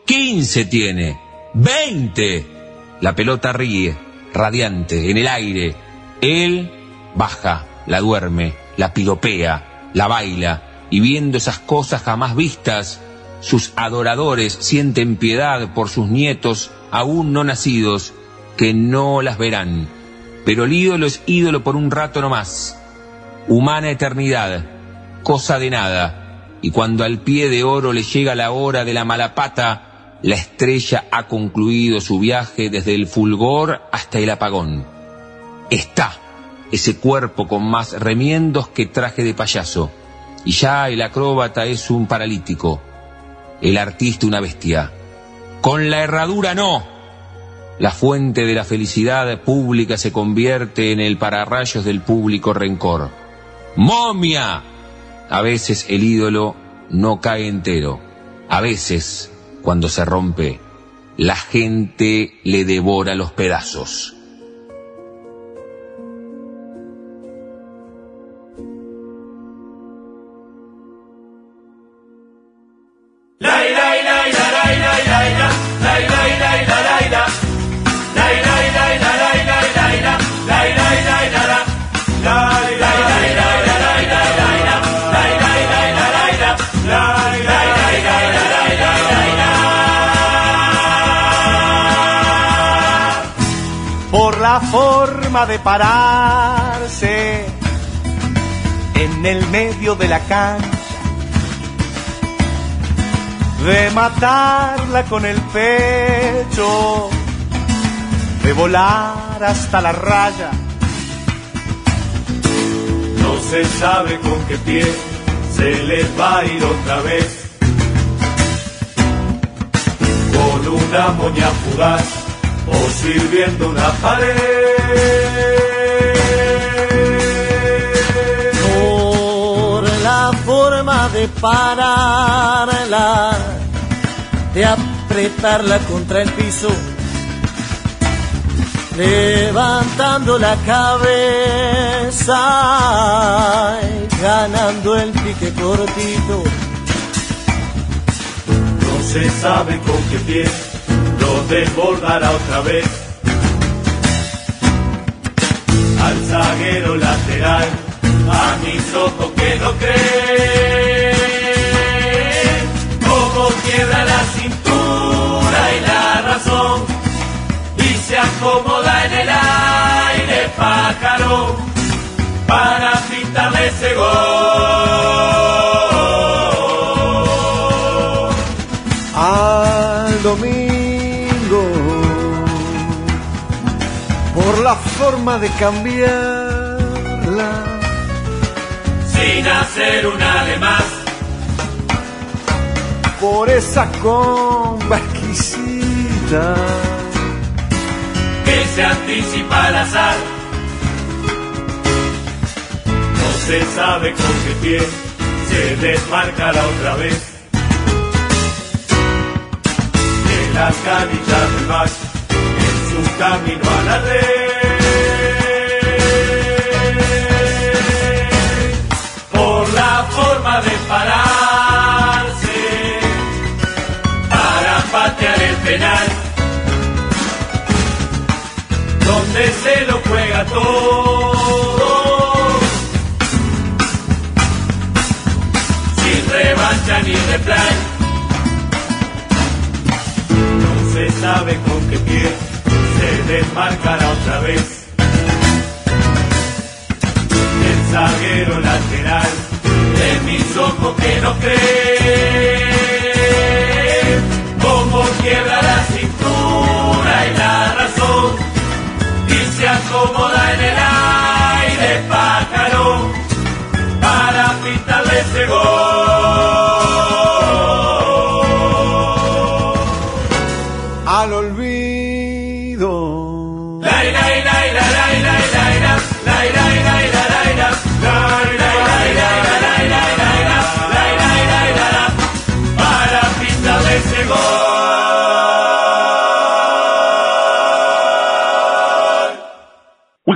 ¡Quince tiene! ¡Veinte! La pelota ríe, radiante, en el aire. Él baja, la duerme, la piropea, la baila, y viendo esas cosas jamás vistas, sus adoradores sienten piedad por sus nietos aún no nacidos, que no las verán. Pero el ídolo es ídolo por un rato nomás. Humana eternidad, cosa de nada. Y cuando al pie de oro le llega la hora de la mala pata, la estrella ha concluido su viaje desde el fulgor hasta el apagón. Está ese cuerpo con más remiendos que traje de payaso. Y ya el acróbata es un paralítico, el artista una bestia. Con la herradura no, la fuente de la felicidad pública se convierte en el pararrayos del público rencor. ¡Momia! A veces el ídolo no cae entero. A veces, cuando se rompe, la gente le devora los pedazos. Forma de pararse en el medio de la cancha, de matarla con el pecho, de volar hasta la raya. No se sabe con qué pie se les va a ir otra vez. Con una moña fugaz o sirviendo una pared. Por la forma de pararla, de apretarla contra el piso, levantando la cabeza y ganando el pique cortito. No se sabe con qué pie desbordará otra vez. Al zaguero lateral, a mis ojos que no creen, como quiebra la cintura y la razón, y se acomoda en el aire pájaro para pintarle ese gol. Forma de cambiarla. Sin hacer una de más. Por esa comba exquisita. Que se anticipa al azar. No se sabe con qué pie se desmarcará otra vez. De las canillas del mar en su camino a la red. De pararse para patear el penal, donde se lo juega todo, sin revancha ni reply. No se sabe con qué pie se desmarcará otra vez. El zaguero lateral de mis ojos que no cree,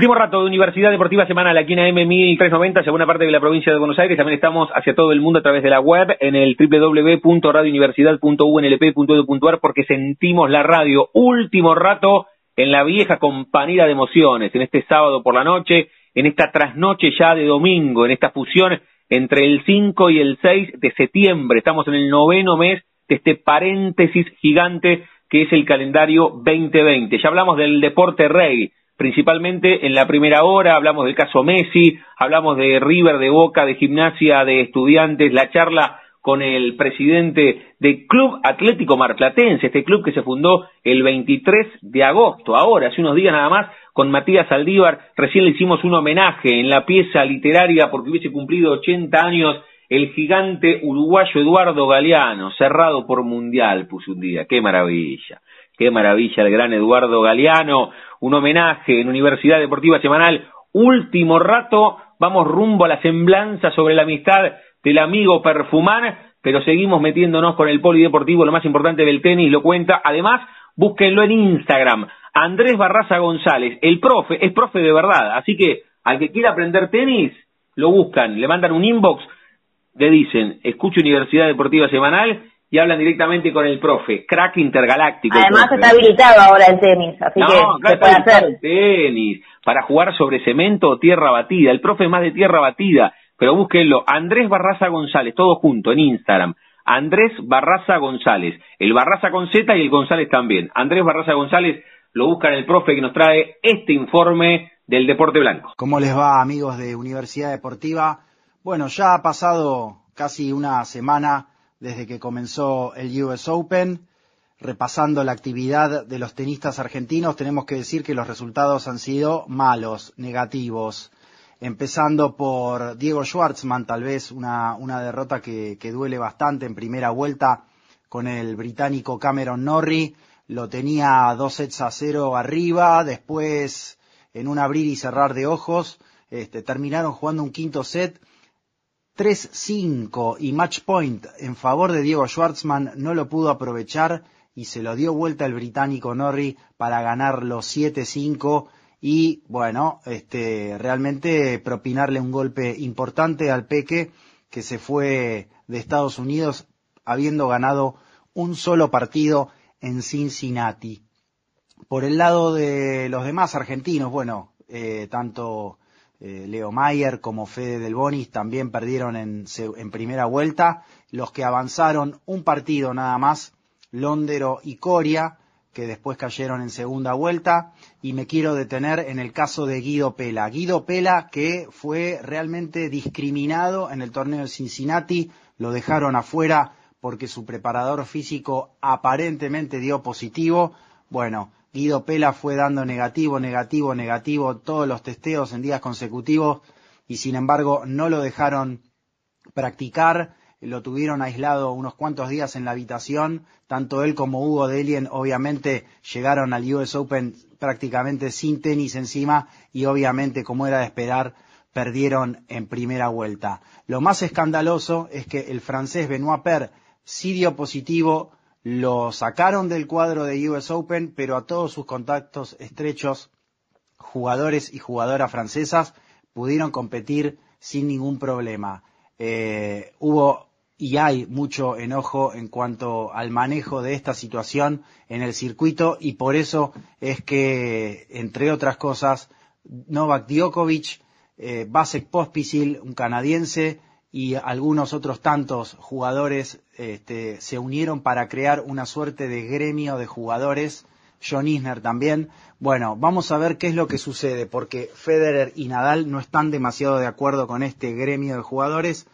Último rato de Universidad Deportiva Semanal aquí en AM 1390, segunda parte de la provincia de Buenos Aires. También estamos hacia todo el mundo a través de la web en el www.radiouniversidad.unlp.edu.ar porque sentimos la radio. Último rato en la vieja compañía de emociones, en este sábado por la noche, en esta trasnoche ya de domingo, en esta fusión entre el 5 y el 6 de septiembre. Estamos en el noveno mes de este paréntesis gigante que es el calendario 2020. Ya hablamos del deporte rey principalmente en la primera hora, hablamos del caso Messi, hablamos de River, de Boca, de Gimnasia, de Estudiantes, la charla con el presidente del Club Atlético Marplatense, este club que se fundó el 23 de agosto, ahora, hace unos días nada más, con Matías Aldívar, recién le hicimos un homenaje en la pieza literaria porque hubiese cumplido 80 años el gigante uruguayo Eduardo Galeano, cerrado por Mundial, puso un día, qué maravilla. Qué maravilla el gran Eduardo Galeano, un homenaje en Universidad Deportiva Semanal, último rato, vamos rumbo a la semblanza sobre la amistad del amigo Perfumán, pero seguimos metiéndonos con el polideportivo, lo más importante del tenis, lo cuenta, además, búsquenlo en Instagram, Andrés Barraza González, el profe, es profe de verdad, así que al que quiera aprender tenis, lo buscan, le mandan un inbox, le dicen, escucho Universidad Deportiva Semanal, y hablan directamente con el profe, crack intergaláctico. Además está habilitado ahora el tenis, así no, que claro, se puede está hacer. el tenis, para jugar sobre cemento o tierra batida. El profe es más de tierra batida, pero búsquenlo. Andrés Barraza González, todo junto en Instagram. Andrés Barraza González. El Barraza con Z y el González también. Andrés Barraza González, lo buscan el profe que nos trae este informe del deporte blanco. ¿Cómo les va amigos de Universidad Deportiva? Bueno, ya ha pasado casi una semana desde que comenzó el US Open. Repasando la actividad de los tenistas argentinos, tenemos que decir que los resultados han sido malos, negativos. Empezando por Diego Schwartzman, tal vez una, una derrota que, duele bastante en primera vuelta con el británico Cameron Norrie. Lo tenía dos sets a cero arriba, después en un abrir y cerrar de ojos, este, terminaron jugando un quinto set 3-5 y match point en favor de Diego Schwartzman no lo pudo aprovechar y se lo dio vuelta el británico Norrie para ganar los 7-5 y bueno, este, realmente propinarle un golpe importante al Peque que se fue de Estados Unidos habiendo ganado un solo partido en Cincinnati. Por el lado de los demás argentinos, bueno, eh, tanto eh, Leo Mayer como Fede Del Bonis también perdieron en, en, primera vuelta. Los que avanzaron un partido nada más, Londero y Coria, que después cayeron en segunda vuelta. Y me quiero detener en el caso de Guido Pela. Guido Pela que fue realmente discriminado en el torneo de Cincinnati, lo dejaron afuera porque su preparador físico aparentemente dio positivo. Bueno, Guido Pela fue dando negativo, negativo, negativo todos los testeos en días consecutivos y sin embargo no lo dejaron practicar, lo tuvieron aislado unos cuantos días en la habitación, tanto él como Hugo Delien obviamente llegaron al US Open prácticamente sin tenis encima y obviamente como era de esperar perdieron en primera vuelta. Lo más escandaloso es que el francés Benoit Per sí dio positivo lo sacaron del cuadro de US Open, pero a todos sus contactos estrechos, jugadores y jugadoras francesas, pudieron competir sin ningún problema. Eh, hubo y hay mucho enojo en cuanto al manejo de esta situación en el circuito y por eso es que, entre otras cosas, Novak Djokovic, eh, Vasek Pospisil, un canadiense, y algunos otros tantos jugadores este, se unieron para crear una suerte de gremio de jugadores John Isner también. Bueno, vamos a ver qué es lo que sucede, porque Federer y Nadal no están demasiado de acuerdo con este gremio de jugadores.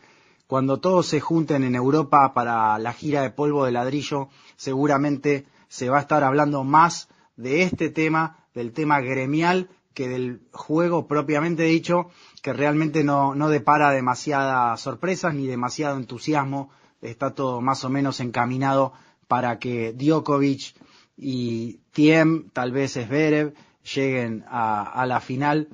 Cuando todos se junten en Europa para la gira de polvo de ladrillo, seguramente se va a estar hablando más de este tema, del tema gremial, que del juego propiamente dicho, que realmente no, no depara demasiadas sorpresas ni demasiado entusiasmo. Está todo más o menos encaminado para que Djokovic y Tiem, tal vez Zverev, lleguen a, a la final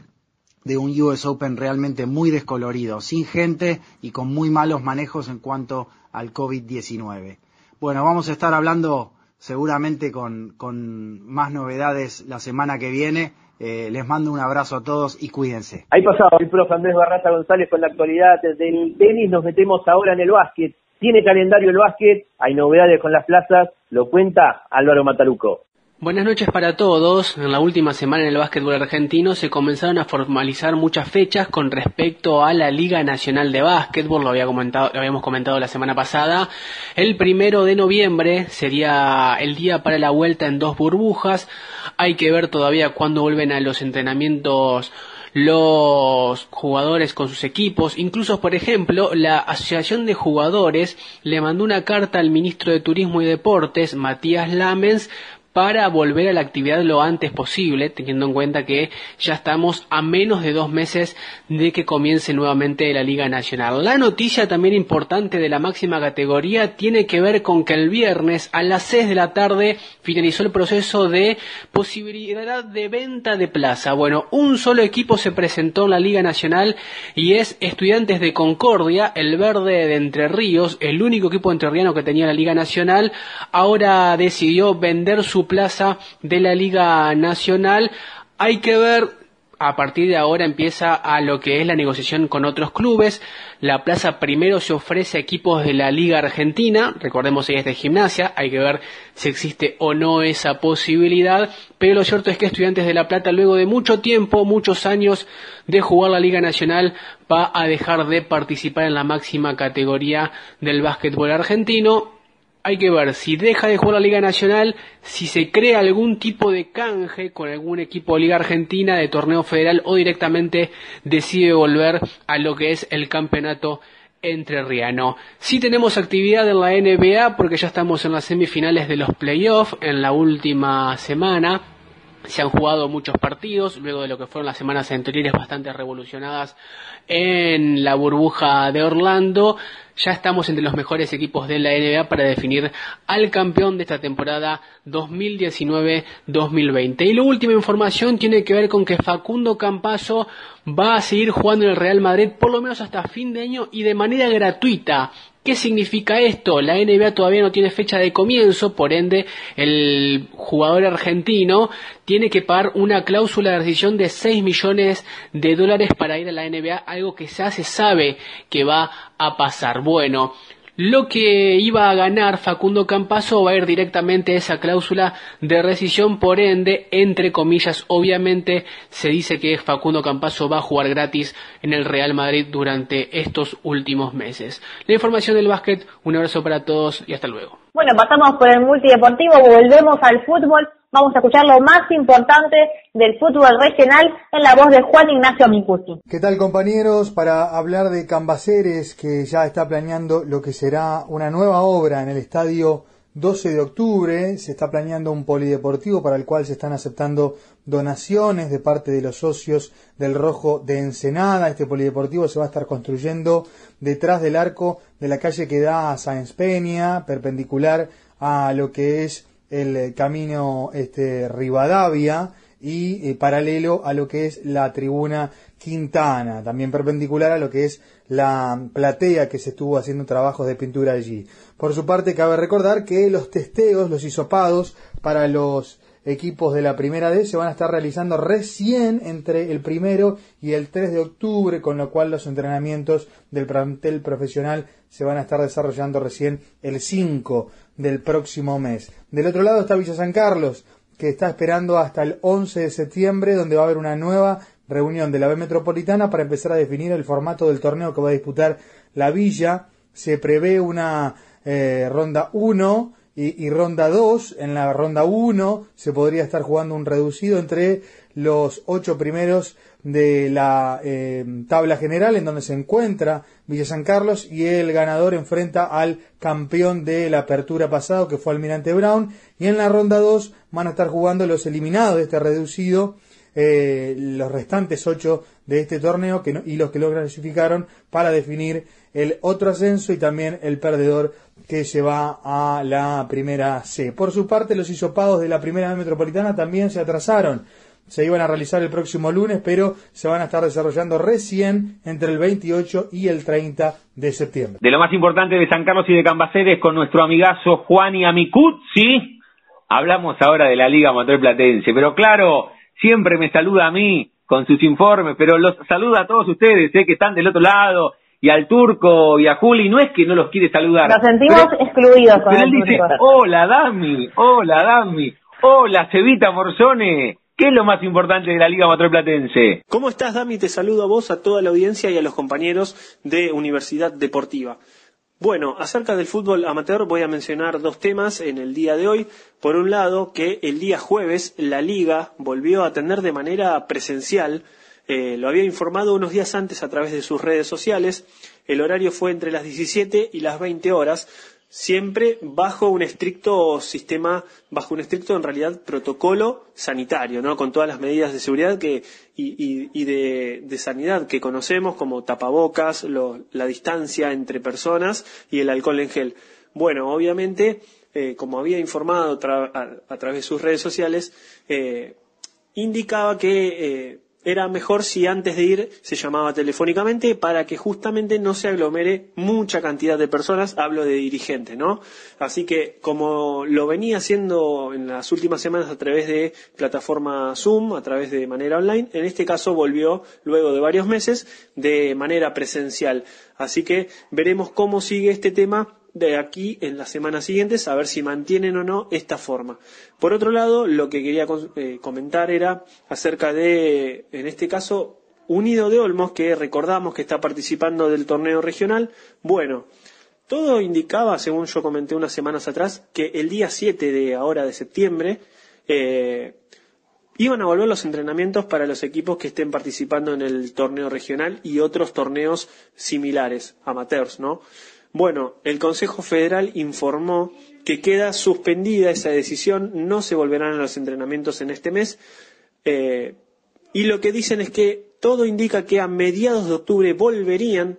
de un US Open realmente muy descolorido, sin gente y con muy malos manejos en cuanto al COVID-19. Bueno, vamos a estar hablando seguramente con, con más novedades la semana que viene. Eh, les mando un abrazo a todos y cuídense. Ahí pasaba el profe Andrés Barraza González con la actualidad del tenis. Nos metemos ahora en el básquet. Tiene calendario el básquet, hay novedades con las plazas, lo cuenta Álvaro Mataruco. Buenas noches para todos. En la última semana en el básquetbol argentino se comenzaron a formalizar muchas fechas con respecto a la Liga Nacional de Básquetbol, lo, había comentado, lo habíamos comentado la semana pasada. El primero de noviembre sería el día para la vuelta en dos burbujas. Hay que ver todavía cuándo vuelven a los entrenamientos los jugadores con sus equipos. Incluso, por ejemplo, la Asociación de Jugadores le mandó una carta al ministro de Turismo y Deportes, Matías Lamens, para volver a la actividad lo antes posible, teniendo en cuenta que ya estamos a menos de dos meses de que comience nuevamente la Liga Nacional. La noticia también importante de la máxima categoría tiene que ver con que el viernes a las 6 de la tarde finalizó el proceso de posibilidad de venta de plaza. Bueno, un solo equipo se presentó en la Liga Nacional y es Estudiantes de Concordia, el verde de Entre Ríos, el único equipo entrerriano que tenía la Liga Nacional, ahora decidió vender su plaza de la Liga Nacional. Hay que ver, a partir de ahora empieza a lo que es la negociación con otros clubes. La plaza primero se ofrece a equipos de la Liga Argentina, recordemos ella es de gimnasia, hay que ver si existe o no esa posibilidad, pero lo cierto es que Estudiantes de La Plata, luego de mucho tiempo, muchos años de jugar la Liga Nacional, va a dejar de participar en la máxima categoría del básquetbol argentino hay que ver si deja de jugar la Liga Nacional, si se crea algún tipo de canje con algún equipo de Liga Argentina, de torneo federal o directamente decide volver a lo que es el campeonato entrerriano. Si tenemos actividad en la NBA porque ya estamos en las semifinales de los playoffs en la última semana. Se han jugado muchos partidos, luego de lo que fueron las semanas anteriores bastante revolucionadas en la burbuja de Orlando. Ya estamos entre los mejores equipos de la NBA para definir al campeón de esta temporada 2019-2020. Y la última información tiene que ver con que Facundo Campaso va a seguir jugando en el Real Madrid por lo menos hasta fin de año y de manera gratuita. ¿Qué significa esto? La NBA todavía no tiene fecha de comienzo, por ende el jugador argentino tiene que pagar una cláusula de rescisión de 6 millones de dólares para ir a la NBA, algo que ya se sabe que va a pasar. Bueno, lo que iba a ganar Facundo Campaso va a ir directamente a esa cláusula de rescisión, por ende, entre comillas, obviamente se dice que Facundo Campaso va a jugar gratis en el Real Madrid durante estos últimos meses. La información del básquet, un abrazo para todos y hasta luego. Bueno, pasamos por el volvemos al fútbol. Vamos a escuchar lo más importante del fútbol regional en la voz de Juan Ignacio Micusi. ¿Qué tal compañeros? Para hablar de Cambaceres, que ya está planeando lo que será una nueva obra en el estadio 12 de octubre, se está planeando un polideportivo para el cual se están aceptando donaciones de parte de los socios del Rojo de Ensenada. Este polideportivo se va a estar construyendo detrás del arco de la calle que da a Sáenz Peña, perpendicular a lo que es el camino este, Rivadavia y eh, paralelo a lo que es la tribuna Quintana, también perpendicular a lo que es la platea que se estuvo haciendo trabajos de pintura allí. Por su parte, cabe recordar que los testeos, los hisopados para los equipos de la primera D se van a estar realizando recién entre el primero y el 3 de octubre, con lo cual los entrenamientos del plantel profesional se van a estar desarrollando recién el 5 del próximo mes. Del otro lado está Villa San Carlos, que está esperando hasta el 11 de septiembre, donde va a haber una nueva reunión de la B Metropolitana para empezar a definir el formato del torneo que va a disputar la Villa. Se prevé una eh, ronda 1 y, ronda 2. En la ronda 1 se podría estar jugando un reducido entre los ocho primeros de la eh, tabla general en donde se encuentra Villa San Carlos y el ganador enfrenta al campeón de la apertura pasado que fue Almirante Brown y en la ronda 2 van a estar jugando los eliminados de este reducido eh, los restantes ocho de este torneo que y los que lo clasificaron para definir el otro ascenso y también el perdedor que se va a la primera C. Por su parte, los hisopados de la primera metropolitana también se atrasaron. Se iban a realizar el próximo lunes, pero se van a estar desarrollando recién entre el 28 y el 30 de septiembre. De lo más importante de San Carlos y de Cambaceres con nuestro amigazo Juan y Amicuzzi, hablamos ahora de la Liga Amateur Platense. Pero claro, siempre me saluda a mí con sus informes, pero los saluda a todos ustedes eh, que están del otro lado y al turco y a Juli, no es que no los quiere saludar. Nos sentimos excluidos con pero él dice, hola Dami, hola Dami, hola Cevita Morzone, ¿Qué es lo más importante de la Liga Amateur Platense? ¿Cómo estás, Dami? Te saludo a vos, a toda la audiencia y a los compañeros de Universidad Deportiva. Bueno, acerca del fútbol amateur voy a mencionar dos temas en el día de hoy. Por un lado, que el día jueves la liga volvió a tener de manera presencial, eh, lo había informado unos días antes a través de sus redes sociales, el horario fue entre las 17 y las 20 horas, siempre bajo un estricto sistema, bajo un estricto en realidad protocolo sanitario, ¿no? Con todas las medidas de seguridad que, y, de, sanidad que conocemos, como tapabocas, la distancia entre personas y el alcohol en gel. Bueno, obviamente, eh, como había informado a, través de sus redes sociales, eh, indicaba que eh, era mejor si antes de ir se llamaba telefónicamente para que justamente no se aglomere mucha cantidad de personas, hablo de dirigentes, ¿no? Así que como lo venía haciendo en las últimas semanas a través de plataforma Zoom, a través de manera online, en este caso volvió luego de varios meses de manera presencial. Así que veremos cómo sigue este tema de aquí en las semanas siguientes a ver si mantienen o no esta forma. Por otro lado, lo que quería eh, comentar era acerca de, en este caso, Unido de Olmos, que recordamos que está participando del torneo regional. Bueno, todo indicaba, según yo comenté unas semanas atrás, que el día 7 de ahora de septiembre eh, iban a volver los entrenamientos para los equipos que estén participando en el torneo regional y otros torneos similares, amateurs, ¿no? Bueno, el Consejo Federal informó que queda suspendida esa decisión, no se volverán a los entrenamientos en este mes, eh, y lo que dicen es que todo indica que a mediados de octubre volverían,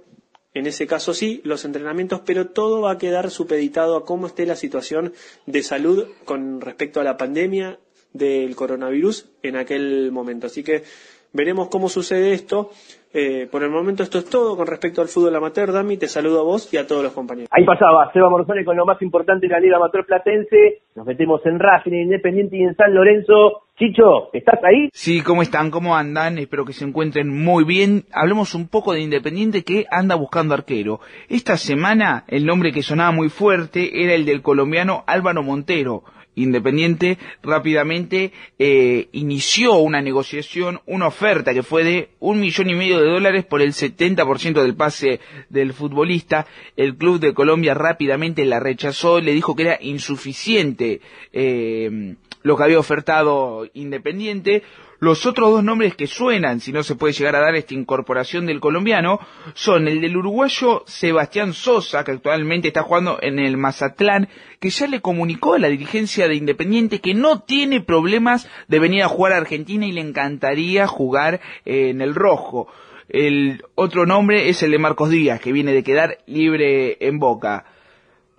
en ese caso sí, los entrenamientos, pero todo va a quedar supeditado a cómo esté la situación de salud con respecto a la pandemia del coronavirus en aquel momento. Así que veremos cómo sucede esto. Eh, por el momento esto es todo con respecto al fútbol amateur. Dami, te saludo a vos y a todos los compañeros. Ahí pasaba Seba Morzone con lo más importante de la Liga Amateur Platense. Nos metemos en Racing, en Independiente y en San Lorenzo. Chicho, ¿estás ahí? Sí, ¿cómo están? ¿Cómo andan? Espero que se encuentren muy bien. Hablemos un poco de Independiente que anda buscando arquero. Esta semana el nombre que sonaba muy fuerte era el del colombiano Álvaro Montero Independiente rápidamente eh, inició una negociación, una oferta que fue de un millón y medio de dólares por el 70% del pase del futbolista. El club de Colombia rápidamente la rechazó, le dijo que era insuficiente eh, lo que había ofertado Independiente. Los otros dos nombres que suenan, si no se puede llegar a dar esta incorporación del colombiano, son el del uruguayo Sebastián Sosa, que actualmente está jugando en el Mazatlán, que ya le comunicó a la dirigencia de Independiente que no tiene problemas de venir a jugar a Argentina y le encantaría jugar en el rojo. El otro nombre es el de Marcos Díaz, que viene de quedar libre en Boca.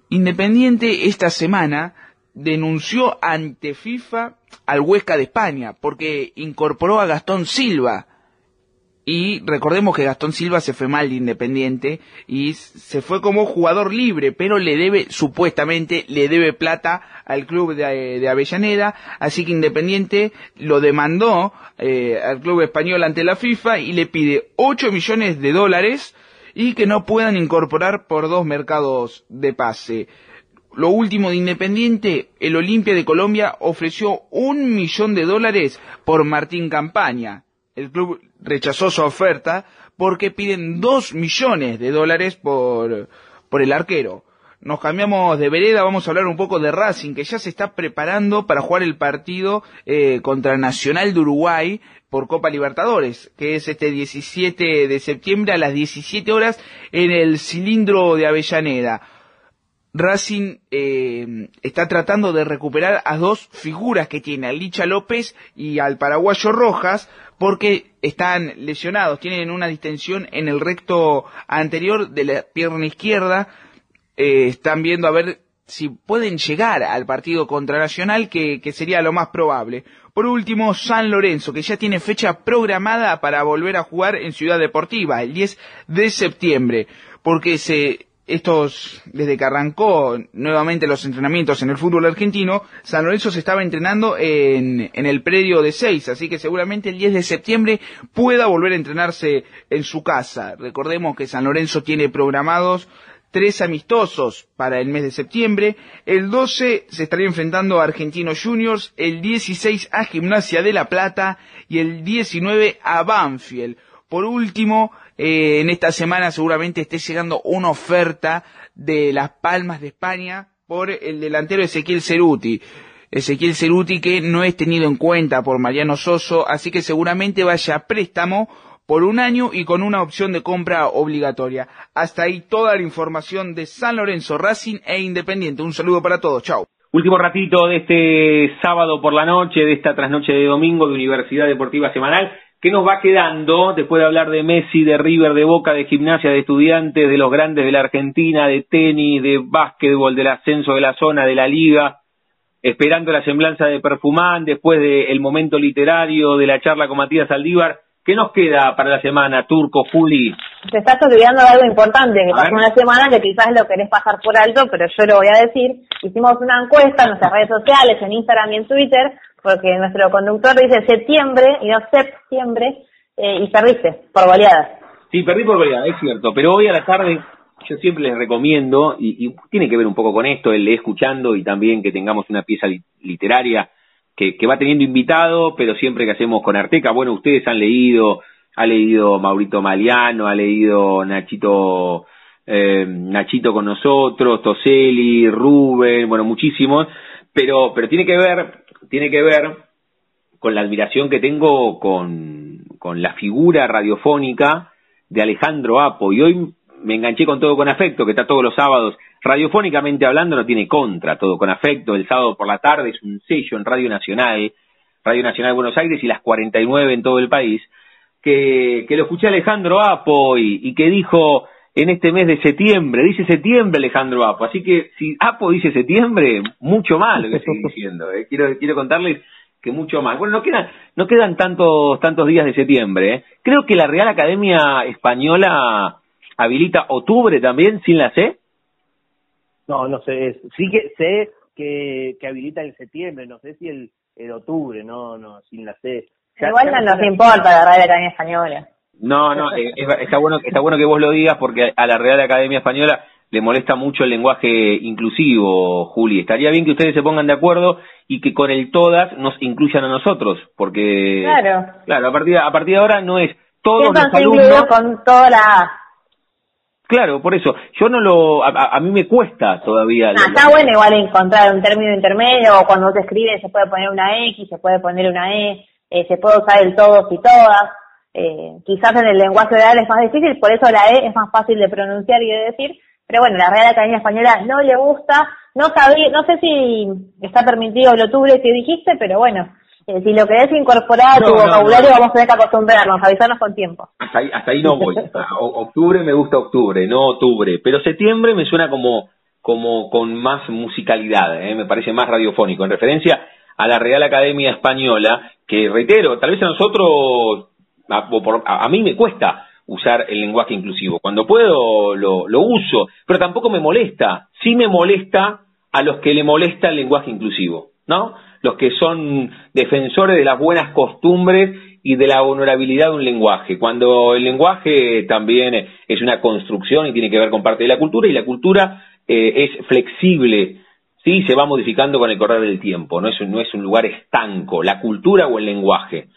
Independiente esta semana denunció ante FIFA al Huesca de España porque incorporó a Gastón Silva. Y recordemos que Gastón Silva se fue mal de Independiente y se fue como jugador libre, pero le debe, supuestamente, le debe plata al club de, Avellaneda, así que Independiente lo demandó eh, al club español ante la FIFA y le pide 8 millones de dólares y que no puedan incorporar por dos mercados de pase. Lo último de Independiente, el Olimpia de Colombia ofreció un millón de dólares por Martín Campaña. El club rechazó su oferta porque piden dos millones de dólares por, por el arquero. nos cambiamos de vereda, vamos a hablar un poco de Racing, que ya se está preparando para jugar el partido eh, contra Nacional de Uruguay por Copa Libertadores, que es este 17 de septiembre a las 17 horas en el cilindro de Avellaneda. Racing eh, está tratando de recuperar a dos figuras que tiene, a Licha López y al paraguayo Rojas, porque están lesionados, tienen una distensión en el recto anterior de la pierna izquierda, eh, están viendo a ver si pueden llegar al partido contra Nacional, que, que sería lo más probable. Por último, San Lorenzo, que ya tiene fecha programada para volver a jugar en Ciudad Deportiva, el 10 de septiembre, porque se, estos, desde que arrancó nuevamente los entrenamientos en el fútbol argentino, San Lorenzo se estaba entrenando en, el predio de seis, así que seguramente el 10 de septiembre pueda volver a entrenarse en su casa. Recordemos que San Lorenzo tiene programados tres amistosos para el mes de septiembre. El 12 se estaría enfrentando a Argentinos Juniors, el 16 a Gimnasia de la Plata y el 19 a Banfield. Por último, eh, en esta semana seguramente esté llegando una oferta de Las Palmas de España por el delantero Ezequiel Ceruti. Ezequiel Ceruti que no es tenido en cuenta por Mariano Soso, así que seguramente vaya a préstamo por un año y con una opción de compra obligatoria. Hasta ahí toda la información de San Lorenzo, Racing e Independiente. Un saludo para todos. Chao. Último ratito de este sábado por la noche, de esta trasnoche de domingo de Universidad Deportiva Semanal. ¿Qué nos va quedando después de hablar de Messi, de River, de Boca, de gimnasia, de estudiantes, de los grandes de la Argentina, de tenis, de básquetbol, del ascenso de la zona, de la liga? Esperando la semblanza de Perfumán, después del momento literario, de la charla con Matías Aldívar ¿Qué nos queda para la semana, Turco, Juli? Te estás olvidando de algo importante que pasó una semana que quizás lo querés pasar por alto, pero yo lo voy a decir. Hicimos una encuesta en nuestras redes sociales, en Instagram y en Twitter, porque nuestro conductor dice septiembre y no septiembre, eh, y perdiste por goleadas. Sí, perdí por goleadas, es cierto, pero hoy a la tarde yo siempre les recomiendo, y, tiene que ver un poco con esto, el escuchando y también que tengamos una pieza literaria que, va teniendo invitado, pero siempre que hacemos con Arteca, bueno, ustedes han leído, ha leído Maurito Maliano, ha leído Nachito, eh, Nachito con nosotros, Toseli, Rubén, bueno, muchísimos, pero, pero tiene que ver, tiene que ver con la admiración que tengo con, con la figura radiofónica de Alejandro Apo, y hoy me enganché con todo con afecto, que está todos los sábados Radiofónicamente hablando no tiene contra, todo con afecto. El sábado por la tarde es un sello en Radio Nacional, Radio Nacional de Buenos Aires y las 49 en todo el país, que, que lo escuché Alejandro Apo y, que dijo en este mes de septiembre, dice septiembre Alejandro Apo, así que si Apo dice septiembre, mucho más lo que sigue diciendo, ¿eh? quiero, quiero contarles que mucho más. Bueno, no quedan, no quedan tantos, tantos días de septiembre, ¿eh? creo que la Real Academia Española habilita octubre también, sin la C. No, no sé, sí que sé que, que habilita en septiembre, no sé si el, el octubre, no, no, sin la C. Igual no nos importa la Real Academia Española. No, no, eh, está bueno, está bueno que vos lo digas porque a la Real Academia Española le molesta mucho el lenguaje inclusivo, Juli. Estaría bien que ustedes se pongan de acuerdo y que con el todas nos incluyan a nosotros, porque claro, claro, a partir a partir de ahora no es todos los alumnos con toda la Claro, por eso. Yo no lo. A, mí me cuesta todavía. Ah, está bueno igual encontrar un término intermedio, o cuando se escribe se puede poner una X, se puede poner una E, eh, se puede usar el todos y todas. Eh, quizás en el lenguaje oral es más difícil, por eso la E es más fácil de pronunciar y de decir. Pero bueno, la Real Academia Española no le gusta. No sabía, no sé si está permitido el octubre que dijiste, pero bueno, eh, si lo querés incorporar a tu vocabulario, vamos a tener que acostumbrarnos, avisarnos con tiempo. Hasta ahí, hasta ahí no voy. octubre me gusta octubre, no octubre. Pero septiembre me suena como, como con más musicalidad, ¿eh? me parece más radiofónico, en referencia a la Real Academia Española, que reitero, tal vez a nosotros, a, a mí me cuesta usar el lenguaje inclusivo. Cuando puedo lo, lo uso, pero tampoco me molesta. Sí me molesta a los que le molesta el lenguaje inclusivo, ¿no? los que son defensores de las buenas costumbres y de la honorabilidad de un lenguaje, cuando el lenguaje también es una construcción y tiene que ver con parte de la cultura y la cultura eh, es flexible, sí, se va modificando con el correr del tiempo, no es, no es un lugar estanco, la cultura o el lenguaje.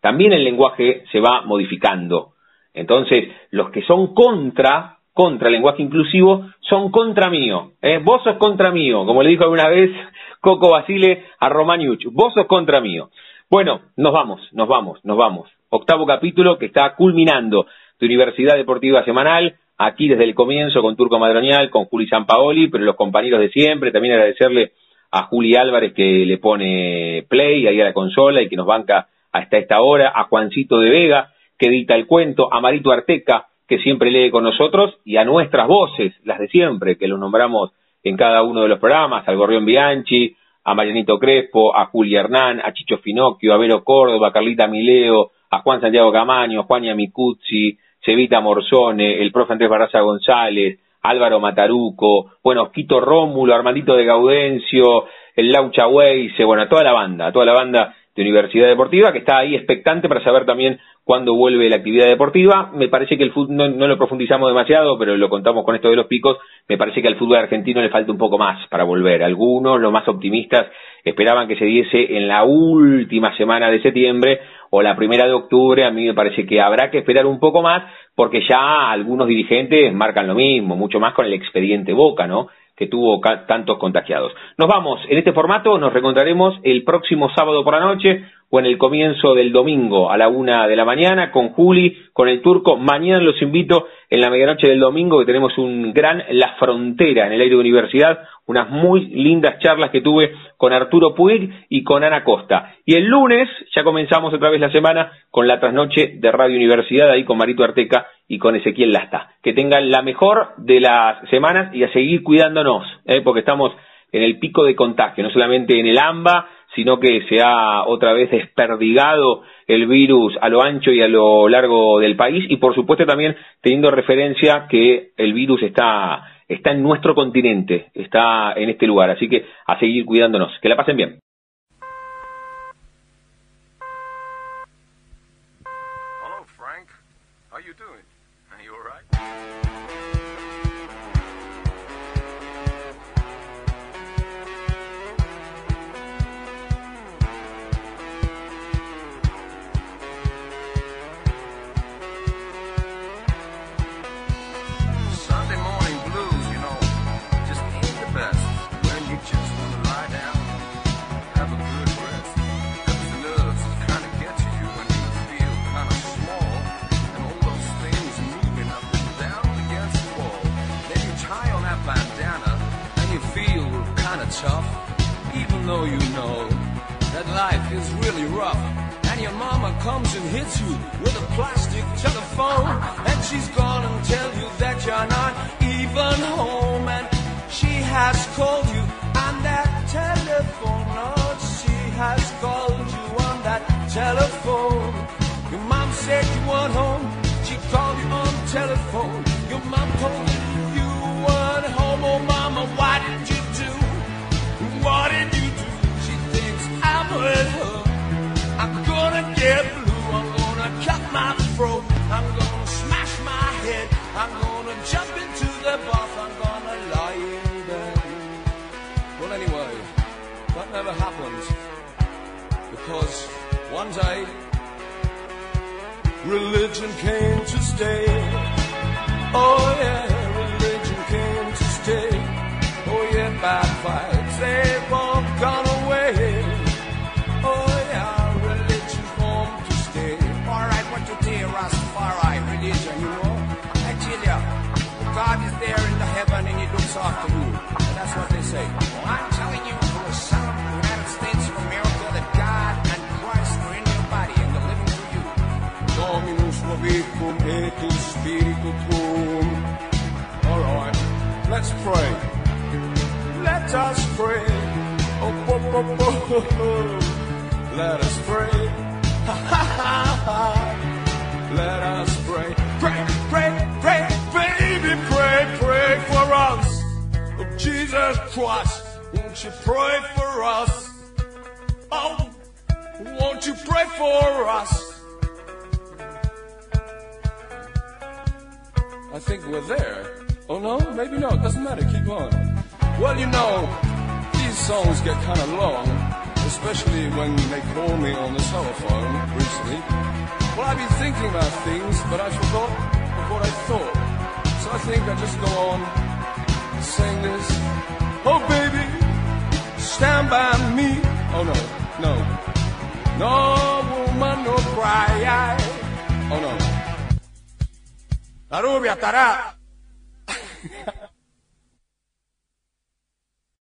También el lenguaje se va modificando. Entonces, los que son contra contra el lenguaje inclusivo son contra mío. ¿eh? Vos sos contra mío, como le dijo alguna vez Coco Basile a Romaniuch. Vos sos contra mío. Bueno, nos vamos, nos vamos, nos vamos. Octavo capítulo que está culminando de Universidad Deportiva Semanal, aquí desde el comienzo con Turco Madronial, con Juli Sampaoli, pero los compañeros de siempre, también agradecerle a Juli Álvarez que le pone play ahí a la consola y que nos banca hasta esta hora, a Juancito de Vega, que edita el cuento, a Marito Arteca, que siempre lee con nosotros, y a nuestras voces, las de siempre, que los nombramos en cada uno de los programas, al Gorrión Bianchi, a Marianito Crespo, a Juli Hernán, a Chicho Finocchio, a Vero Córdoba, a Carlita Mileo, a Juan Santiago Camaño, a Juan Yamicuzzi, Cevita Morzone, el profe Andrés Barraza González, Álvaro Mataruco, bueno, Quito Rómulo, Armandito de Gaudencio, el Laucha Weise, bueno, toda la banda, toda la banda Universidad Deportiva que está ahí expectante para saber también cuándo vuelve la actividad deportiva. Me parece que el fútbol, no, no, lo profundizamos demasiado, pero lo contamos con esto de los picos, me parece que al fútbol argentino le falta un poco más para volver. Algunos, los más optimistas, esperaban que se diese en la última semana de septiembre o la primera de octubre. A mí me parece que habrá que esperar un poco más porque ya algunos dirigentes marcan lo mismo, mucho más con el expediente Boca, ¿no? Que tuvo tantos contagiados. Nos vamos, en este formato nos reencontraremos el próximo sábado por la noche o en el comienzo del domingo a la una de la mañana con Juli, con el turco. Mañana los invito en la medianoche del domingo que tenemos un gran La Frontera en el aire de universidad, unas muy lindas charlas que tuve con Arturo Puig y con Ana Costa. Y el lunes ya comenzamos otra vez la semana con la trasnoche de Radio Universidad ahí con Marito Arteca y con Ezequiel Lasta. Que tengan la mejor de las semanas y a seguir cuidándonos, ¿eh? porque estamos en el pico de contagio, no solamente en el AMBA, sino que se ha otra vez desperdigado el virus a lo ancho y a lo largo del país y por supuesto también teniendo referencia que el virus está, está en nuestro continente, está en este lugar, así que a seguir cuidándonos. Que la pasen bien. She's gonna tell you that you're not even home. And she has called you on that telephone. She has called you on that telephone. Your mom said you weren't home. She called you on the telephone. Your mom told you you weren't home. Oh, mama, why did you do? What did you do? with her. I'm gonna get blue, I'm gonna cut my throat, I'm gonna head, I'm gonna jump into the bath, I'm gonna lie in bed. Well, anyway, that never happened. Because one day, religion came to stay. Oh, yeah, religion came to stay. Oh, yeah, bad vibes, after you. And that's what they say. Well, I'm telling you from the the United States of America that God and Christ are in your body and they're living through you. Dominus vobiscum et spiritu tuum. Alright, let's pray. Let us pray. Oh, oh, oh, oh. oh, oh, oh. Let us pray. Ha. Let us pray. Pray, pray, pray, baby, pray, pray for us. Jesus Christ, won't you pray for us? Oh, won't you pray for us? I think we're there. Oh no, maybe not. Doesn't matter. Keep on. Well, you know, these songs get kind of long especially when they call me on the telephone recently. Well, I've been thinking about things, but I forgot what I thought. So I think I just go on sing this. Oh baby, stand by me. Oh no, no, no woman, no cry. Oh no. La rubia estará.